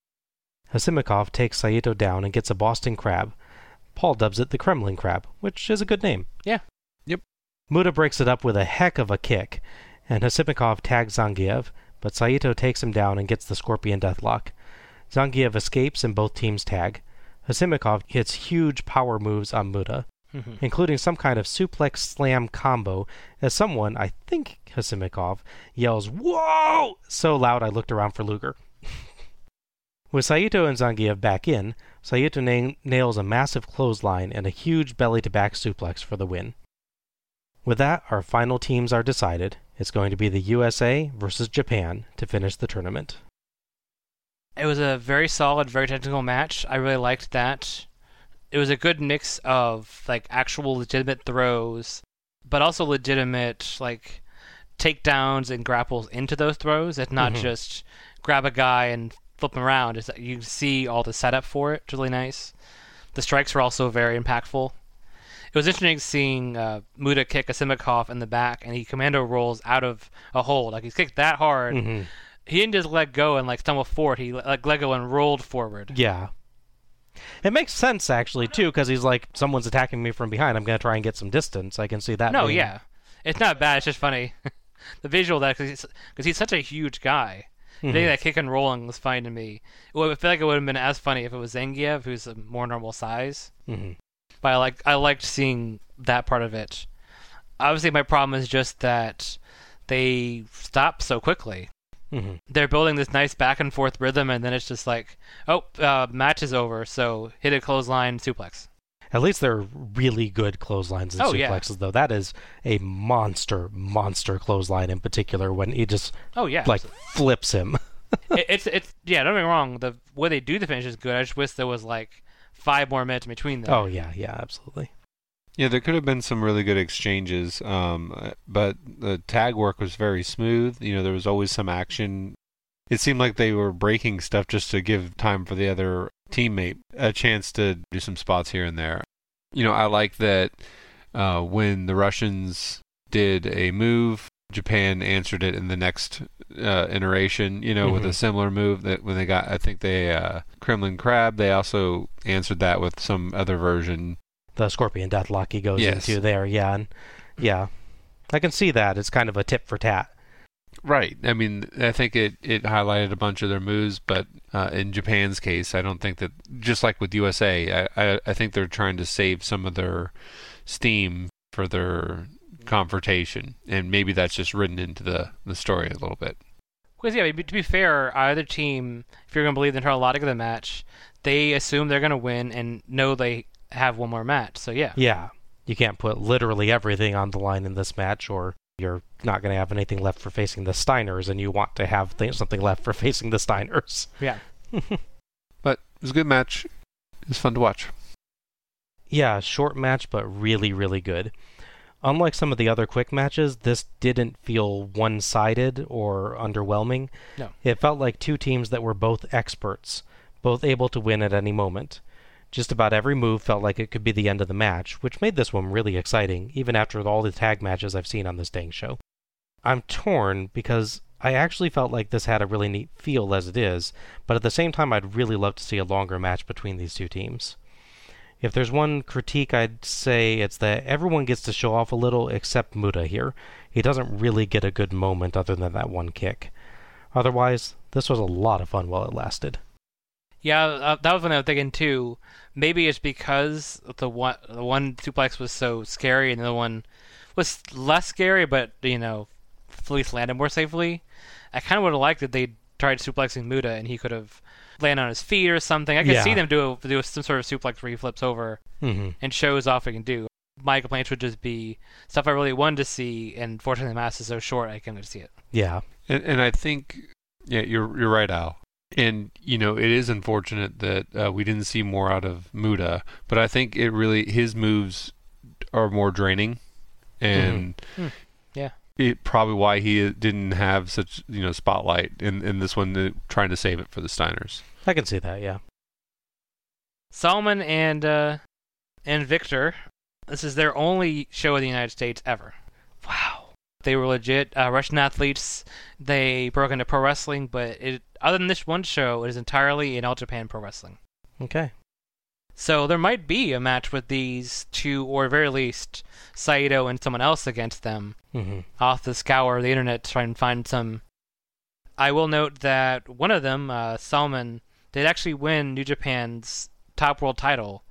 Hashimikov takes Saito down and gets a Boston Crab. Paul dubs it the Kremlin Crab, which is a good name. Yeah. Muta breaks it up with a heck of a kick, and Hashimikov tags Zangiev, but Saito takes him down and gets the Scorpion Deathlock. Zangiev escapes and both teams tag. Hashimikov hits huge power moves on Muta, Mhm. including some kind of suplex slam combo, as someone, I think Hashimikov, yells, Whoa! so loud I looked around for Luger. (laughs) With Saito and Zangiev back in, Saito na- nails a massive clothesline and a huge belly to back suplex for the win. With that, our final teams are decided. It's going to be the USA versus Japan to finish the tournament. It was a very solid, very technical match. I really liked that. It was a good mix of like actual legitimate throws, but also legitimate like takedowns and grapples into those throws. It's not Mhm. just grab a guy and flip him around. It's that you can see all the setup for it. It's really nice. The strikes were also very impactful. It was interesting seeing uh, Muta kick Hashimikov in the back, and he commando rolls out of a hold. Like he's kicked that hard. Mhm. He didn't just let go and like stumble forward. He like let go and rolled forward. Yeah. It makes sense actually too, because he's like, someone's attacking me from behind. I'm gonna try and get some distance. I can see that. No, being- yeah, it's not bad. It's just funny. (laughs) the visual that because he's, he's such a huge guy. I Mhm. think that kick and rolling was fine to me. It would, I feel like it would have been as funny if it was Zangiev, who's a more normal size. Mhm. But I like I liked seeing that part of it. Obviously, my problem is just that they stop so quickly. Mhm. They're building this nice back and forth rhythm, and then it's just like, oh, uh, match is over. So hit a clothesline suplex. At least they're really good clotheslines and Oh, yeah. suplexes, though. That is a monster, monster clothesline in particular when he just Oh, yeah, like flips him. (laughs) it, it's it's yeah. Don't get me wrong. The way they do the finish is good. I just wish there was like five more minutes between them. oh yeah, yeah, absolutely. Yeah, there could have been some really good exchanges, um, uh, but the tag work was very smooth. You know, there was always some action. It seemed like they were breaking stuff just to give time for the other teammate a chance to do some spots here and there. You know, I like that uh, when the Russians did a move, Japan answered it in the next uh, iteration. You know, with a Mhm. similar move that when they got, I think they uh, Kremlin Crab, they also answered that with some other version. The Scorpion Deathlock he goes Yes. into there, yeah, and yeah, I can see that. It's kind of a tip for tat. Right. I mean, I think it, it highlighted a bunch of their moves, but uh, in Japan's case, I don't think that, just like with USA, I, I, I think they're trying to save some of their steam for their confrontation, and maybe that's just written into the, the story a little bit. Because yeah, to be fair, either team, if you're gonna believe the internal logic of the match, they assume they're gonna win and know they have one more match. So yeah, Yeah, you can't put literally everything on the line in this match, or You're not going to have anything left for facing the Steiners, and you want to have th- something left for (laughs) facing the Steiners. Yeah. (laughs) but it was a good match. It was fun to watch. Yeah, short match, but really, really good. Unlike some of the other quick matches, this didn't feel one sided or underwhelming. No. It felt like two teams that were both experts, both able to win at any moment. Just about every move felt like it could be the end of the match, which made this one really exciting, even after all the tag matches I've seen on this dang show. I'm torn because I actually felt like this had a really neat feel as it is, but at the same time, I'd really love to see a longer match between these two teams. If there's one critique, I'd say it's that everyone gets to show off a little except Muta here. He doesn't really get a good moment other than that one kick. Otherwise, this was a lot of fun while it lasted. Yeah, uh, that was what I was thinking too. Maybe it's because the one the one suplex was so scary, and the other one was less scary, but you know, least landed more safely. I kind of would have liked that they tried suplexing Muta, and he could have landed on his feet or something. I could Yeah. see them do do some sort of suplex where he flips over Mhm. and shows off what he can do. My complaints would just be stuff I really wanted to see, and fortunately the match is so short I couldn't see it. Yeah. And, and I think, yeah, you're you're right, Al. And you know, it is unfortunate that uh, we didn't see more out of Muta, but I think it really his moves are more draining, and Mhm. Yeah. it probably why he didn't have such you know spotlight in in this one, uh, trying to save it for the Steiners. I can see that, yeah. Solomon and uh, and Victor. This is their only show in the United States ever. Wow. They were legit uh, Russian athletes. They broke into pro wrestling, but it, other than this one show, it is entirely in All Japan Pro Wrestling. Okay. So there might be a match with these two, or very least Saito and someone else against them. Mhm. I'll have to scour the internet to try and find some. I will note that one of them, uh, Salman, did actually win New Japan's top world title,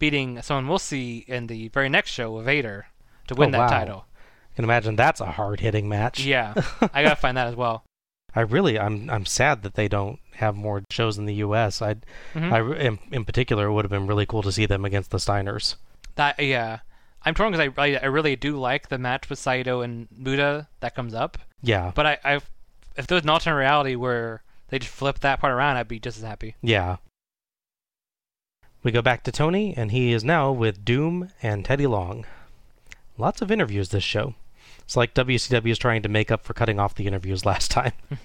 beating someone we'll see in the very next show, Vader, to win Oh, that wow. title. I can imagine that's a hard hitting match. Yeah, I gotta find that as well. (laughs) I really, I'm, I'm sad that they don't have more shows in the U.S. I'd, Mhm. I, in, in particular, it would have been really cool to see them against the Steiners. That yeah, I'm torn because I, I I really do like the match with Saito and Muta that comes up. Yeah. But I, I if there was an alternate reality where they just flip that part around, I'd be just as happy. Yeah. We go back to Tony, and he is now with Doom and Teddy Long. Lots of interviews this show. It's like WCW is trying to make up for cutting off the interviews last time. (laughs)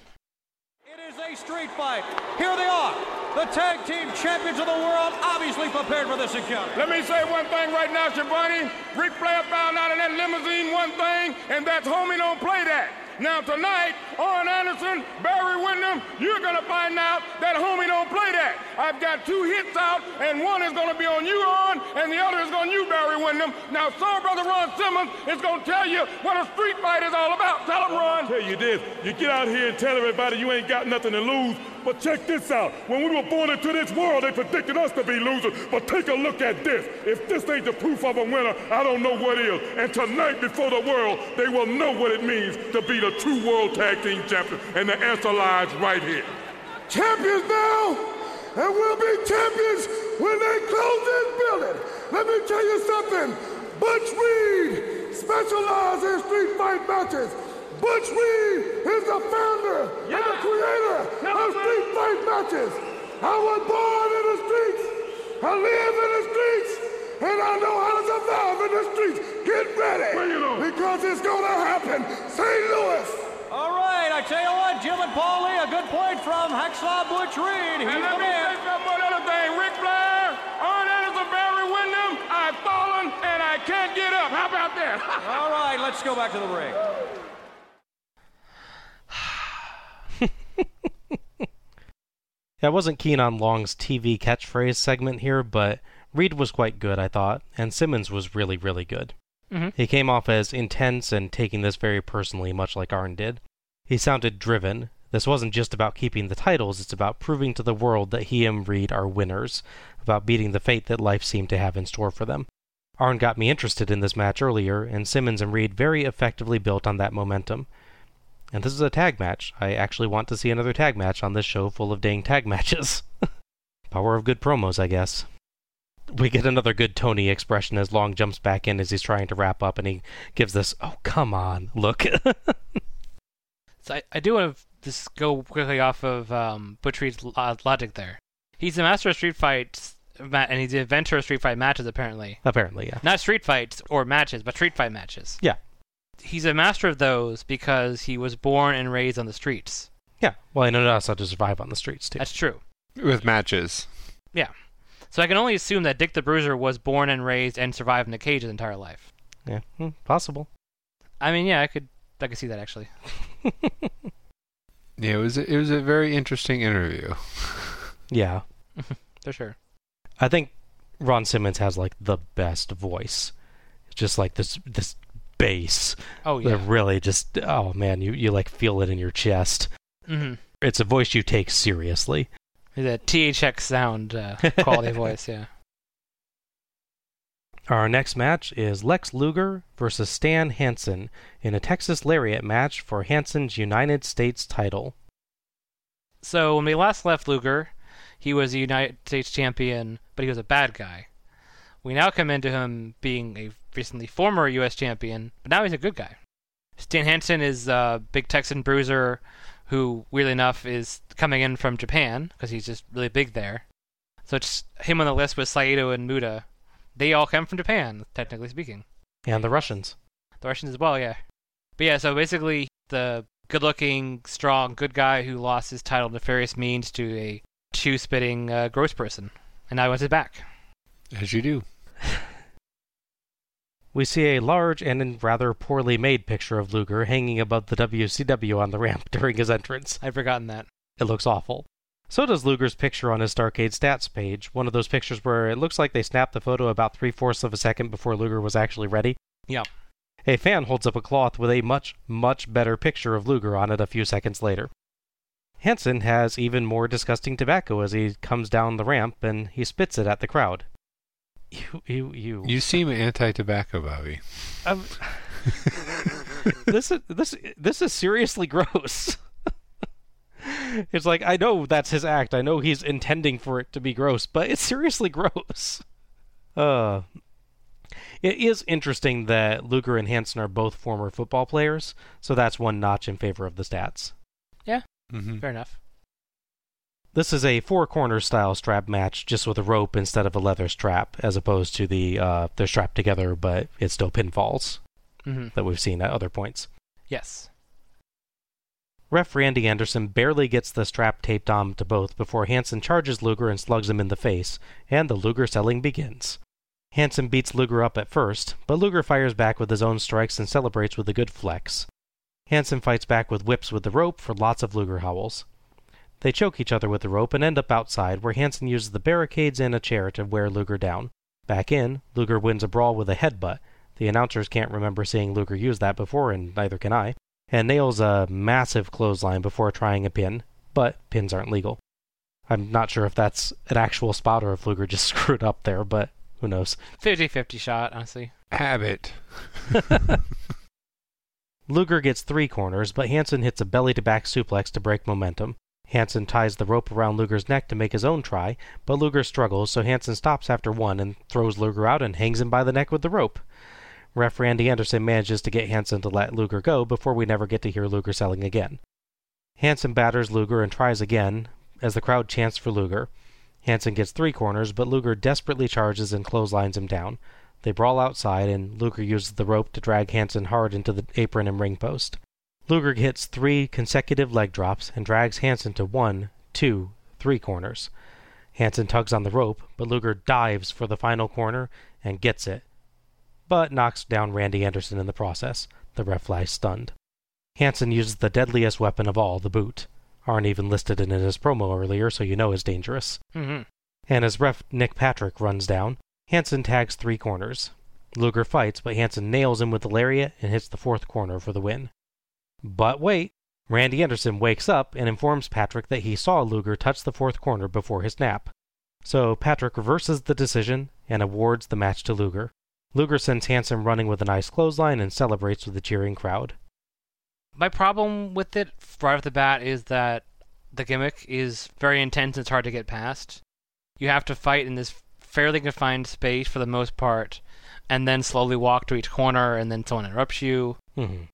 It is a street fight. Here they are, the tag team champions of the world, obviously prepared for this encounter. Let me say one thing right now, Schiavone. Ric Flair found out in that limousine one thing, and that's homie don't play that. Now tonight, Arn Anderson, Barry Windham, you're gonna find out that homie don't play that. I've got two hits out, and one is gonna be on you, Arn, and the other is on you, Barry Windham. Now, Soul Brother Ron Simmons is gonna tell you what a street fight is all about. Tell him, Ron. Tell you this, you get out here and tell everybody you ain't got nothing to lose. But check this out. When we were born into this world, they predicted us to be losers. But take a look at this. If this ain't the proof of a winner, I don't know what is. And tonight, before the world, they will know what it means to be the true world tag team champion. And the answer lies right here. Champions now, and we'll be champions when they close this building. Let me tell you something. Butch Reed specializes in street fight matches. Butch Reed is the founder and the creator of street fight matches. I was born in the streets. I live in the streets. And I know how to survive in the streets. Get ready. Because it's going to happen. St. Louis. All right, I tell you what, Jim and Paulie, a good point from Hacksaw Butch Reed. He's And the let me say man. something about another thing. Ric Flair, Arn Anderson, Barry Windham, I've fallen and I can't get up. How about that? (laughs) All right, let's go back to the ring. (sighs) I wasn't keen on Long's TV catchphrase segment here, but Reed was quite good, I thought, and Simmons was really, really good. Mhm. He came off as intense and taking this very personally, much like Arn did. He sounded driven. This wasn't just about keeping the titles, it's about proving to the world that he and Reed are winners, about beating the fate that life seemed to have in store for them. Arn got me interested in this match earlier, and Simmons and Reed very effectively built on that momentum. And this is a tag match. I actually want to see another tag match on this show full of dang tag matches. (laughs) Power of good promos, I guess. We get another good Tony expression as Long jumps back in as he's trying to wrap up, and he gives this "Oh come on" look. (laughs) So I, I do want to just go quickly off of um, Butch Reed's lo- logic there. He's a master of street fights, and he's the inventor of street fight matches, apparently. Apparently, yeah. Not street fights or matches, but street fight matches. Yeah. He's a master of those because he was born and raised on the streets. Yeah. Well, he knows how to survive on the streets too. That's true. With matches. Yeah. So I can only assume that Dick the Bruiser was born and raised and survived in a cage his entire life. Yeah, hmm, possible. I mean, yeah, I could, I could see that actually. (laughs) Yeah, it was a, it was a very interesting interview. (laughs) Yeah. (laughs) For sure. I think Ron Simmons has like the best voice. It's just like this this bass. Oh, that yeah. really just oh man, you you like feel it in your chest. Mm-hmm. It's a voice you take seriously. A THX sound uh, quality (laughs) voice, yeah. Our next match is Lex Luger versus Stan Hansen in a Texas Lariat match for Hansen's United States title. So when we last left Luger, he was a United States champion, but he was a bad guy. We now come into him being a recently former U.S. champion, but now he's a good guy. Stan Hansen is a big Texan bruiser who, weirdly enough, is coming in from Japan because he's just really big there. So it's him on the list with Saito and Muta. They all come from Japan, technically speaking. And the Russians. The Russians as well, yeah. But yeah, so basically the good-looking, strong, good guy who lost his title nefarious means to a chew-spitting uh, gross person, and now he wants it back. As you do. (laughs) We see a large and rather poorly made picture of Luger hanging above the WCW on the ramp (laughs) during his entrance. I'd forgotten that. It looks awful. So does Luger's picture on his Starcade stats page, one of those pictures where it looks like they snapped the photo about three fourths of a second before Luger was actually ready. Yeah. A fan holds up a cloth with a much, much better picture of Luger on it a few seconds later. Hansen has even more disgusting tobacco as he comes down the ramp and he spits it at the crowd. You, you, you. You seem anti-tobacco, Bobby. Um, (laughs) this is this this is seriously gross. (laughs) it's like I know that's his act. I know he's intending for it to be gross, but it's seriously gross. Uh, it is interesting that Luger and Hansen are both former football players, so that's one notch in favor of the stats. Yeah, Mhm. fair enough. This is a four corner style strap match, just with a rope instead of a leather strap, as opposed to the uh, they're strapped together, but it's still pinfalls Mhm. that we've seen at other points. Yes. Ref Randy Anderson barely gets the strap taped on to both before Hansen charges Luger and slugs him in the face, and the Luger selling begins. Hansen beats Luger up at first, but Luger fires back with his own strikes and celebrates with a good flex. Hansen fights back with whips with the rope for lots of Luger howls. They choke each other with the rope and end up outside, where Hansen uses the barricades and a chair to wear Luger down. Back in, Luger wins a brawl with a headbutt. The announcers can't remember seeing Luger use that before, and neither can I. And nails a massive clothesline before trying a pin, but pins aren't legal. I'm not sure if that's an actual spot or if Luger just (laughs) screwed up there, but who knows. 50-50 shot, honestly. Habit. (laughs) Luger gets three corners, but Hansen hits a belly to back suplex to break momentum. Hansen ties the rope around Luger's neck to make his own try, but Luger struggles, so Hansen stops after one and throws Luger out and hangs him by the neck with the rope. Ref Randy Anderson manages to get Hansen to let Luger go before we never get to hear Luger selling again. Hansen batters Luger and tries again as the crowd chants for Luger. Hansen gets three corners, but Luger desperately charges and clotheslines him down. They brawl outside, and Luger uses the rope to drag Hansen hard into the apron and ring post. Luger hits three consecutive leg drops and drags Hansen to one, two, three corners. Hansen tugs on the rope, but Luger dives for the final corner and gets it, but knocks down Randy Anderson in the process. The ref lies stunned. Hansen uses the deadliest weapon of all, the boot. Arn even listed it in his promo earlier, so you know it's dangerous. Mm-hmm. And as ref Nick Patrick runs down, Hansen tags three corners. Luger fights, but Hansen nails him with the lariat and hits the fourth corner for the win. But wait! Randy Anderson wakes up and informs Patrick that he saw Luger touch the fourth corner before his nap. So Patrick reverses the decision and awards the match to Luger. Luger sends Hansen running with a nice clothesline and celebrates with the cheering crowd. My problem with it right off the bat is that the gimmick is very intense and it's hard to get past. You have to fight in this fairly confined space for the most part, and then slowly walk to each corner, and then someone interrupts you. hmm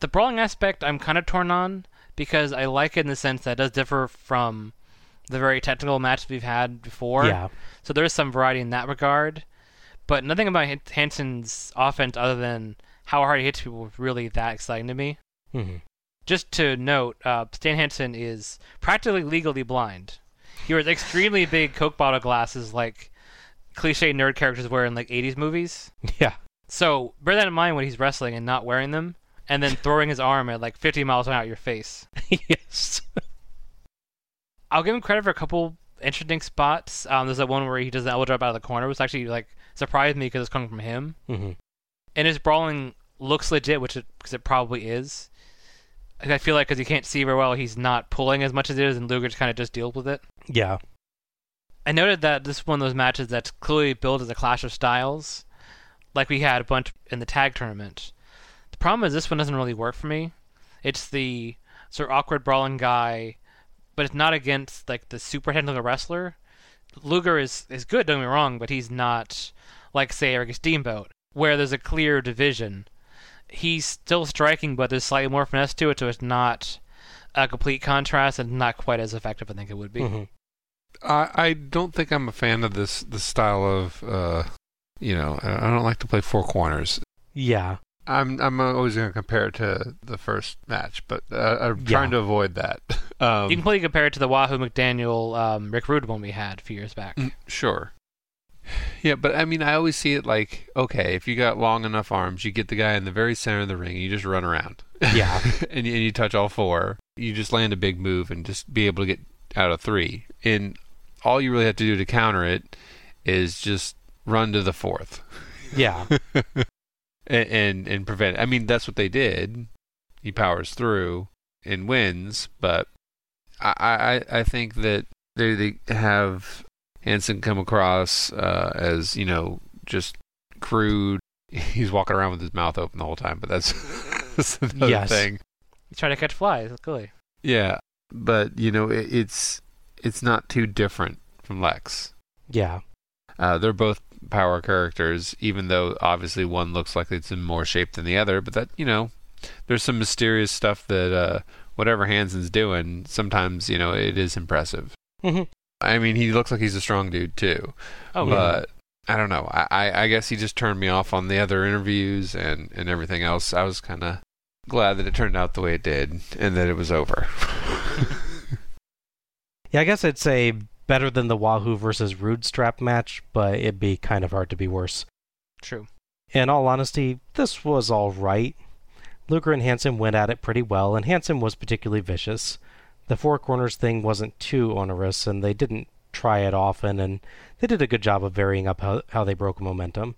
The brawling aspect, I'm kind of torn on because I like it in the sense that it does differ from the very technical matches we've had before. Yeah. So there is some variety in that regard, but nothing about Han- Hansen's offense other than how hard he hits people was really that exciting to me. hmm Just to note, uh, Stan Hansen is practically legally blind. He wears extremely big Coke bottle glasses, like cliche nerd characters wear in like '80s movies. (laughs) Yeah. So bear that in mind when he's wrestling and not wearing them, and then throwing his arm at like 50 miles an hour at your face. (laughs) yes. I'll give him credit for a couple interesting spots. Um, there's that one where he does an elbow drop out of the corner, which actually like surprised me because it's coming from him. hmm And his brawling looks legit, which it, cause it probably is. I feel like because he can't see very well, he's not pulling as much as it is, and Luger just kind of just deals with it. Yeah. I noted that this is one of those matches that's clearly built as a clash of styles, like we had a bunch in the tag tournament. The problem is this one doesn't really work for me. It's the sort of awkward brawling guy, but it's not against like the super technical wrestler. Luger is is good, don't get me wrong, but he's not like say Eric Steamboat, where there's a clear division. He's still striking, but there's slightly more finesse to it, so it's not a complete contrast and not quite as effective. I think it would be. hmm I I don't think I'm a fan of this this style of uh, you know, I I don't like to play four corners. Yeah. I'm I'm always going to compare it to the first match, but uh, I'm Yeah. trying to avoid that. (laughs) Um, you can completely compare it to the Wahoo McDaniel um, Rick Rude one we had a few years back. Mm, Sure. (sighs) Yeah, but I mean, I always see it like, okay, if you got long enough arms, you get the guy in the very center of the ring, and you just run around. Yeah. (laughs) and, and you touch all four. You just land a big move and just be able to get out of three. And all you really have to do to counter it is just run to the fourth. Yeah. (laughs) and, and and prevent. It. I mean, that's what they did. He powers through and wins, but I I, I think that they they have Hansen come across uh, as you know just crude. (laughs) He's walking around with his mouth open the whole time, but that's, (laughs) that's another Yes. thing. He's trying to catch flies, clearly. Yeah, but you know it, it's it's not too different from Lex. Yeah. Uh, they're both power characters, even though obviously one looks like it's in more shape than the other. But that you know, there's some mysterious stuff that uh, whatever Hansen's doing, sometimes you know it is impressive. hmm I mean, he looks like he's a strong dude too. Oh, but I don't know. I, I I guess he just turned me off on the other interviews and and everything else. I was kind of glad that it turned out the way it did and that it was over. (laughs) Yeah, I guess I'd say better than the Wahoo versus Rude strap match, but it'd be kind of hard to be worse. True. In all honesty, this was all right. Luger and Hansen went at it pretty well, and Hansen was particularly vicious. The four corners thing wasn't too onerous, and they didn't try it often, and they did a good job of varying up how, how they broke momentum.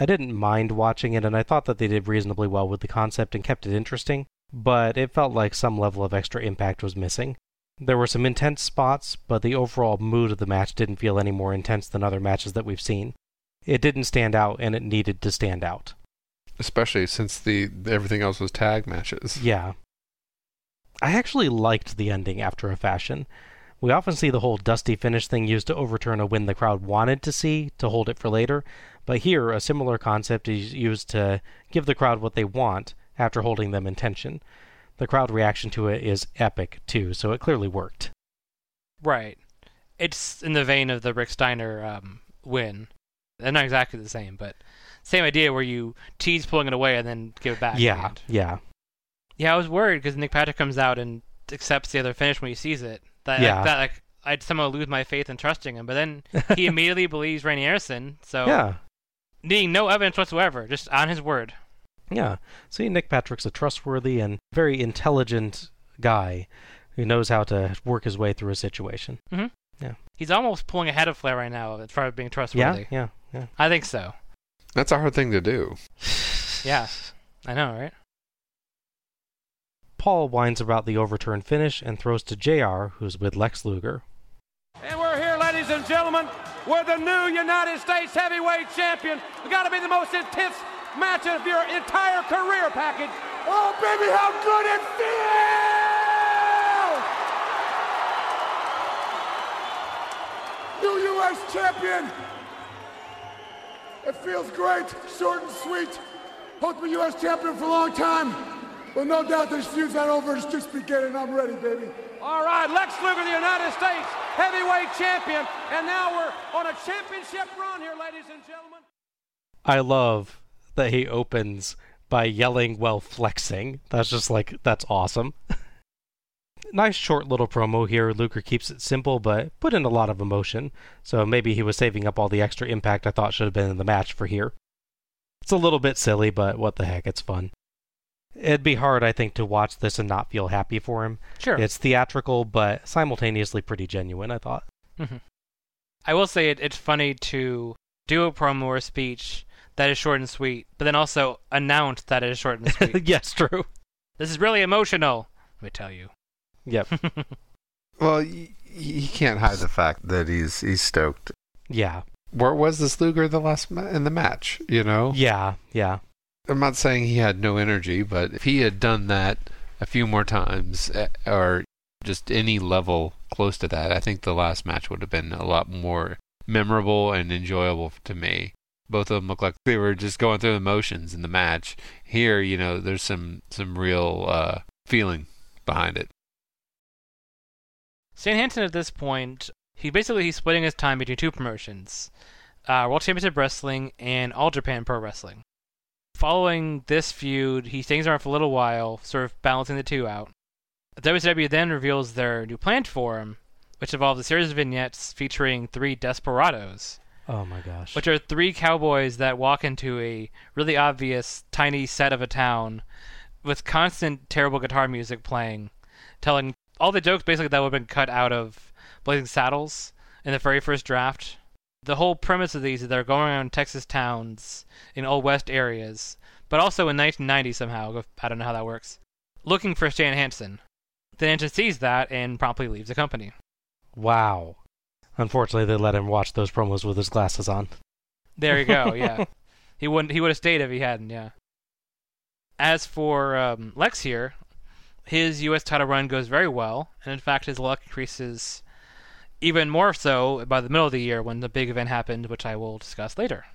I didn't mind watching it, and I thought that they did reasonably well with the concept and kept it interesting, but it felt like some level of extra impact was missing. There were some intense spots, but the overall mood of the match didn't feel any more intense than other matches that we've seen. It didn't stand out, and it needed to stand out. Especially since the everything else was tag matches. Yeah. I actually liked the ending after a fashion. We often see the whole dusty finish thing used to overturn a win the crowd wanted to see to hold it for later, but here a similar concept is used to give the crowd what they want after holding them in tension. The crowd reaction to it is epic, too, so it clearly worked. Right. It's in the vein of the Rick Steiner um, win. They're not exactly the same, but same idea where you tease pulling it away and then give it back. yeah, yeah. Yeah, I was worried because Nick Patrick comes out and accepts the other finish when he sees it. That, Yeah. that like I'd somehow lose my faith in trusting him, but then (laughs) he immediately believes Randy Anderson. So Yeah. needing no evidence whatsoever, just on his word. Yeah. See, Nick Patrick's a trustworthy and very intelligent guy who knows how to work his way through a situation. hmm Yeah. He's almost pulling ahead of Flair right now as far as being trustworthy. yeah, yeah. I think so. That's a hard thing to do. (sighs) Yeah, I know, right? Paul whines about the overturned finish and throws to JR, who's with Lex Luger. And we're here, ladies and gentlemen, with the new United States Heavyweight Champion. It's got to be the most intense match of your entire career package. Oh, baby, how good it feels! new U.S. champion. It feels great, short and sweet. Hope be U.S. champion for a long time. But no doubt this feud's not over. It's just beginning. I'm ready, baby. All right, Lex Luger, the United States heavyweight champion. And now we're on a championship run here, ladies and gentlemen. I love that he opens by yelling while flexing. That's just like, that's awesome. (laughs) nice short little promo here. Luger keeps it simple, but put in a lot of emotion. So maybe he was saving up all the extra impact I thought should have been in the match for here. It's a little bit silly, but what the heck, it's fun. It'd be hard, I think, to watch this and not feel happy for him. Sure. It's theatrical, but simultaneously pretty genuine, I thought. Mm-hmm. I will say it, it's funny to do a promo or speech that is short and sweet, but then also announce that it is short and sweet. (laughs) yes, true. This is really emotional, let me tell you. Yep. (laughs) well, y- he can't hide the fact that he's he's stoked. Yeah. Where was this Luger the last ma- in the match? You know. Yeah. Yeah. I'm not saying he had no energy, but if he had done that a few more times, eh, or just any level close to that, I think the last match would have been a lot more memorable and enjoyable to me. Both of them look like they were just going through the motions in the match. Here, you know, there's some some real uh, feeling behind it. Stan Hansen at this point, he basically he's splitting his time between two promotions, uh, World Championship Wrestling and All Japan Pro Wrestling. Following this feud, he stays around for a little while, sort of balancing the two out. WCW then reveals their new plan for him, which involves a series of vignettes featuring three desperados. Oh my gosh. Which are three cowboys that walk into a really obvious tiny set of a town with constant terrible guitar music playing, telling all the jokes basically that would have been cut out of Blazing Saddles in the very first draft. The whole premise of these is they're going around Texas towns in old west areas, but also in 1990 somehow. I don't know how that works. Looking for Stan Hansen. Then Hansen sees that and promptly leaves the company. Wow. Unfortunately, they let him watch those promos with his glasses on. There you go. Yeah, (laughs) he wouldn't. He would have stayed if he hadn't. Yeah. As for um, Lex here, his U.S. title run goes very well, and in fact, his luck increases even more so by the middle of the year when the big event happened, which I will discuss later.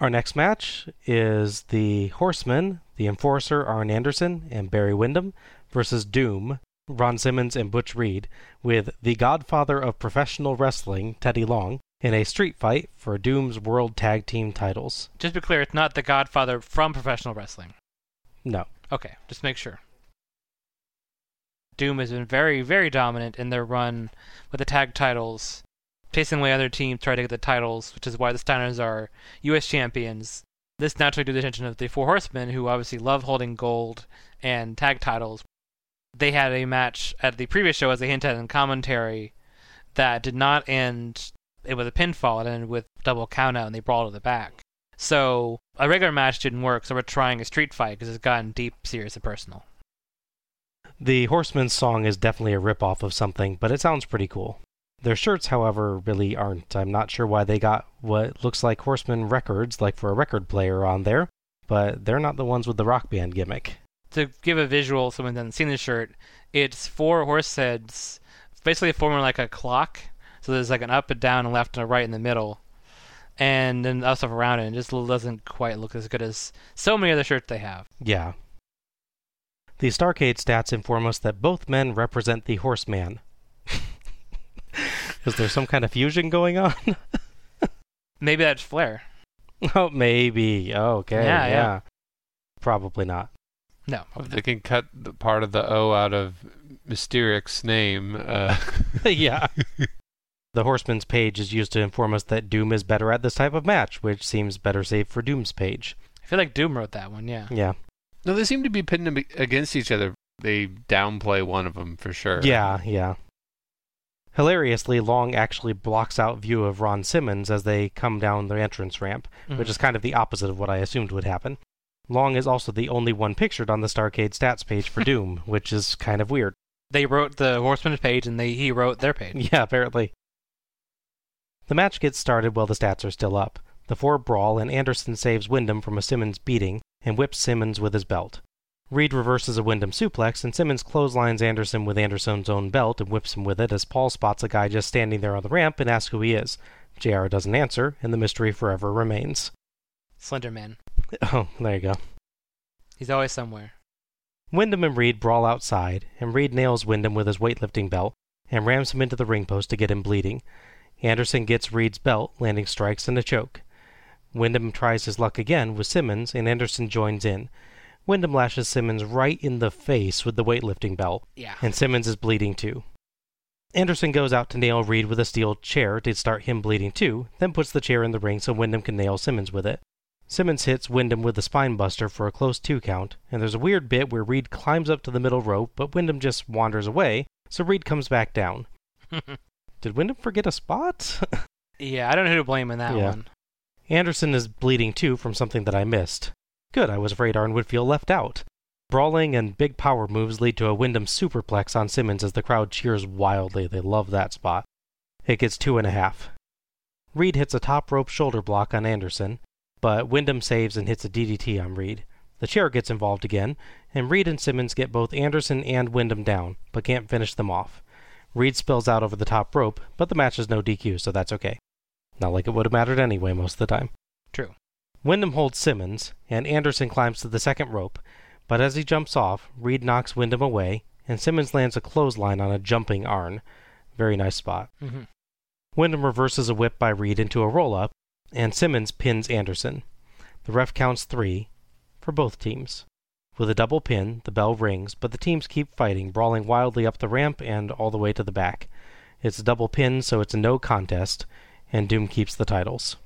Our next match is the Horsemen, the Enforcer Arn Anderson and Barry Windham versus Doom, Ron Simmons and Butch Reed, with the godfather of professional wrestling, Teddy Long, in a street fight for Doom's World Tag Team titles. Just to be clear, it's not the godfather from professional wrestling. No. Okay, just make sure. Doom has been very, very dominant in their run with the tag titles, chasing away other teams trying to get the titles, which is why the Steiners are U.S. champions. This naturally drew the attention of the Four Horsemen, who obviously love holding gold and tag titles. They had a match at the previous show, as they hinted in commentary, that did not end. It was a pinfall. It ended with double countout, and they brawled to the back. So a regular match didn't work, so we're trying a street fight because it's gotten deep, serious, and personal. The Horsemen's song is definitely a ripoff of something, but it sounds pretty cool. Their shirts, however, really aren't. I'm not sure why they got what looks like Horseman records, like for a record player, on there, but they're not the ones with the rock band gimmick. To give a visual, someone hasn't seen the shirt, it's four horse heads, basically forming like a clock. So there's like an up and down, and left and a right in the middle, and then other stuff around it. And it just doesn't quite look as good as so many other shirts they have. Yeah. The Starcade stats inform us that both men represent the Horseman. (laughs) Is there some kind of fusion going on? (laughs) Maybe that's Flair. Oh, maybe. Okay. Yeah, Yeah, yeah. Probably not. No. If they can cut the part of the O out of Mysteric's name. Uh, (laughs) yeah. (laughs) The Horseman's page is used to inform us that Doom is better at this type of match, which seems better saved for Doom's page. I feel like Doom wrote that one. Yeah. Yeah. no, they seem to be pitting them against each other. They downplay one of them for sure. Yeah, yeah. Hilariously, Long actually blocks out view of Ron Simmons as they come down the entrance ramp, which Mhm. is kind of the opposite of what I assumed would happen. Long is also the only one pictured on the Starcade stats page for (laughs) Doom, which is kind of weird. They wrote the Horseman's page, and they he wrote their page. Yeah, apparently. The match gets started while the stats are still up. The four brawl, and Anderson saves Windham from a Simmons beating and whips Simmons with his belt. Reed reverses a Windham suplex, and Simmons clotheslines Anderson with Anderson's own belt and whips him with it as Paul spots a guy just standing there on the ramp and asks who he is. JR doesn't answer, and the mystery forever remains. Slender Man. (laughs) Oh, there you go. He's always somewhere. Windham and Reed brawl outside, and Reed nails Windham with his weightlifting belt and rams him into the ring post to get him bleeding. Anderson gets Reed's belt, landing strikes and a choke. Windham tries his luck again with Simmons, and Anderson joins in. Windham lashes Simmons right in the face with the weightlifting belt, Yeah. and Simmons is bleeding too. Anderson goes out to nail Reed with a steel chair to start him bleeding too, then puts the chair in the ring so Windham can nail Simmons with it. Simmons hits Windham with a spine buster for a close two count, and there's a weird bit where Reed climbs up to the middle rope, but Windham just wanders away, so Reed comes back down. (laughs) Did Windham forget a spot? (laughs) yeah, I don't know who to blame in that Yeah. one. Anderson is bleeding too from something that I missed. Good, I was afraid Arn would feel left out. Brawling and big power moves lead to a Windham superplex on Simmons as the crowd cheers wildly. They love that spot. It gets two and a half. Reed hits a top rope shoulder block on Anderson, but Windham saves and hits a DDT on Reed. The chair gets involved again, and Reed and Simmons get both Anderson and Windham down, but can't finish them off. Reed spills out over the top rope, but the match is no DQ, so that's okay. Not like it would have mattered anyway most of the time. True. Windham holds Simmons, and Anderson climbs to the second rope, but as he jumps off, Reed knocks Windham away, and Simmons lands a clothesline on a jumping Arn. Very nice spot. Mhm. Windham reverses a whip by Reed into a roll up, and Simmons pins Anderson. The ref counts three for both teams. With a double pin, the bell rings, but the teams keep fighting, brawling wildly up the ramp and all the way to the back. It's a double pin, so it's a no contest, and Doom keeps the titles.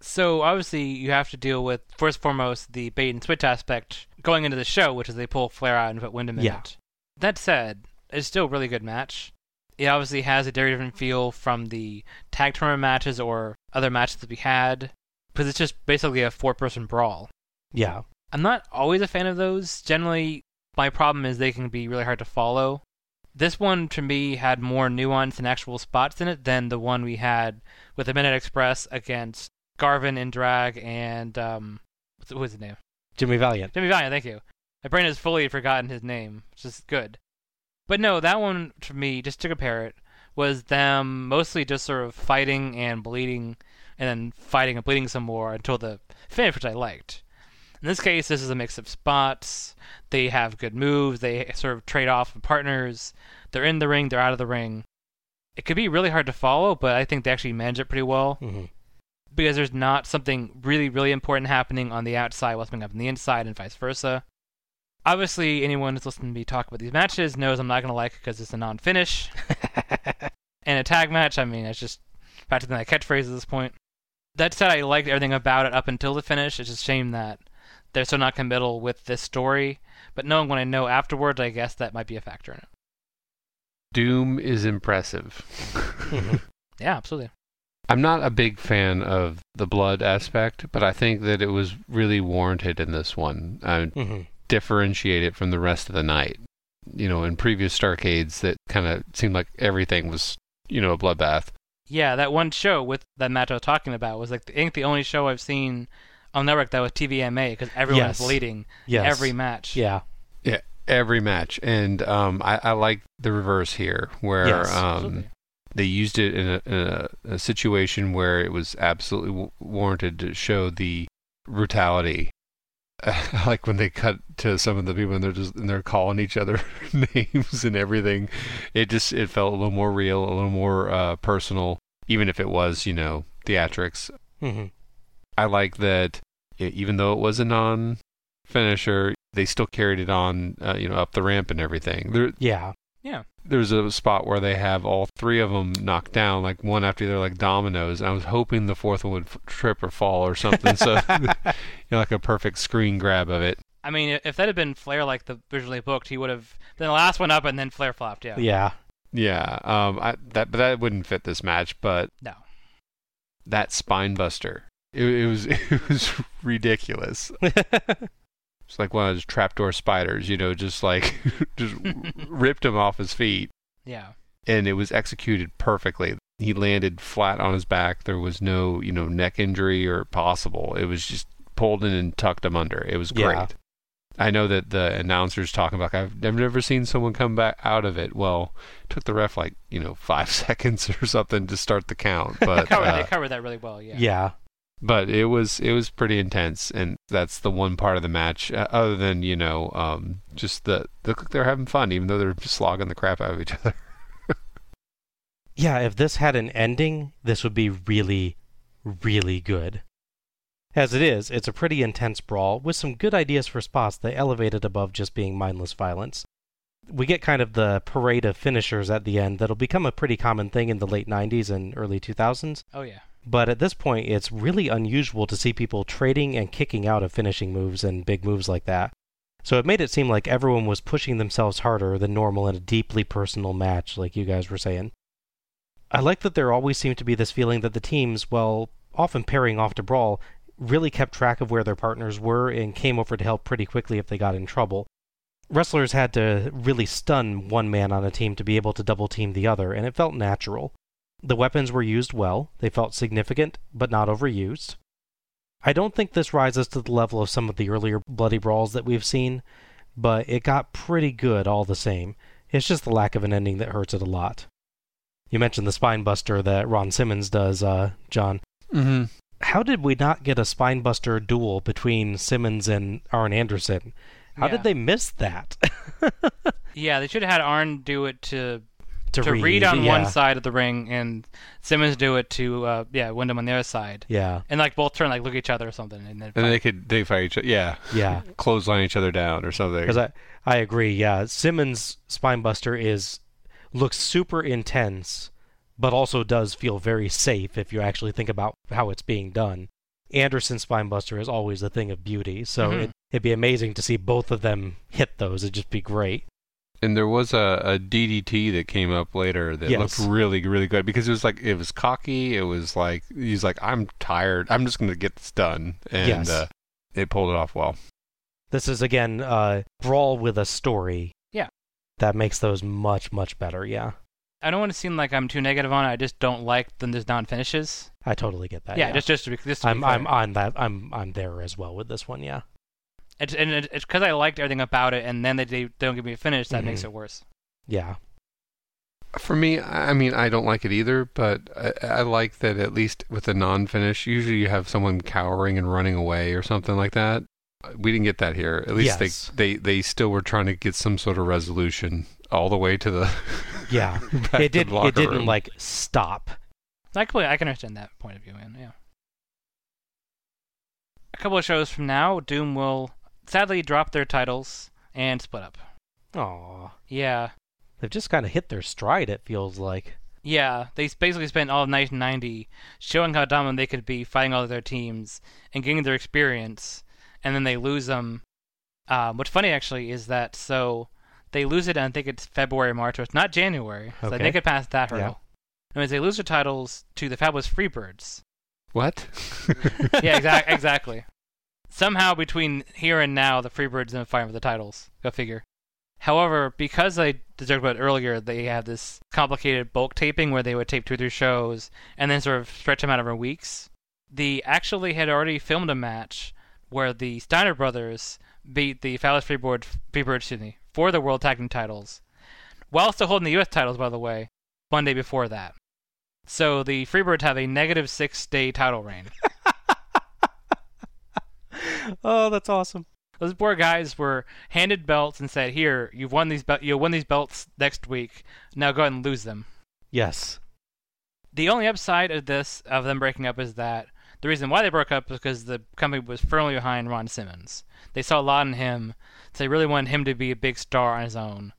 So obviously you have to deal with first and foremost the bait and switch aspect going into the show, which is they pull Flair out and put Windham in Yeah. it. That said, it's still a really good match. It obviously has a very different feel from the tag tournament matches or other matches that we had, because it's just basically a four-person brawl. Yeah. I'm not always a fan of those. Generally, my problem is they can be really hard to follow. This one, to me, had more nuance and actual spots in it than the one we had with the Midnight Express against Garvin in drag and um, what's what was his name? Jimmy Valiant. Jimmy Valiant. Thank you. My brain has fully forgotten his name, which is good. But no, that one to me, just to compare it, was them mostly just sort of fighting and bleeding, and then fighting and bleeding some more until the finish, which I liked. In this case, this is a mix of spots. They have good moves. They sort of trade off with partners. They're in the ring. They're out of the ring. It could be really hard to follow, but I think they actually manage it pretty well Mm-hmm. because there's not something really, really important happening on the outside while something up on the inside, and vice versa. Obviously, anyone who's listening to me talk about these matches knows I'm not going to like it because it's a non-finish. (laughs) and a tag match, I mean, it's just practically my catchphrase at this point. That said, I liked everything about it up until the finish. It's just a shame that they're so not committal with this story. But knowing what I know afterwards, I guess that might be a factor in it. Doom is impressive. (laughs) Yeah, absolutely. I'm not a big fan of the blood aspect, but I think that it was really warranted in this one. Uh, Mhm. Differentiate it from the rest of the night. You know, in previous Starcades, that kind of seemed like everything was, you know, a bloodbath. Yeah, that one show with that match I was talking about was like I think the only show I've seen on network that was TVMA because everyone Yes. was bleeding Yes. every match. Yeah. Yeah, every match, and um, I, I like the reverse here, where Yes, um, they used it in, a, in a, a situation where it was absolutely w- warranted to show the brutality. (laughs) like when they cut to some of the people and they're just and they're calling each other (laughs) names and everything. It just it felt a little more real, a little more uh, personal, even if it was you know theatrics. Mhm. I like that e- even though it was a non finisher, they still carried it on, uh, you know, up the ramp and everything. There, Yeah. Yeah. There's a spot where they have all three of them knocked down, like one after the other, like dominoes. And I was hoping the fourth one would f- trip or fall or something. so, you (laughs) know, (laughs) like a perfect screen grab of it. I mean, if that had been Flair like the originally booked, he would have been the last one up and then Flair flopped. Yeah. Yeah. Yeah. Um. I that but that wouldn't fit this match. But No. that spine buster, it, it was (laughs) it was ridiculous. It's like one of those trapdoor spiders, you know, just like (laughs) just ripped him off his feet. Yeah. And it was executed perfectly. He landed flat on his back. There was no, you know, neck injury or possible. It was just pulled in and tucked him under. It was great. Yeah. I know that the announcers talking about I've, I've never seen someone come back out of it. Well, it took the ref like you know five (laughs) seconds or something to start the count, but they, (laughs) covered, uh, they covered that really well. Yeah. Yeah. But it was it was pretty intense, and that's the one part of the match. Uh, other than you know, um, just the look like they're having fun, even though they're slogging the crap out of each (laughs) other. Yeah, if this had an ending, this would be really, really good. As it is, it's a pretty intense brawl with some good ideas for spots that elevate it above just being mindless violence. We get kind of the parade of finishers at the end that'll become a pretty common thing in the late 90s and early 2000s. Oh yeah. But at this point, it's really unusual to see people trading and kicking out of finishing moves and big moves like that. So it made it seem like everyone was pushing themselves harder than normal in a deeply personal match, like you guys were saying. I like that there always seemed to be this feeling that the teams, well, often pairing off to brawl, really kept track of where their partners were and came over to help pretty quickly if they got in trouble. Wrestlers had to really stun one man on a team to be able to double team the other, and it felt natural. The weapons were used well, they felt significant, but not overused. I don't think this rises to the level of some of the earlier bloody brawls that we've seen, but it got pretty good all the same. It's just the lack of an ending that hurts it a lot. You mentioned the spine buster that Ron Simmons does, uh, John. Mm-hmm. How did we not get a spine buster duel between Simmons and Arn Anderson? How Yeah. did they miss that? (laughs) Yeah, they should have had Arn do it to To read, Reed, on one side of the ring, and Simmons do it to uh, yeah Windham on the other side. Yeah. and like both turn like look at each other or something, and then And they could they fight each other, yeah, Yeah. (laughs) clothesline each other down or something. Because I, I agree, yeah. Simmons' Spinebuster is looks super intense, but also does feel very safe if you actually think about how it's being done. Anderson's Spinebuster is always a thing of beauty, so Mhm. it, it'd be amazing to see both of them hit those. It'd just be great. And there was a, a DDT that came up later that Yes. looked really, really good because it was like it was cocky. It was like he's like, I'm tired. I'm just going to get this done, and Yes. uh, it pulled it off well. This is again uh, brawl with a story. Yeah. That makes those much much better. Yeah, I don't want to seem like I'm too negative on it. I just don't like them just non finishes. I totally get that. Yeah, just just to be, just to be I'm fair. I'm on that. I'm I'm there as well with this one. Yeah. It's, and it's because I liked everything about it, and then they, they don't give me a finish that makes Mhm. it worse. Yeah. For me, I I mean, I don't like it either, but I, I like that at least with a non-finish, usually you have someone cowering and running away or something like that. We didn't get that here. At least Yes. they, they they still were trying to get some sort of resolution all the way to the (laughs) Yeah. (laughs) back it did. the locker It didn't room. like stop. I can, I can understand that point of view, man. Yeah. A couple of shows from now, Doom will sadly drop their titles and split up. Aw. Yeah. They've just kind of hit their stride. It feels like. Yeah, they basically spent all of 1990 showing how dominant they could be, fighting all of their teams and getting their experience, and then they lose them. Um, what's funny actually is that so they lose it, and I think it's February, March, so it's not January. So Okay. they could pass that hurdle. Yeah. hurdle. Anyways, they lose their titles to the Fabulous Freebirds. what? (laughs) yeah, exactly. exactly. Somehow between here and now, the Freebirds are fighting for the titles. Go figure. However, because I joked about earlier, they have this complicated bulk taping where they would tape two or three shows and then sort of stretch them out over weeks. They actually had already filmed a match where the Steiner brothers beat the Fabulous Freeboard, Freebirds excuse me, for the World Tag Team titles, while still holding the U.S. titles, by the way, Monday before that. So the Freebirds have a negative six day title reign. (laughs) Oh, that's awesome. Those poor guys were handed belts and said, "Here, you've won these bel- you'll win these belts next week. Now go ahead and lose them." Yes. The only upside of this of them breaking up is that the reason why they broke up is because the company was firmly behind Ron Simmons. They saw a lot in him, so they really wanted him to be a big star on his own.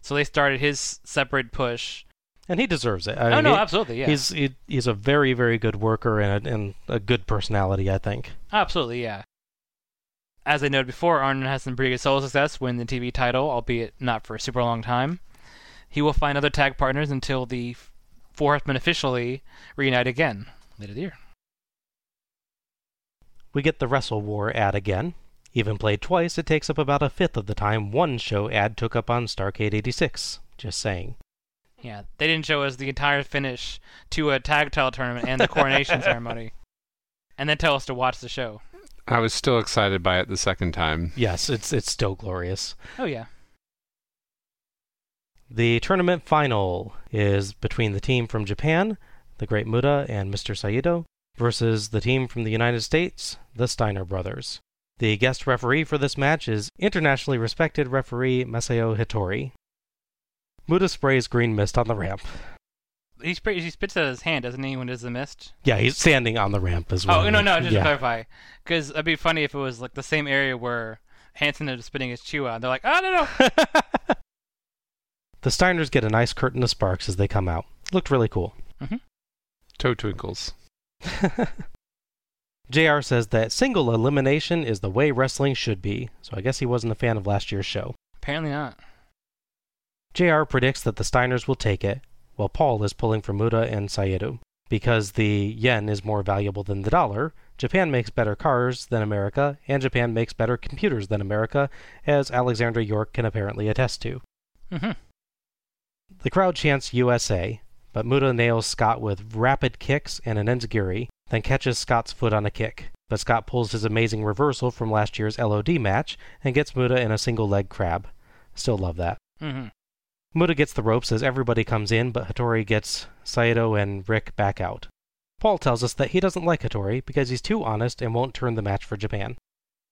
So they started his separate push. And he deserves it. I Oh, mean, no, he- absolutely, yeah. He's he, he's a very very good worker and a, and a good personality. I think. Absolutely, yeah. As I noted before, Arn has some pretty good solo success winning the TV title, albeit not for a super long time. He will find other tag partners until the Four Horsemen officially reunite again later the year. We get the Wrestle War ad again. Even played twice, it takes up about a fifth of the time one show ad took up on Starcade 86. Just saying. Yeah, they didn't show us the entire finish to a tag title tournament and the coronation (laughs) ceremony, and then tell us to watch the show. I was still excited by it the second time. Yes, it's it's still glorious. Oh yeah. The tournament final is between the team from Japan, the Great Muta and Mr. Saito, versus the team from the United States, the Steiner brothers. The guest referee for this match is internationally respected referee Masao Hattori. Muta sprays green mist on the ramp. He, spray, he spits out his hand, doesn't he, when does the mist? Yeah, he's standing on the ramp as well. Oh no, no, just yeah. to clarify, because it'd be funny if it was like the same area where Hansen is spitting his chew out. They're like, oh no, no. The Steiners get a nice curtain of sparks as they come out. Looked really cool. Mm-hmm. Toe twinkles. (laughs) JR says that single elimination is the way wrestling should be, so I guess he wasn't a fan of last year's show. Apparently not. JR predicts that the Steiners will take it, while Paul is pulling for Muta and Saito. Because the yen is more valuable than the dollar, Japan makes better cars than America, and Japan makes better computers than America, as Alexandra York can apparently attest to. Mm-hmm. The crowd chants USA, but Muta nails Scott with rapid kicks and an enziguri, then catches Scott's foot on a kick. But Scott pulls his amazing reversal from last year's LOD match and gets Muta in a single leg crab. Still love that. Mm-hmm. Muta gets the ropes as everybody comes in, but Hattori gets Saito and Rick back out. Paul tells us that he doesn't like Hattori because he's too honest and won't turn the match for Japan.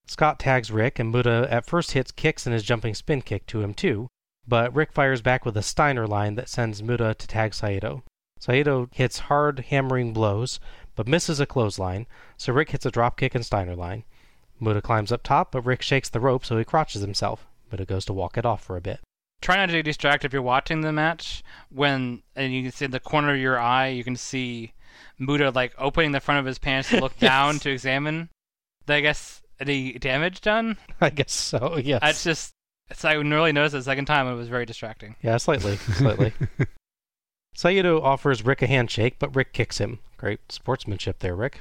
Scott tags Rick, and Muta at first hits kicks and his jumping spin kick to him too, but Rick fires back with a Steiner line that sends Muta to tag Saito. Saito hits hard, hammering blows, but misses a clothesline, so Rick hits a dropkick and Steiner line. Muta climbs up top, but Rick shakes the rope so he crotches himself. Muta goes to walk it off for a bit. Try not to get distracted if you're watching the match. When and you can see in the corner of your eye, you can see Muta like opening the front of his pants to look (laughs) Yes. down to examine. I guess any damage done. I guess so, yes. That's just. It's I really noticed it the second time. It was very distracting. Yeah, slightly, slightly. (laughs) Saito offers Rick a handshake, but Rick kicks him. Great sportsmanship there, Rick.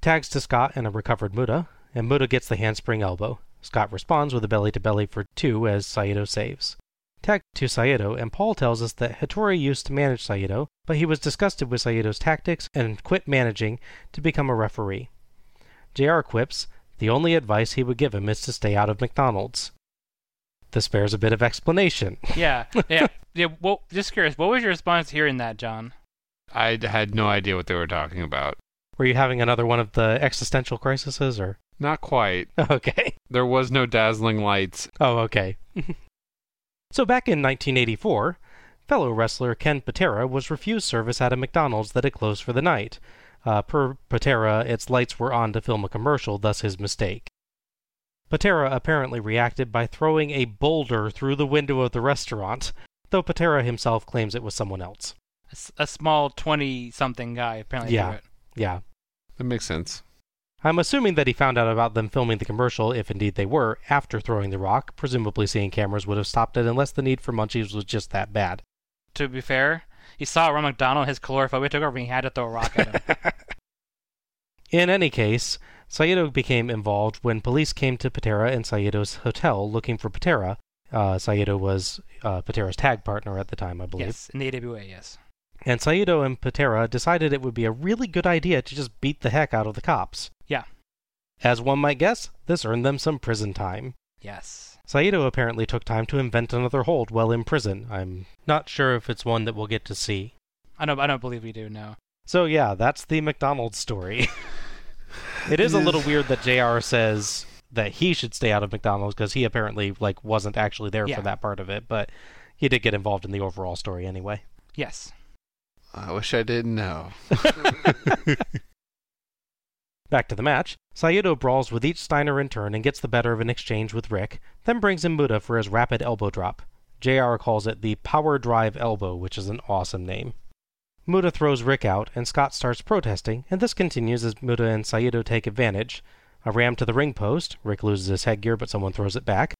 Tags to Scott and a recovered Muta, and Muta gets the handspring elbow. Scott responds with a belly to belly for two as Saito saves. Tag to Saito, and Paul tells us that Hattori used to manage Saito, but he was disgusted with Saito's tactics and quit managing to become a referee. JR quips the only advice he would give him is to stay out of McDonald's. This bears a bit of explanation. (laughs) Yeah, yeah, yeah. Well, just curious, what was your response to hearing that, John? I had no idea what they were talking about. Were you having another one of the existential crises, or? Not quite. (laughs) Okay. There was no dazzling lights. Oh, okay. (laughs) so back in 1984, fellow wrestler Ken Patera was refused service at a McDonald's that had closed for the night. Uh, per Patera, its lights were on to film a commercial, thus his mistake. Patera apparently reacted by throwing a boulder through the window of the restaurant, though Patera himself claims it was someone else. A, s- a small twenty-something guy apparently yeah, threw it. yeah. That makes sense. I'm assuming that he found out about them filming the commercial, if indeed they were, after throwing the rock. Presumably, seeing cameras would have stopped it unless the need for munchies was just that bad. To be fair, he saw Ron McDonald, his calorophobia took over, and he had to throw a rock at him. (laughs) In any case, Saito became involved when police came to Patera and Saito's hotel looking for Patera. Uh, Saito was uh, Patera's tag partner at the time, I believe. yes, in the AWA, yes. And Saito and Patera decided it would be a really good idea to just beat the heck out of the cops. Yeah. As one might guess, this earned them some prison time. Yes. Saito apparently took time to invent another hold while in prison. I'm not sure if it's one that we'll get to see. I don't. I don't believe we do. No. So yeah, that's the McDonald's story. (laughs) it is a little weird that JR says that he should stay out of McDonald's because he apparently like wasn't actually there Yeah. for that part of it, but he did get involved in the overall story anyway. Yes. I wish I didn't know. (laughs) (laughs) Back to the match. Saito brawls with each Steiner in turn and gets the better of an exchange with Rick, then brings in Muta for his rapid elbow drop. JR calls it the Power Drive Elbow, which is an awesome name. Muta throws Rick out, and Scott starts protesting, and this continues as Muta and Saito take advantage. A ram to the ring post. Rick loses his headgear, but someone throws it back.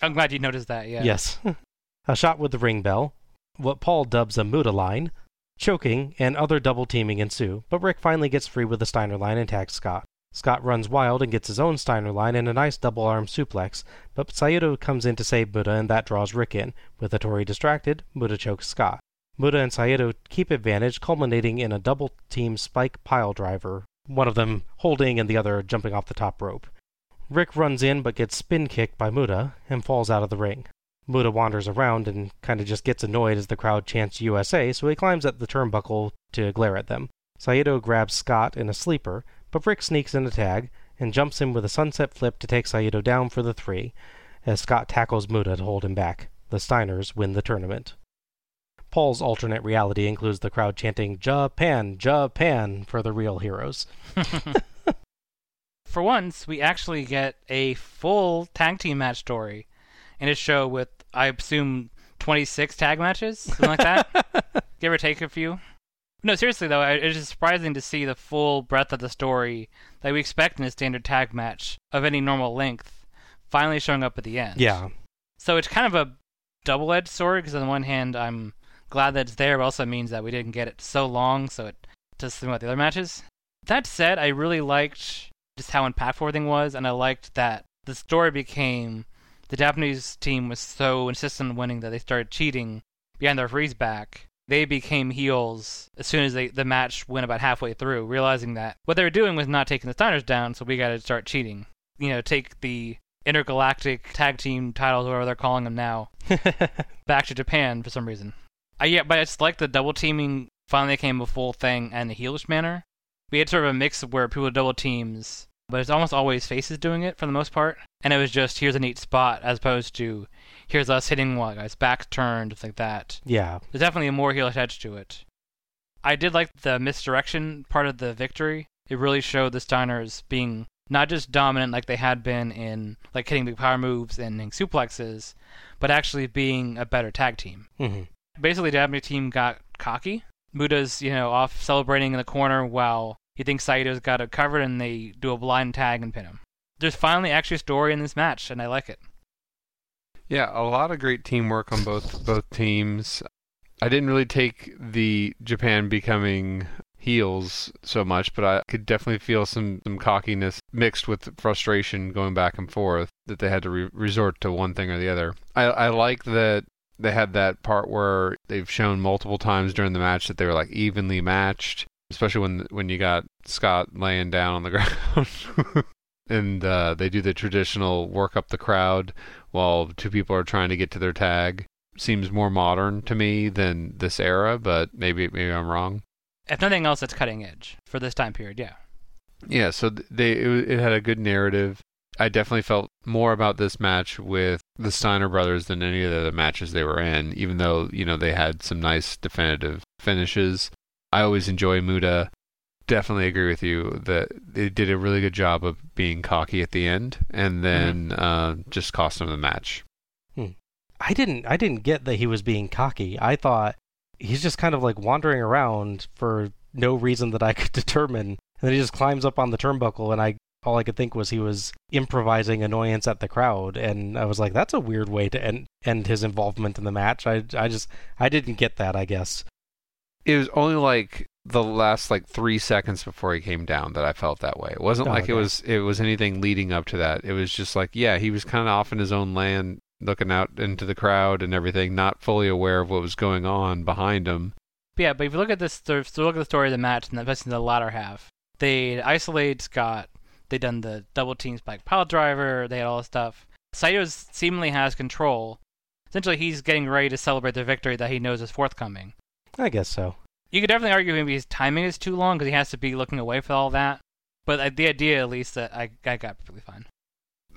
I'm glad you noticed that. Yeah. Yes. (laughs) a shot with the ring bell. What Paul dubs a Muta line. Choking and other double teaming ensue, but Rick finally gets free with the Steiner line and tags Scott. Scott runs wild and gets his own Steiner line and a nice double arm suplex, but Saito comes in to save Muta and that draws Rick in. With Hattori distracted, Muta chokes Scott. Muta and Saito keep advantage, culminating in a double team spike pile driver one of them holding and the other jumping off the top rope. Rick runs in but gets spin kicked by Muta and falls out of the ring. Muta wanders around and kind of just gets annoyed as the crowd chants USA, so he climbs at the turnbuckle to glare at them. Saito grabs Scott in a sleeper, but Rick sneaks in a tag and jumps in with a sunset flip to take Saito down for the three, as Scott tackles Muta to hold him back. The Steiners win the tournament. Paul's alternate reality includes the crowd chanting Japan, Japan for the real heroes. (laughs) (laughs) For once, we actually get a full tag team match story in a show with, I assume, 26 tag matches, something like that. (laughs) Give or take a few. No, seriously though, it is surprising to see the full breadth of the story that we expect in a standard tag match of any normal length finally showing up at the end. Yeah. So it's kind of a double-edged sword because on the one hand, I'm glad that it's there, but also means that we didn't get it so long, so it does something about the other matches. That said, I really liked just how impactful everything was, and I liked that the story became the Japanese team was so insistent on winning that they started cheating behind their referee's back. They became heels as soon as they, the match went about halfway through, realizing that what they were doing was not taking the Steiners down, so we got to start cheating. You know, take the intergalactic tag team titles, whatever they're calling them now, (laughs) back to Japan for some reason. I, yeah, but it's like the double teaming finally became a full thing and a heelish manner. We had sort of a mix of where people double teams, but it's almost always faces doing it for the most part. And it was just here's a neat spot as opposed to here's us hitting what guys back turned like that. Yeah. There's definitely a more heel attached to it. I did like the misdirection part of the victory. It really showed the Steiners being not just dominant like they had been in like hitting big power moves and suplexes, but actually being a better tag team. Mm-hmm. Basically, the Japanese team got cocky. Muta's, you know, off celebrating in the corner while he thinks Saito's got it covered, and they do a blind tag and pin him. There's finally actually a story in this match, and I like it. Yeah, a lot of great teamwork on both both teams. I didn't really take the Japan becoming heels so much, but I could definitely feel some, some cockiness mixed with frustration going back and forth that they had to re- resort to one thing or the other. I, I like that they had that part where they've shown multiple times during the match that they were like evenly matched, especially when when you got Scott laying down on the (laughs) ground. and uh, they do the traditional work up the crowd while two people are trying to get to their tag. Seems more modern to me than this era, but maybe maybe I'm wrong. If nothing else, it's cutting edge for this time period. Yeah. Yeah. So they it, it had a good narrative. I definitely felt more about this match with the Steiner brothers than any of the other matches they were in, even though, you know, they had some nice definitive finishes. I always enjoy Muta. Definitely agree with you that they did a really good job of being cocky at the end and then mm-hmm. uh, just cost them the match. Hmm. I didn't I didn't get that he was being cocky. I thought he's just kind of like wandering around for no reason that I (laughs) could determine. And then he just climbs up on the turnbuckle and I all I could think was he was improvising annoyance at the crowd, and I was like, that's a weird way to end end his involvement in the match. I I just I didn't get that. I guess it was only like the last like three seconds before he came down that I felt that way. It wasn't oh, like okay. it was it was anything leading up to that. It was just like yeah, he was kind of off in his own land, looking out into the crowd and everything, not fully aware of what was going on behind him. Yeah, but if you look at this, so look at the story of the match, and especially in the latter half, they isolate Scott they done the double team spike pile driver. They had all this stuff. Saito seemingly has control. Essentially, he's getting ready to celebrate the victory that he knows is forthcoming. I guess so. You could definitely argue maybe his timing is too long because he has to be looking away for all that. But the idea, at least, that I, I got perfectly fine.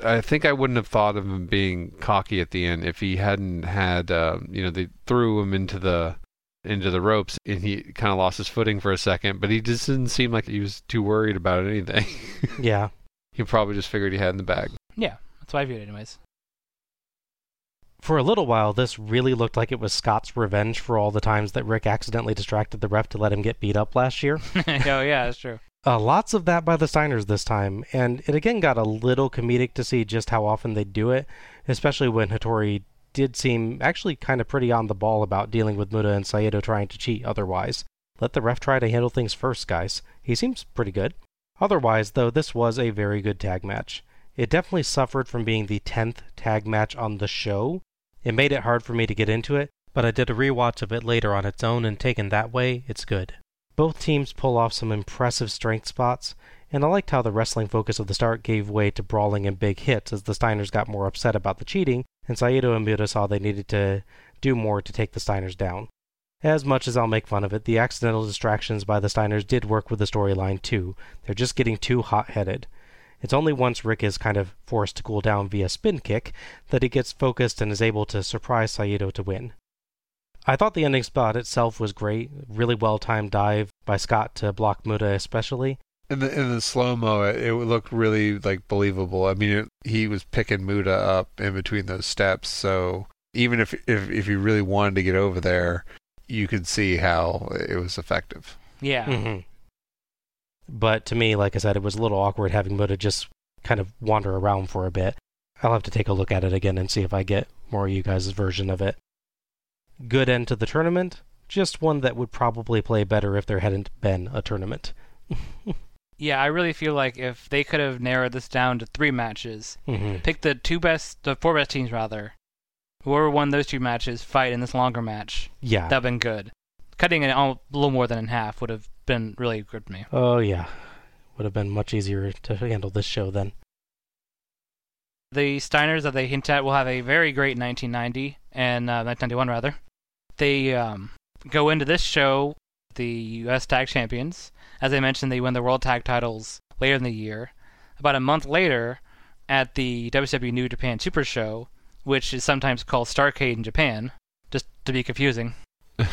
I think I wouldn't have thought of him being cocky at the end if he hadn't had, uh, you know, they threw him into the into the ropes and he kind of lost his footing for a second, but he just didn't seem like he was too worried about anything. (laughs) yeah. He probably just figured he had in the bag. Yeah, that's why I viewed it anyways. For a little while, this really looked like it was Scott's revenge for all the times that Rick accidentally distracted the ref to let him get beat up last year. (laughs) oh, yeah, that's true. Uh, lots of that by the Steiners this time, and it again got a little comedic to see just how often they do it, especially when Hattori did seem actually kind of pretty on the ball about dealing with Muta and Saito trying to cheat otherwise. Let the ref try to handle things first, guys. He seems pretty good. Otherwise, though, this was a very good tag match. It definitely suffered from being the 10th tag match on the show. It made it hard for me to get into it, but I did a rewatch of it later on its own, and taken that way, it's good. Both teams pull off some impressive strength spots, and I liked how the wrestling focus of the start gave way to brawling and big hits as the Steiners got more upset about the cheating, and Saito and Muta saw they needed to do more to take the Steiners down. As much as I'll make fun of it, the accidental distractions by the Steiners did work with the storyline too. They're just getting too hot headed. It's only once Rick is kind of forced to cool down via spin kick that he gets focused and is able to surprise Saito to win. I thought the ending spot itself was great, really well timed dive by Scott to block Muta especially. In the in the slow mo, it, it looked really like believable. I mean, it, he was picking Muta up in between those steps, so even if if if you really wanted to get over there, you could see how it was effective. Yeah. Mm-hmm. But to me, like I said, it was a little awkward having Muta just kind of wander around for a bit. I'll have to take a look at it again and see if I get more of you guys' version of it. Good end to the tournament, just one that would probably play better if there hadn't been a tournament. (laughs) Yeah, I really feel like if they could have narrowed this down to three matches, Mhm. pick the two best, the four best teams rather, whoever won those two matches fight in this longer match. Yeah. that'd been good. Cutting it all, a little more than in half would have been really good for me. Oh, yeah. Would have been much easier to handle this show then. The Steiners that they hint at will have a very great 1990 and uh, 1991 rather. They um, go into this show the U.S. Tag Champions. As I mentioned, they win the World Tag Titles later in the year. About a month later, at the WCW New Japan Super Show, which is sometimes called Starcade in Japan, just to be confusing, (laughs)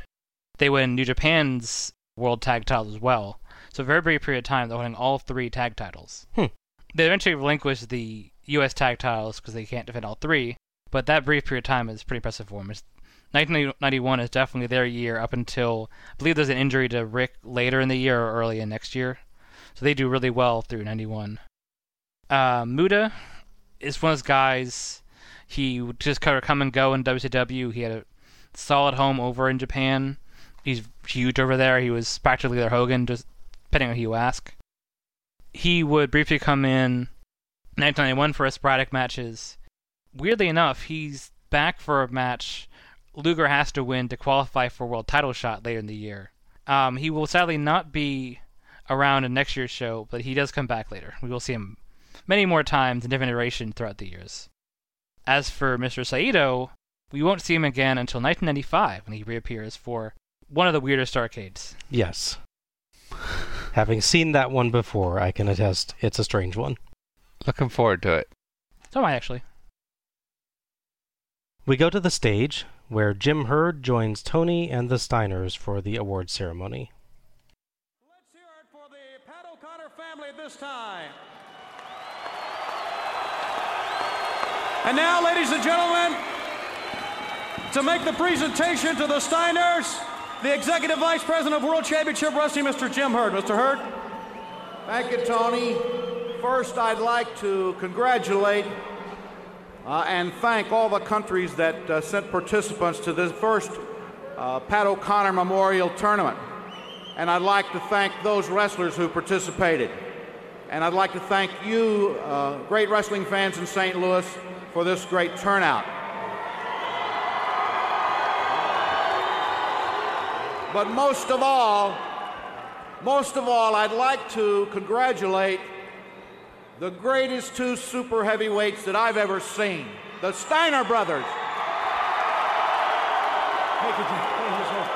(laughs) they win New Japan's World Tag Titles as well. So, a very brief period of time, they're winning all three tag titles. Hmm. They eventually relinquish the U.S. tag titles because they can't defend all three, but that brief period of time is pretty impressive for them. It's 1991 is definitely their year up until I believe there's an injury to Rick later in the year or early in next year. So they do really well through 91. Uh, Muta is one of those guys. He just kind of come and go in WCW. He had a solid home over in Japan. He's huge over there. He was practically their Hogan, just depending on who you ask. He would briefly come in 1991 for a sporadic matches. Weirdly enough, he's back for a match Luger has to win to qualify for a world title shot later in the year. Um, he will sadly not be around in next year's show, but he does come back later. We will see him many more times in different iterations throughout the years. As for Mr. Saito, we won't see him again until 1995 when he reappears for one of the weirdest Starcades. Yes. Having seen that one before, I can attest it's a strange one. Looking forward to it. So am I actually. We go to the stage, where Jim Herd joins Tony and the Steiners for the award ceremony. Let's hear it for the Pat O'Connor family this time. And now, ladies and gentlemen, to make the presentation to the Steiners, the Executive Vice President of World Championship Wrestling, Mr. Jim Herd. Mr. Herd. Thank you, Tony. First, I'd like to congratulate uh, and thank all the countries that uh, sent participants to this first uh, Pat O'Connor Memorial Tournament. And I'd like to thank those wrestlers who participated. And I'd like to thank you, uh, great wrestling fans in St. Louis, for this great turnout. But most of all, most of all, I'd like to congratulate the greatest two super heavyweights that I've ever seen, the Steiner brothers. Thank you, Thank you, sir.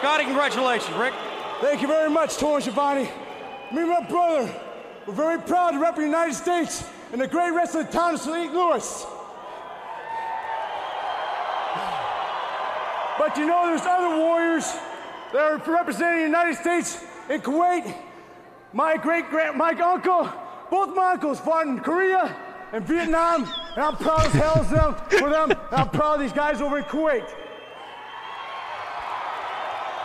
Scotty, congratulations, Rick. Thank you very much, Tony Schiavone. Me and my brother, we're very proud to represent the United States in the great wrestling town of St. Louis. But you know, there's other warriors that are representing the United States in Kuwait. My great grand, my uncle, both my uncles fought in Korea and Vietnam, and I'm proud as hell them for them. And I'm proud of these guys over in Kuwait.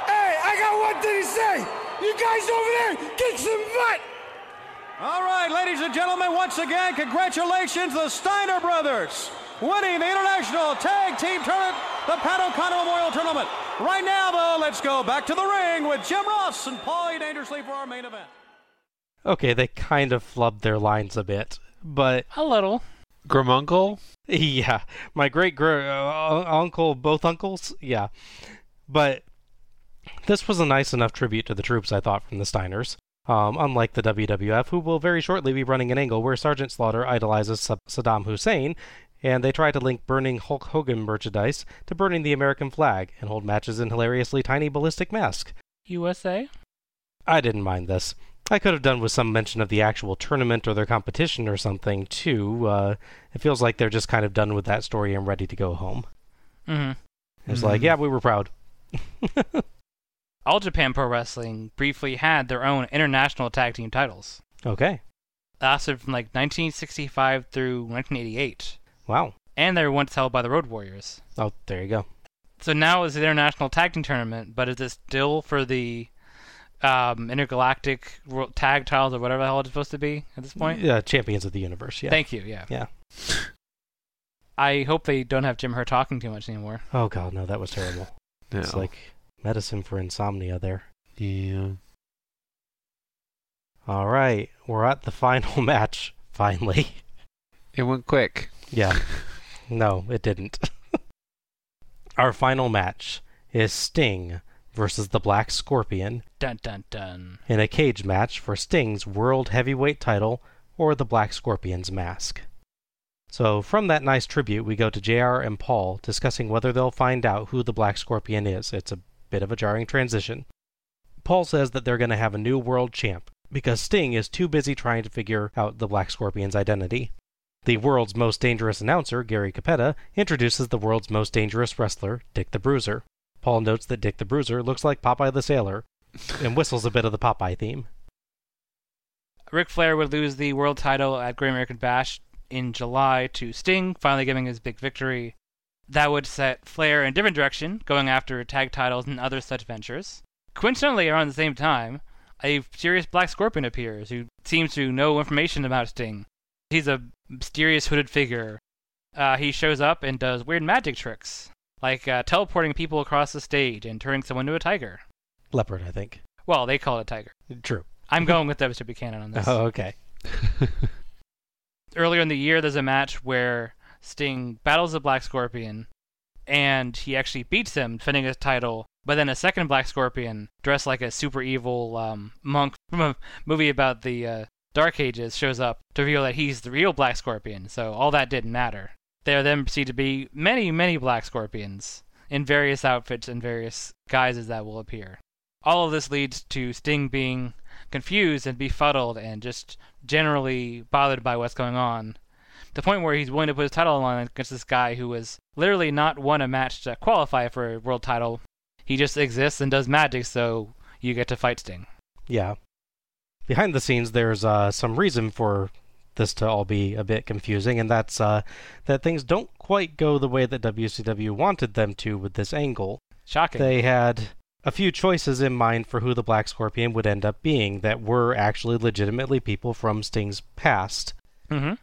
Hey, I got one thing to say. You guys over there, kick some butt. All right, ladies and gentlemen, once again, congratulations, to the Steiner brothers, winning the International Tag Team Tournament, the Pat O'Connor Memorial Tournament. Right now, though, let's go back to the ring with Jim Ross and Paulie Dangerously for our main event. Okay, they kind of flubbed their lines a bit, but a little. Gramuncle? Yeah, my great gr- uh, uncle, both uncles. Yeah, but This was a nice enough tribute to the troops, I thought, from the Steiners. Um, unlike the WWF, who will very shortly be running an angle where Sergeant Slaughter idolizes Saddam Hussein, and they try to link burning Hulk Hogan merchandise to burning the American flag and hold matches in hilariously tiny ballistic masks. USA? I didn't mind this. I could have done with some mention of the actual tournament or their competition or something, too. Uh, it feels like they're just kind of done with that story and ready to go home. Mm-hmm. It's like, yeah, we were proud. (laughs) All Japan Pro Wrestling briefly had their own international tag team titles. Okay. Lasted from like 1965 through 1988. Wow. And they were once held by the Road Warriors. Oh, there you go. So now it's the international tag team tournament, but is it still for the um, intergalactic tag titles or whatever the hell it's supposed to be at this point? Yeah, champions of the universe. Yeah. Thank you. Yeah. Yeah. I hope they don't have Jim Herd talking too much anymore. Oh god, no, that was terrible. No. It's like medicine for insomnia there. Yeah. All right, we're at the final (laughs) match. Finally. It went quick. Yeah. no, it didn't. (laughs) Our final match is Sting versus the Black Scorpion Dun dun dun. in a cage match for Sting's World Heavyweight title or the Black Scorpion's mask. So, from that nice tribute, we go to JR and Paul discussing whether they'll find out who the Black Scorpion is. It's a bit of a jarring transition. Paul says that they're going to have a new world champ because Sting is too busy trying to figure out the Black Scorpion's identity. The world's most dangerous announcer, Gary Cappetta, introduces the world's most dangerous wrestler, Dick the Bruiser. Paul notes that Dick the Bruiser looks like Popeye the Sailor and whistles a bit of the Popeye theme. Ric Flair would lose the world title at Great American Bash in July to Sting, finally giving his big victory. That would set Flair in a different direction, going after tag titles and other such ventures. Coincidentally, around the same time, a serious Black Scorpion appears who seems to know information about Sting. He's a mysterious hooded figure. Uh, he shows up and does weird magic tricks, like uh, teleporting people across the stage and turning someone into a tiger. Leopard, I think. Well, they call it a tiger. True. I'm going with Mr. Buchanan on this. (laughs) Oh, okay. (laughs) Earlier in the year, there's a match where Sting battles the Black Scorpion, and he actually beats him, defending his title. But then a second Black Scorpion, dressed like a super evil um, monk from a movie about the uh, Dark Ages, shows up to reveal that he's the real Black Scorpion. So all that didn't matter. There then proceed to be many, many Black Scorpions in various outfits and various guises that will appear. All of this leads to Sting being confused and befuddled and just generally bothered by what's going on. The point where he's willing to put his title on against this guy who has literally not won a match to qualify for a world title. He just exists and does magic, so you get to fight Sting. Yeah. Behind the scenes, there's uh, some reason for this to all be a bit confusing, and that's uh, that things don't quite go the way that WCW wanted them to with this angle. Shocking. They had a few choices in mind for who the Black Scorpion would end up being that were actually legitimately people from Sting's past. Mm-hmm.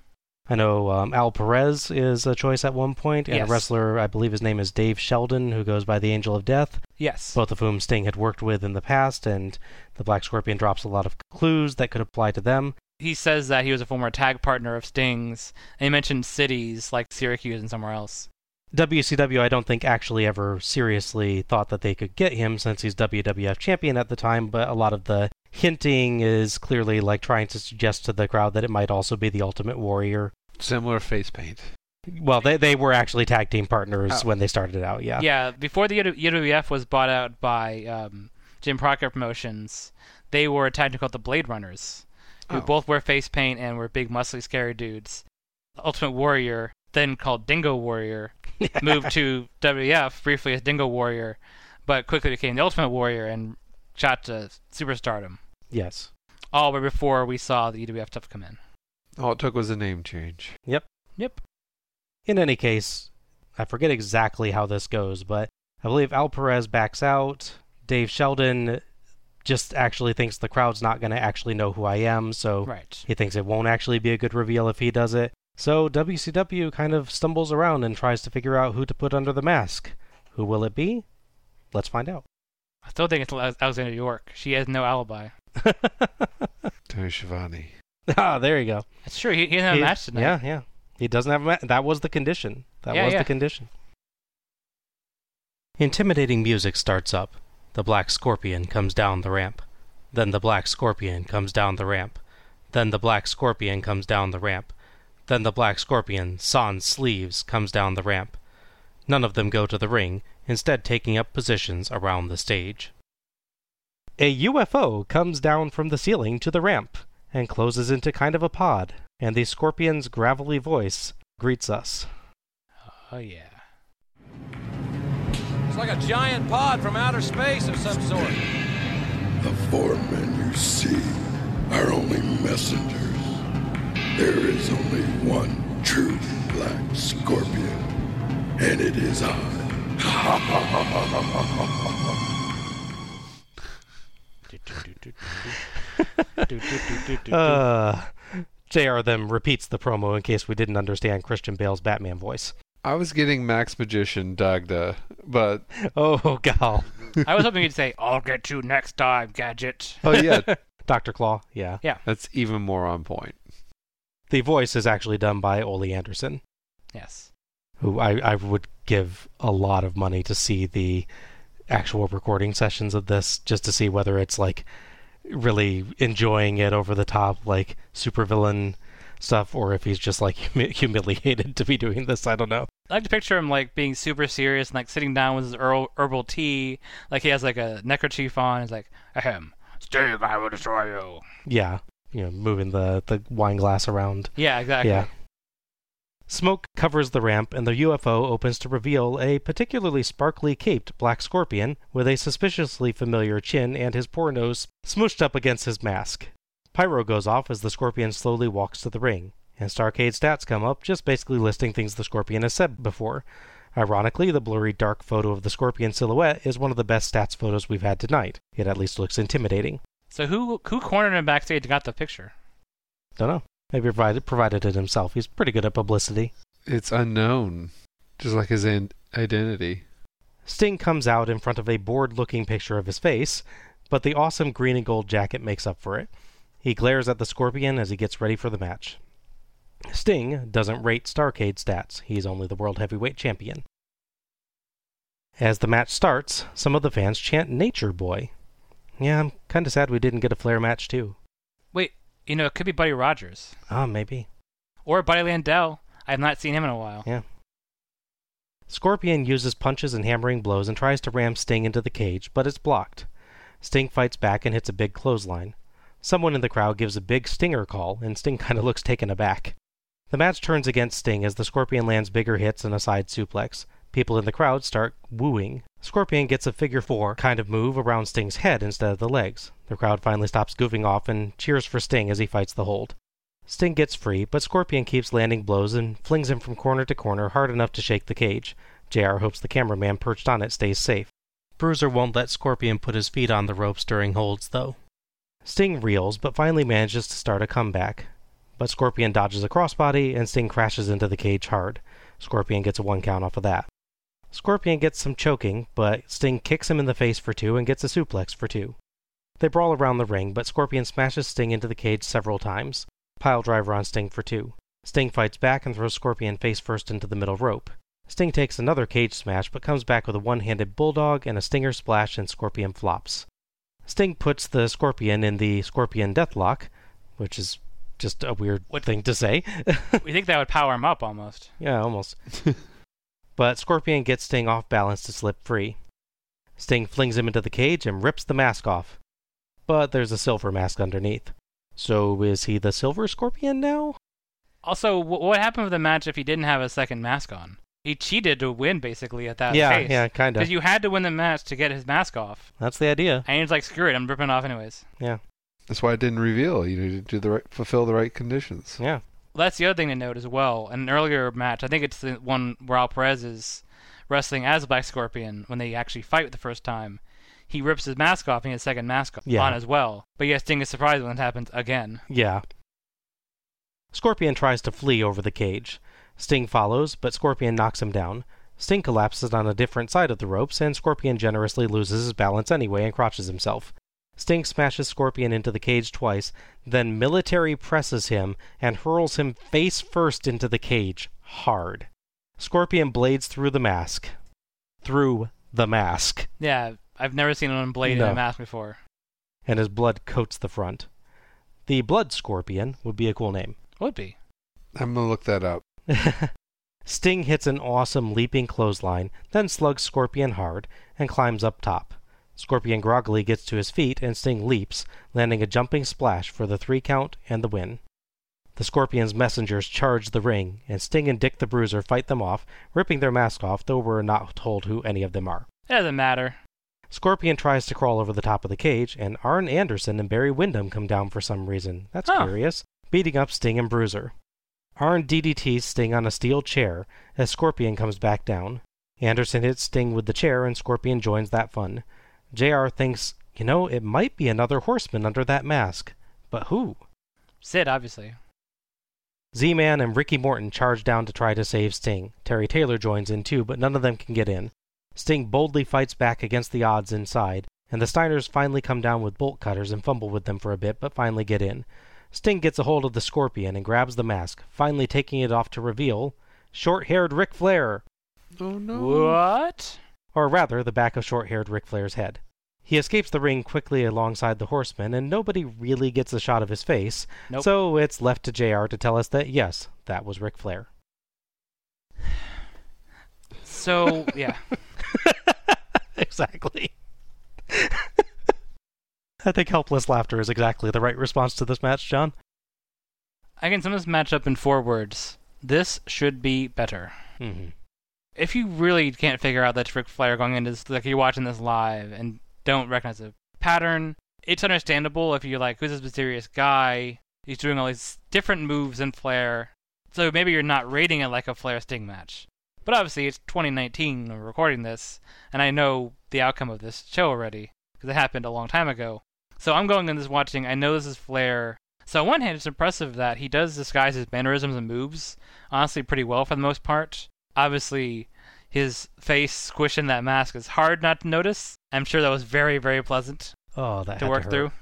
I know um, Al Perez is a choice at one point, and Yes. a wrestler, I believe his name is Dave Sheldon, who goes by the Angel of Death. Yes. Both of whom Sting had worked with in the past, and the Black Scorpion drops a lot of clues that could apply to them. He says that he was a former tag partner of Sting's, and he mentioned cities like Syracuse and somewhere else. WCW, I don't think, actually ever seriously thought that they could get him since he's WWF champion at the time, but a lot of the hinting is clearly like trying to suggest to the crowd that it might also be the Ultimate Warrior. Similar face paint. Well, they, they were actually tag team partners Oh. when they started out, yeah. Yeah, before the UWF was bought out by um, Jim Crockett Promotions, they were a tag team called the Blade Runners, who Oh. both wear face paint and were big, muscly, scary dudes. Ultimate Warrior, then called Dingo Warrior, (laughs) moved to WWF briefly as Dingo Warrior, but quickly became the Ultimate Warrior and shot to superstardom. Yes. All but before we saw the UWF stuff come in. All it took was a name change. Yep. Yep. In any case, I forget exactly how this goes, but I believe Al Perez backs out. Dave Sheldon just actually thinks the crowd's not going to actually know who I am, so Right. he thinks it won't actually be a good reveal if he does it. So WCW kind of stumbles around and tries to figure out who to put under the mask. Who will it be? Let's find out. I still think it's Alex- Alexandra York. She has no alibi. (laughs) Tony Schiavone. ah, there you go. That's true. He, he doesn't have a match tonight. Yeah, yeah. He doesn't have a match. That was the condition. That Yeah, was yeah. the condition. Intimidating music starts up. The black scorpion comes down the ramp. Then the black scorpion comes down the ramp. Then the black scorpion comes down the ramp. Then the black scorpion, sans sleeves, comes down the ramp. None of them go to the ring, instead taking up positions around the stage. A UFO comes down from the ceiling to the ramp and closes into kind of a pod, and the scorpion's gravelly voice greets us. Oh yeah. It's like a giant pod from outer space of some sort. The four men you see are only messengers. There is only one true black scorpion, and it is I. (laughs) uh, JR then repeats the promo in case we didn't understand Christian Bale's Batman voice. I was getting Max Magician Dagda, but (laughs) oh gal. I was hoping you'd say, "I'll get you next time, gadget." Oh yeah, (laughs) Doctor Claw. Yeah, yeah. That's even more on point. The voice is actually done by Ole Anderson. Yes. Who I, I would give a lot of money to see the actual recording sessions of this, just to see whether it's like really enjoying it over the top, like supervillain stuff, or if he's just like (laughs) humi- humiliated to be doing this. I don't know. I like to picture him like being super serious and like sitting down with his herbal, herbal tea, like he has like a neckerchief on. He's like, "Ahem, Sting, I will destroy you." Yeah, you know, moving the the wine glass around. Yeah, exactly. Yeah. Smoke covers the ramp, and the UFO opens to reveal a particularly sparkly caped black scorpion with a suspiciously familiar chin and his poor nose smooshed up against his mask. Pyro goes off as the scorpion slowly walks to the ring, and Starcade stats come up, just basically listing things the scorpion has said before. Ironically, the blurry dark photo of the scorpion silhouette is one of the best stats photos we've had tonight. It at least looks intimidating. So who who cornered him backstage and got the picture? Don't know. Maybe provided provided it himself. He's pretty good at publicity. It's unknown, just like his an- identity. Sting comes out in front of a bored looking picture of his face, but the awesome green and gold jacket makes up for it. He glares at the scorpion as he gets ready for the match. Sting doesn't rate Starcade stats, he's only the World Heavyweight Champion. As the match starts, some of the fans chant Nature Boy. Yeah, I'm kinda sad we didn't get a Flair match too. You know, it could be Buddy Rogers. Ah, maybe. Or Buddy Landel. I have not seen him in a while. Yeah. Scorpion uses punches and hammering blows and tries to ram Sting into the cage, but it's blocked. Sting fights back and hits a big clothesline. Someone in the crowd gives a big stinger call, and Sting (laughs) kind of looks taken aback. The match turns against Sting as the Scorpion lands bigger hits and a side suplex. People in the crowd start wooing. Scorpion gets a figure four kind of move around Sting's head instead of the legs. The crowd finally stops goofing off and cheers for Sting as he fights the hold. Sting gets free, but Scorpion keeps landing blows and flings him from corner to corner hard enough to shake the cage. JR hopes the cameraman perched on it stays safe. Bruiser won't let Scorpion put his feet on the ropes during holds, though. Sting reels, but finally manages to start a comeback. But Scorpion dodges a crossbody, and Sting crashes into the cage hard. Scorpion gets a one count off of that. Scorpion gets some choking, but Sting kicks him in the face for two and gets a suplex for two. They brawl around the ring, but Scorpion smashes Sting into the cage several times. Pile driver on Sting for two. Sting fights back and throws Scorpion face first into the middle rope. Sting takes another cage smash, but comes back with a one handed bulldog and a stinger splash, and Scorpion flops. Sting puts the Scorpion in the Scorpion Deathlock, which is just a weird What- thing to say. (laughs) we think that would power him up almost. yeah, almost. (laughs) but Scorpion gets Sting off balance to slip free. Sting flings him into the cage and rips the mask off. But there's a silver mask underneath. So is he the Silver Scorpion now? Also, wh- what happened with the match if he didn't have a second mask on? He cheated to win basically at that Yeah, pace. yeah, kinda. Because you had to win the match to get his mask off. That's the idea. And he's like, screw it, I'm ripping it off anyways. Yeah. That's why it didn't reveal. You needed to do the right, fulfill the right conditions. Yeah. Well, that's the other thing to note as well. In an earlier match, I think it's the one where Al Perez is wrestling as Black Scorpion when they actually fight the first time. He rips his mask off and he has a second mask Yeah. on as well. But yes, Sting is surprised when it happens again. Yeah. Scorpion tries to flee over the cage. Sting follows, but Scorpion knocks him down. Sting collapses on a different side of the ropes, and Scorpion generously loses his balance anyway and crotches himself. Sting smashes Scorpion into the cage twice, then military presses him and hurls him face first into the cage, hard. Scorpion blades through the mask. Through the mask. Yeah, I've never seen an blade in No. a mask before. and his blood coats the front. The Blood Scorpion would be a cool name. Would be. I'm gonna look that up. (laughs) Sting hits an awesome leaping clothesline, then slugs Scorpion hard and climbs up top. Scorpion groggily gets to his feet and Sting leaps, landing a jumping splash for the three count and the win. The Scorpion's messengers charge the ring, and Sting and Dick the Bruiser fight them off, ripping their mask off, though we're not told who any of them are. It doesn't matter. Scorpion tries to crawl over the top of the cage, and Arn Anderson and Barry Windham come down for some reason. That's Huh. curious, beating up Sting and Bruiser. Arn DDTs Sting on a steel chair as Scorpion comes back down. Anderson hits Sting with the chair, and Scorpion joins that fun. JR thinks, you know, it might be another horseman under that mask. But who? Sid, obviously. Z Man and Ricky Morton charge down to try to save Sting. Terry Taylor joins in too, but none of them can get in. Sting boldly fights back against the odds inside, and the Steiners finally come down with bolt cutters and fumble with them for a bit, but finally get in. Sting gets a hold of the scorpion and grabs the mask, finally taking it off to reveal short haired Ric Flair! Oh no. What? Or rather, the back of short haired Ric Flair's head. He escapes the ring quickly alongside the horseman, and nobody really gets a shot of his face, Nope. so it's left to JR to tell us that yes, that was Ric Flair. So, (laughs) yeah. exactly. I think helpless laughter is exactly the right response to this match, John. I can sum this match up in four words. This should be better. Mhm. If you really can't figure out that Ric Flair going into this, like you're watching this live and don't recognize the pattern, it's understandable if you're like, who's this mysterious guy? He's doing all these different moves in Flair. So maybe you're not rating it like a Flair Sting match. But obviously, it's 2019, we're recording this, and I know the outcome of this show already, because it happened a long time ago. So I'm going in this watching, I know this is Flair. So on one hand, it's impressive that he does disguise his mannerisms and moves, honestly, pretty well for the most part. Obviously, his face squishing that mask is hard not to notice. I'm sure that was very, very pleasant Oh, that to work hurt. through.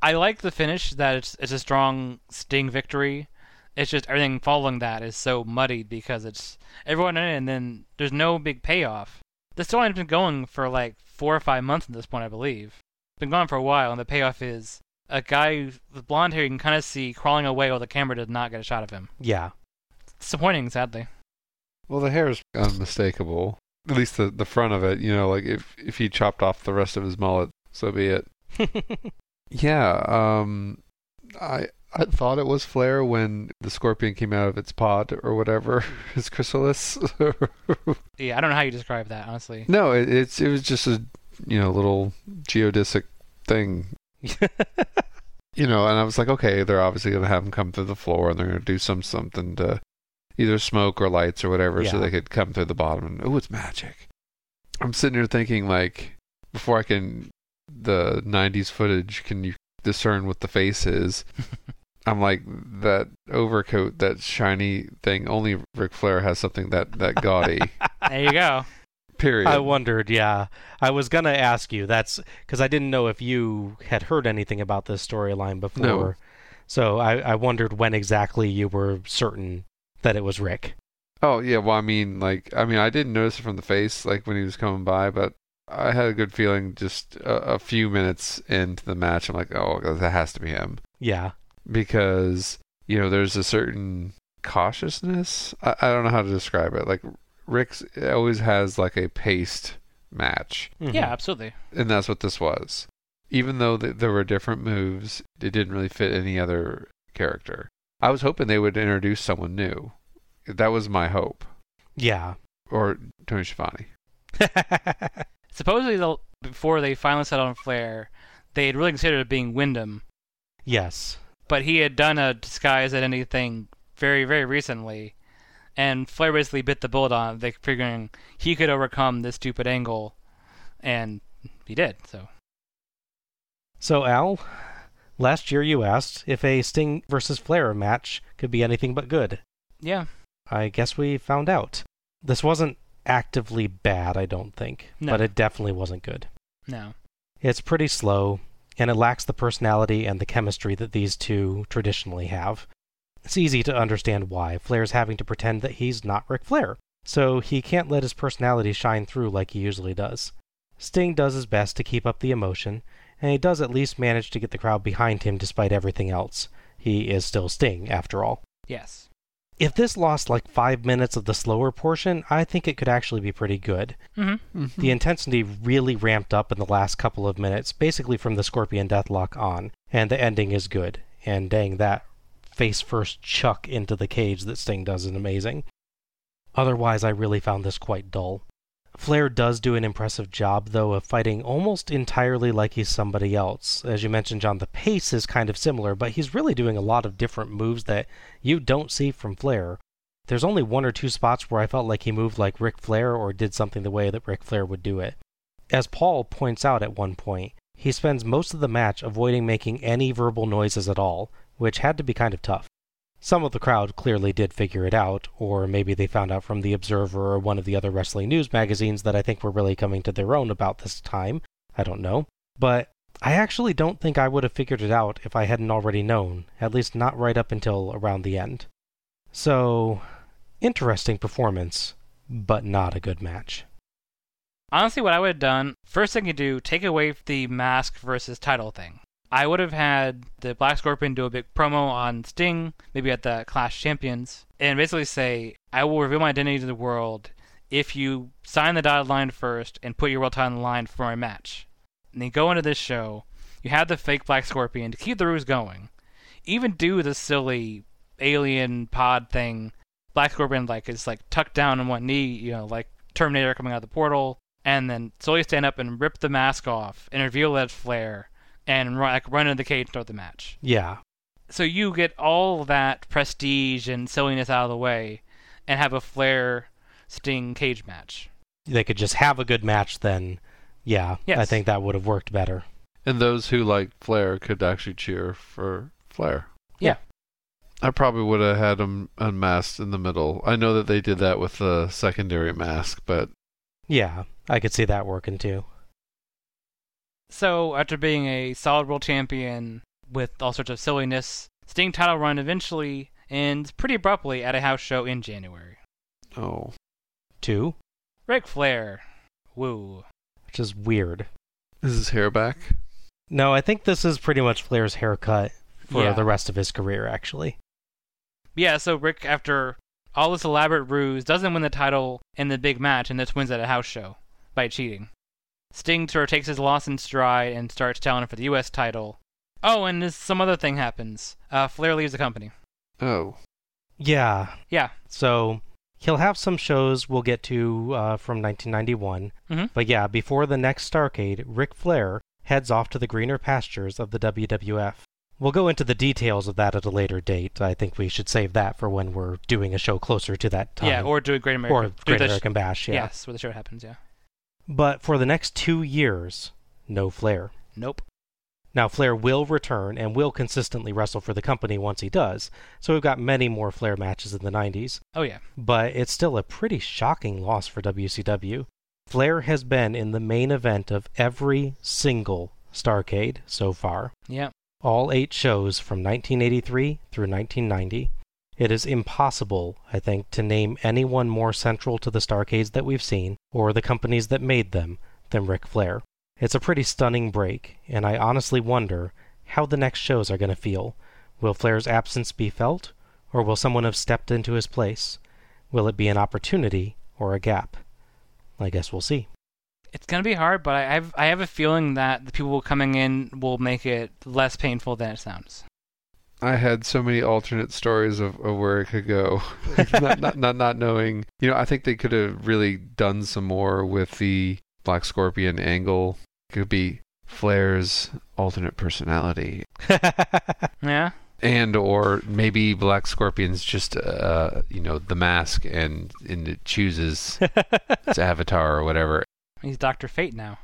I like the finish that it's it's a strong Sting victory. It's just everything following that is so muddied because it's everyone in it and then there's no big payoff. The storyline's been going for like four or five months at this point, I believe. It's been going for a while, and the payoff is a guy with blonde hair you can kind of see crawling away while the camera does not get a shot of him. Yeah. Disappointing, sadly. Well, the hair is unmistakable. At least the the front of it. You know, like if if he chopped off the rest of his mullet, so be it. (laughs) Yeah. Um, I I thought it was Flair when the scorpion came out of its pod or whatever, (laughs) his chrysalis. (laughs) Yeah, I don't know how you describe that, honestly. no, it, it's it was just a you know little geodesic thing. you know, and I was like, okay, they're obviously gonna have him come through the floor, and they're gonna do some something to either smoke or lights or whatever, so they could come through the bottom. And oh, it's magic. I'm sitting here thinking like, before I can the '90s footage, can you discern what the face is? (laughs) I'm like that overcoat, that shiny thing. Only Ric Flair has something that that gaudy. (laughs) There you go. Period. I wondered, yeah. I was going to ask you. That's because I didn't know if you had heard anything about this storyline before. No. So I, I wondered when exactly you were certain that it was Rick. Oh yeah, well I mean like I mean I didn't notice it from the face like when he was coming by, but I had a good feeling just a, a few minutes into the match. I'm like, oh, that has to be him Yeah. because you know there's a certain cautiousness. I, I don't know how to describe it. Like Rick's always has like a paced match, Mhm. Yeah, absolutely. and that's what this was. Even though th- there were different moves, it didn't really fit any other character. I was hoping they would introduce someone new. That was my hope. Yeah. Or Tony Schiavone. (laughs) Supposedly, they'll- before they finally settled on Flair, they had really considered it being Windham, yes. but he had done a disguise identity thing very, very recently, and Flair basically bit the bullet on it, they figuring he could overcome this stupid angle, and he did. So So, Al, last year you asked if a Sting versus Flair match could be anything but good. yeah, I guess we found out. This wasn't actively bad, I don't think, No. but it definitely wasn't good. no, It's pretty slow, and it lacks the personality and the chemistry that these two traditionally have. It's easy to understand why. Flair's having to pretend that he's not Ric Flair, so he can't let his personality shine through like he usually does. Sting does his best to keep up the emotion, and he does at least manage to get the crowd behind him despite everything else. He is still Sting, after all. Yes. If this lost like five minutes of the slower portion, I think it could actually be pretty good. Mm-hmm. The intensity really ramped up in the last couple of minutes, basically from the Scorpion Deathlock on, and the ending is good. And dang, that face first chuck into the cage that Sting does is amazing. Otherwise, I really found this quite dull. Flair does do an impressive job, though, of fighting almost entirely like he's somebody else. As you mentioned, John, the pace is kind of similar, but he's really doing a lot of different moves that you don't see from Flair. There's only one or two spots where I felt like he moved like Ric Flair or did something the way that Ric Flair would do it. As Paul points out at one point, he spends most of the match avoiding making any verbal noises at all, which had to be kind of tough. Some of the crowd clearly did figure it out, or maybe they found out from The Observer or one of the other wrestling news magazines that I think were really coming to their own about this time. I don't know. But I actually don't think I would have figured it out if I hadn't already known, at least not right up until around the end. So, interesting performance, but not a good match. Honestly, what I would have done, first thing you do, take away the mask versus title thing. I would have had the Black Scorpion do a big promo on Sting, maybe at the Clash Champions, and basically say, I will reveal my identity to the world if you sign the dotted line first and put your world title on the line for my match. And then go into this show, you have the fake Black Scorpion to keep the ruse going. Even do the silly alien pod thing. Black Scorpion like is like tucked down on one knee, you know, like Terminator coming out of the portal, and then slowly stand up and rip the mask off and reveal that Flair and run, like run into the cage and start the match. Yeah. So you get all that prestige and silliness out of the way, and have a Flair Sting cage match. They could just have a good match then. Yeah, Yes. I think that would have worked better. And those who like Flair could actually cheer for Flair. Yeah. I probably would have had him unmasked in the middle. I know that they did that with the secondary mask, but Yeah, I could see that working too. So after being a solid world champion with all sorts of silliness, Sting title run eventually ends pretty abruptly at a house show in January. oh, Two, Ric Flair, woo. which is weird. is his hair back? No, I think this is pretty much Flair's haircut for Yeah. the rest of his career, actually. Yeah, so Rick, after all this elaborate ruse, doesn't win the title in the big match and just wins at a house show by cheating. Sting sort of takes his loss in stride and starts challenging for the U.S. title. Oh, and this, some other thing happens. Uh, Flair leaves the company. Oh, Yeah. Yeah. So he'll have some shows we'll get to uh, from 1991. Mhm. But yeah, before the next Starcade, Ric Flair heads off to the greener pastures of the WWF. We'll go into the details of that at a later date. I think we should save that for when we're doing a show closer to that time. Yeah, or do a Great American Or Great the sh- American Bash, yeah. Yes, where the show happens, yeah. But for the next two years, no Flair. Nope. Now, Flair will return and will consistently wrestle for the company once he does, so we've got many more Flair matches in the 90s. Oh, yeah. But it's still a pretty shocking loss for WCW. Flair has been in the main event of every single Starcade so far. Yeah. All eight shows from 1983 through 1990. It is impossible, I think, to name anyone more central to the Starcades that we've seen, or the companies that made them, than Ric Flair. It's a pretty stunning break, and I honestly wonder how the next shows are going to feel. Will Flair's absence be felt, or will someone have stepped into his place? Will it be an opportunity or a gap? I guess we'll see. It's gonna be hard, but I have I have a feeling that the people coming in will make it less painful than it sounds. I had so many alternate stories of, of where it could go. (laughs) Not, not not not knowing. You know, I think they could have really done some more with the Black Scorpion angle. It could be Flair's alternate personality. (laughs) Yeah. And or maybe Black Scorpion's just uh you know the mask and and it chooses (laughs) its avatar or whatever. He's Doctor Fate now.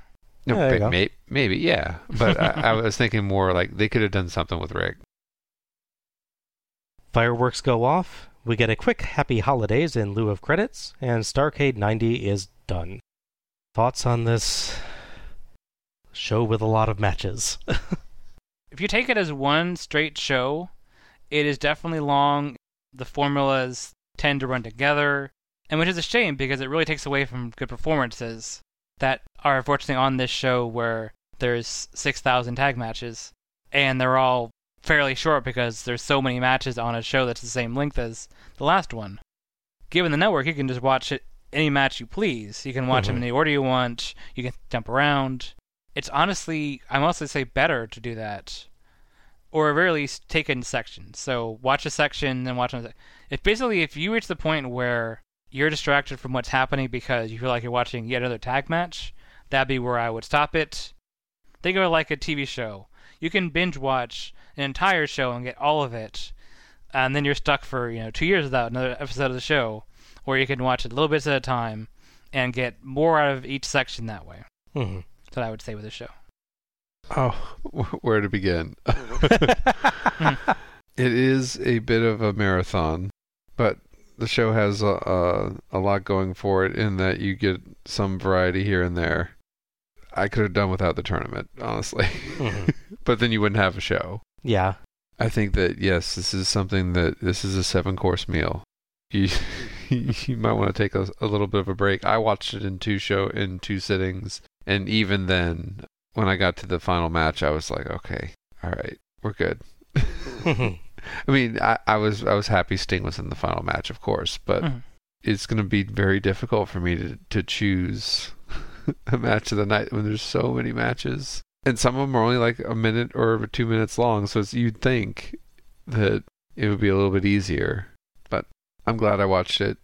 No, There you but may, maybe yeah. But I, I was thinking more like they could have done something with Rick. Fireworks go off, we get a quick happy holidays in lieu of credits, and Starcade 90 is done. Thoughts on this show with a lot of matches? (laughs) If you take it as one straight show, it is definitely long. The formulas tend to run together, and which is a shame because it really takes away from good performances. that are unfortunately on this show where there's 6,000 tag matches, and they're all fairly short because there's so many matches on a show that's the same length as the last one. Given the network, you can just watch it any match you please. You can watch them in the order you want. You can jump around. It's honestly, I mostly say better to do that, or at very least take in sections. So watch a section, then watch another. If basically if you reach the point where you're distracted from what's happening because you feel like you're watching yet another tag match, that'd be where I would stop it. Think of it like a TV show. You can binge watch an entire show and get all of it, and then you're stuck for you know two years without another episode of the show, or you can watch it little bits at a time and get more out of each section that way. Mhm. That's what I would say with the show. Oh, (laughs) where to begin? (laughs) (laughs) it is a bit of a marathon, but the show has a, a a lot going for it in that you get some variety here and there. I could have done without the tournament, honestly, Mhm. but then you wouldn't have a show. Yeah. I think that yes, this is something that this is a seven course meal. You (laughs) you might want to take a, a little bit of a break. I watched it in two show in two sittings, and even then, when I got to the final match, I was like, okay, all right, we're good. (laughs) (laughs) I mean, I, I was I was happy Sting was in the final match, of course, but Mhm. it's going to be very difficult for me to to choose a match of the night when there's so many matches, and some of them are only like a minute or two minutes long. So you'd think that it would be a little bit easier, but I'm glad I watched it.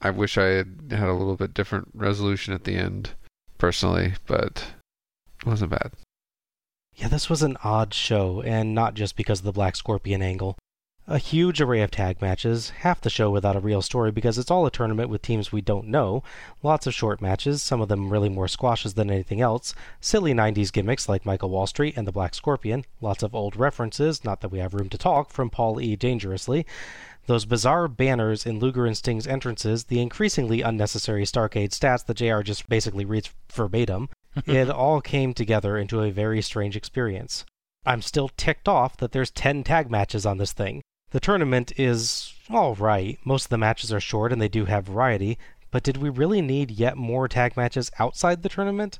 I wish I had had a little bit different resolution at the end, personally, but it wasn't bad. Yeah, this was an odd show, and not just because of the Black Scorpion angle. A huge array of tag matches, half the show without a real story because it's all a tournament with teams we don't know, lots of short matches, some of them really more squashes than anything else, silly 90s gimmicks like Michael Wall Street and the Black Scorpion, lots of old references, not that we have room to talk, from Paul E. Dangerously, those bizarre banners in Luger and Sting's entrances, the increasingly unnecessary Starcade stats that JR just basically reads verbatim, (laughs) it all came together into a very strange experience. I'm still ticked off that there's 10 tag matches on this thing. The tournament is alright. Most of the matches are short and they do have variety, but did we really need yet more tag matches outside the tournament?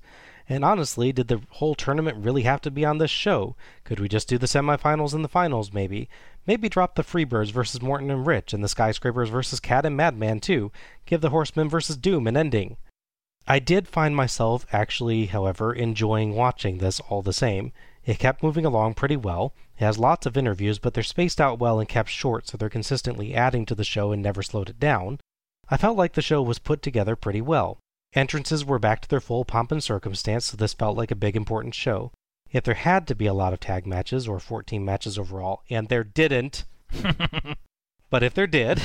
And honestly, did the whole tournament really have to be on this show? Could we just do the semifinals and the finals, maybe? Maybe drop the Freebirds versus Morton and Rich, and the Skyscrapers versus Cat and Madman, too. Give the Horsemen versus Doom an ending. I did find myself actually, however, enjoying watching this all the same. It kept moving along pretty well. It has lots of interviews, but they're spaced out well and kept short, so they're consistently adding to the show and never slowed it down. I felt like the show was put together pretty well. Entrances were back to their full pomp and circumstance, so this felt like a big important show. If there had to be a lot of tag matches, or 14 matches overall, and there didn't, (laughs) but if there did,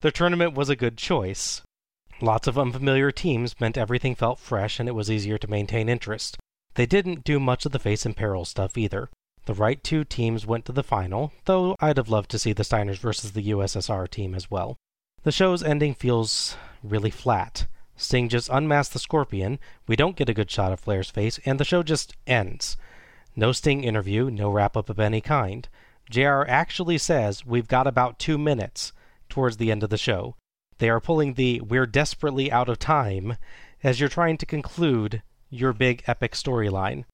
the tournament was a good choice. Lots of unfamiliar teams meant everything felt fresh and it was easier to maintain interest. They didn't do much of the face and peril stuff either. The right two teams went to the final, though I'd have loved to see the Steiners versus the USSR team as well. The show's ending feels really flat. Sting just unmasks the Scorpion, we don't get a good shot of Flair's face, and the show just ends. No Sting interview, no wrap up of any kind. JR actually says we've got about two minutes towards the end of the show. They are pulling the we're desperately out of time as you're trying to conclude your big epic storyline.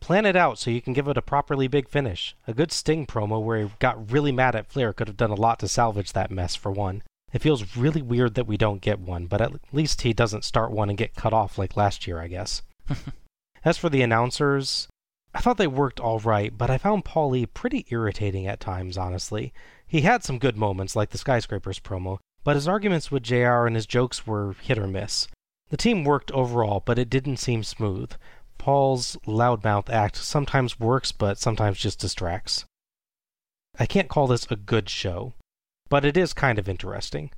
Plan it out so you can give it a properly big finish. A good Sting promo where he got really mad at Flair could have done a lot to salvage that mess, for one. It feels really weird that we don't get one, but at least he doesn't start one and get cut off like last year, I guess. (laughs) As for the announcers, I thought they worked all right, but I found Paulie pretty irritating at times, honestly. He had some good moments, like the Skyscrapers promo, but his arguments with JR and his jokes were hit or miss. The team worked overall, but it didn't seem smooth. Paul's loudmouth act sometimes works, but sometimes just distracts. I can't call this a good show, but it is kind of interesting.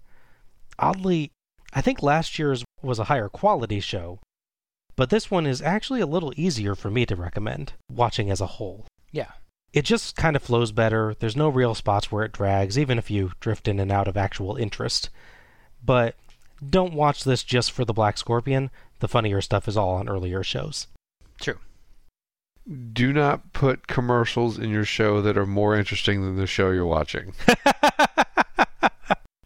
Oddly, I think last year's was a higher quality show, but this one is actually a little easier for me to recommend, watching as a whole. Yeah. It just kind of flows better. There's no real spots where it drags, even if you drift in and out of actual interest. But don't watch this just for the Black Scorpion. The funnier stuff is all on earlier shows. True. Do not put commercials in your show that are more interesting than the show you're watching. (laughs)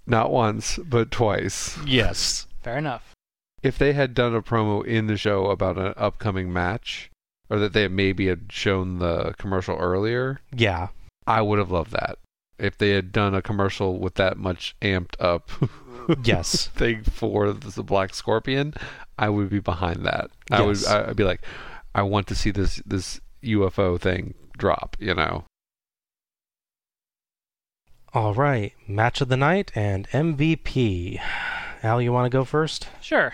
not once, but twice. Yes. Fair enough. If they had done a promo in the show about an upcoming match, or that they maybe had shown the commercial earlier, Yeah. I would have loved that. If they had done a commercial with that much amped up (laughs) Yes. (laughs) thing for the Black Scorpion, I would be behind that. I would I'd be like, I want to see this this UFO thing drop, you know. All right. Match of the night and MVP. Al, you want to go first? Sure.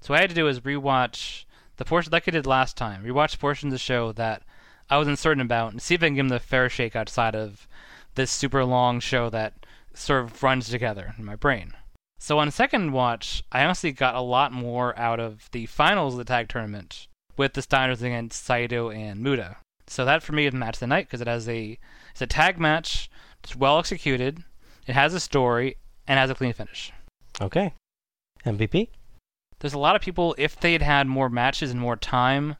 So what I had to do was rewatch the portion like I did last time. Rewatch portions of the show that I was uncertain about and see if I can give them the fair shake outside of this super long show that sort of runs together in my brain. So on second watch, I honestly got a lot more out of the finals of the tag tournament with the Steiners against Saito and Muta. So that for me is match of the night because it has a it's a tag match. It's well executed. It has a story and has a clean finish. Okay. MVP? There's a lot of people, if they had had more matches and more time,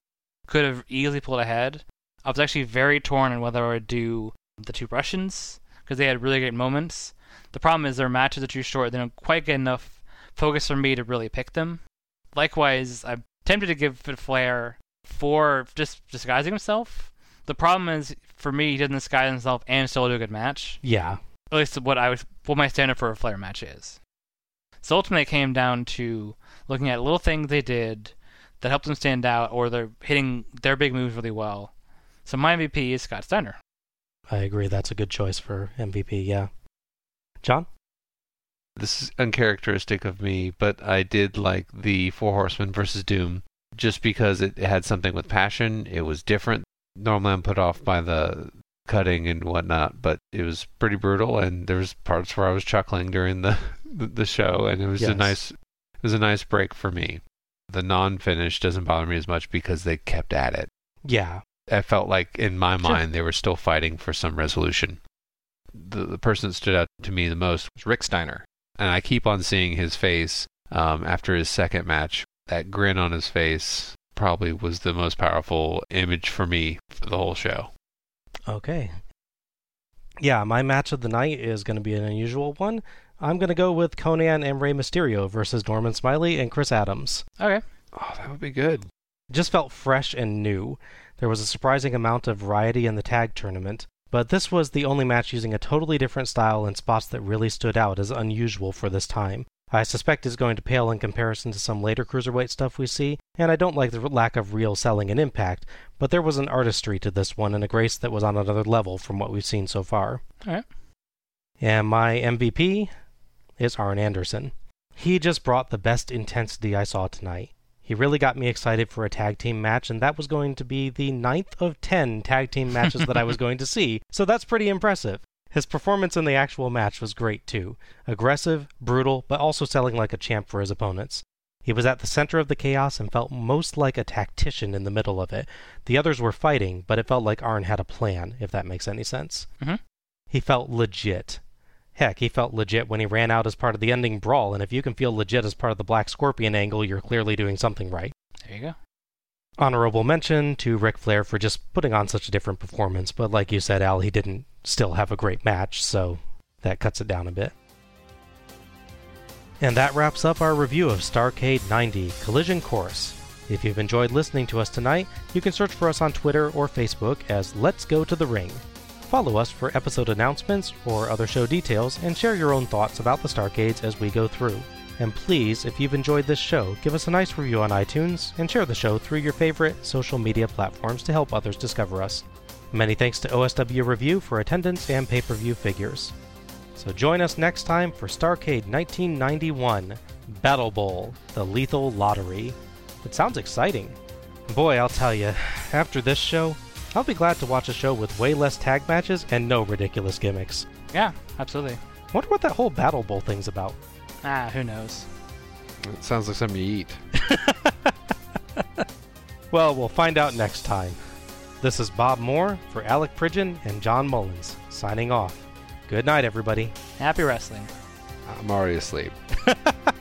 could have easily pulled ahead. I was actually very torn on whether I would do the two Russians because they had really great moments. The problem is their matches are too short; they don't quite get enough focus for me to really pick them. Likewise, I'm tempted to give Fit Flair for just disguising himself. The problem is, for me, he doesn't disguise himself and still do a good match. Yeah. At least what I was, what my standard for a Flair match is. So ultimately, it came down to looking at little things they did that helped them stand out, or they're hitting their big moves really well. So my MVP is Scott Steiner. I agree. That's a good choice for MVP. Yeah. John? This is uncharacteristic of me, but I did like the Four Horsemen versus Doom just because it had something with passion. It was different. Normally, I'm put off by the cutting and whatnot, but it was pretty brutal, and there was parts where I was chuckling during the (laughs) the show, and it was a nice it was a nice break for me. The non-finish doesn't bother me as much because they kept at it. Yeah. I felt like in my Sure. mind they were still fighting for some resolution. The, the person that stood out to me the most was Rick Steiner, and I keep on seeing his face um, after his second match. That grin on his face probably was the most powerful image for me for the whole show. Okay. Yeah, my match of the night is going to be an unusual one. I'm going to go with Konnan and Rey Mysterio versus Norman Smiley and Chris Adams. Okay. Oh, that would be good. Just felt fresh and new. There was a surprising amount of variety in the tag tournament, but this was the only match using a totally different style and spots that really stood out as unusual for this time. I suspect is going to pale in comparison to some later cruiserweight stuff we see, and I don't like the lack of real selling and impact, but there was an artistry to this one and a grace that was on another level from what we've seen so far. All right. And my MVP is Arn Anderson. He just brought the best intensity I saw tonight. He really got me excited for a tag team match, and that was going to be the ninth of ten tag team matches that I was (laughs) going to see, so that's pretty impressive. His performance in the actual match was great too. Aggressive, brutal, but also selling like a champ for his opponents. He was at the center of the chaos and felt most like a tactician in the middle of it. The others were fighting, but it felt like Arn had a plan, if that makes any sense. Mhm. He felt legit. Heck, he felt legit when he ran out as part of the ending brawl, and if you can feel legit as part of the Black Scorpion angle, you're clearly doing something right. There you go. Honorable mention to Ric Flair for just putting on such a different performance, but like you said, Al, he didn't still have a great match, so that cuts it down a bit. And that wraps up our review of Starcade 90 Collision Course. If you've enjoyed listening to us tonight, you can search for us on Twitter or Facebook as Let's Go to the Ring. Follow us for episode announcements or other show details and share your own thoughts about the Starcades as we go through. And please, if you've enjoyed this show, give us a nice review on iTunes and share the show through your favorite social media platforms to help others discover us. Many thanks to OSW Review for attendance and pay per view figures. So join us next time for Starcade 1991 Battle Bowl, the Lethal Lottery. It sounds exciting. Boy, I'll tell you, after this show, I'll be glad to watch a show with way less tag matches and no ridiculous gimmicks. Yeah, absolutely. Wonder what that whole Battle Bowl thing's about. Ah, who knows? It sounds like something you eat. (laughs) Well, we'll find out next time. This is Bob Moore for Alec Pridgeon and John Mullins, signing off. Good night, everybody. Happy wrestling. I'm already asleep. (laughs)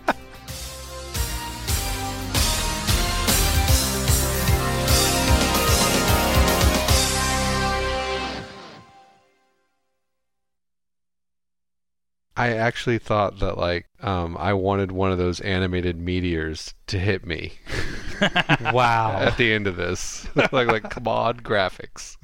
I actually thought that like um, I wanted one of those animated meteors to hit me (laughs) wow. at the end of this. (laughs) like like come on graphics.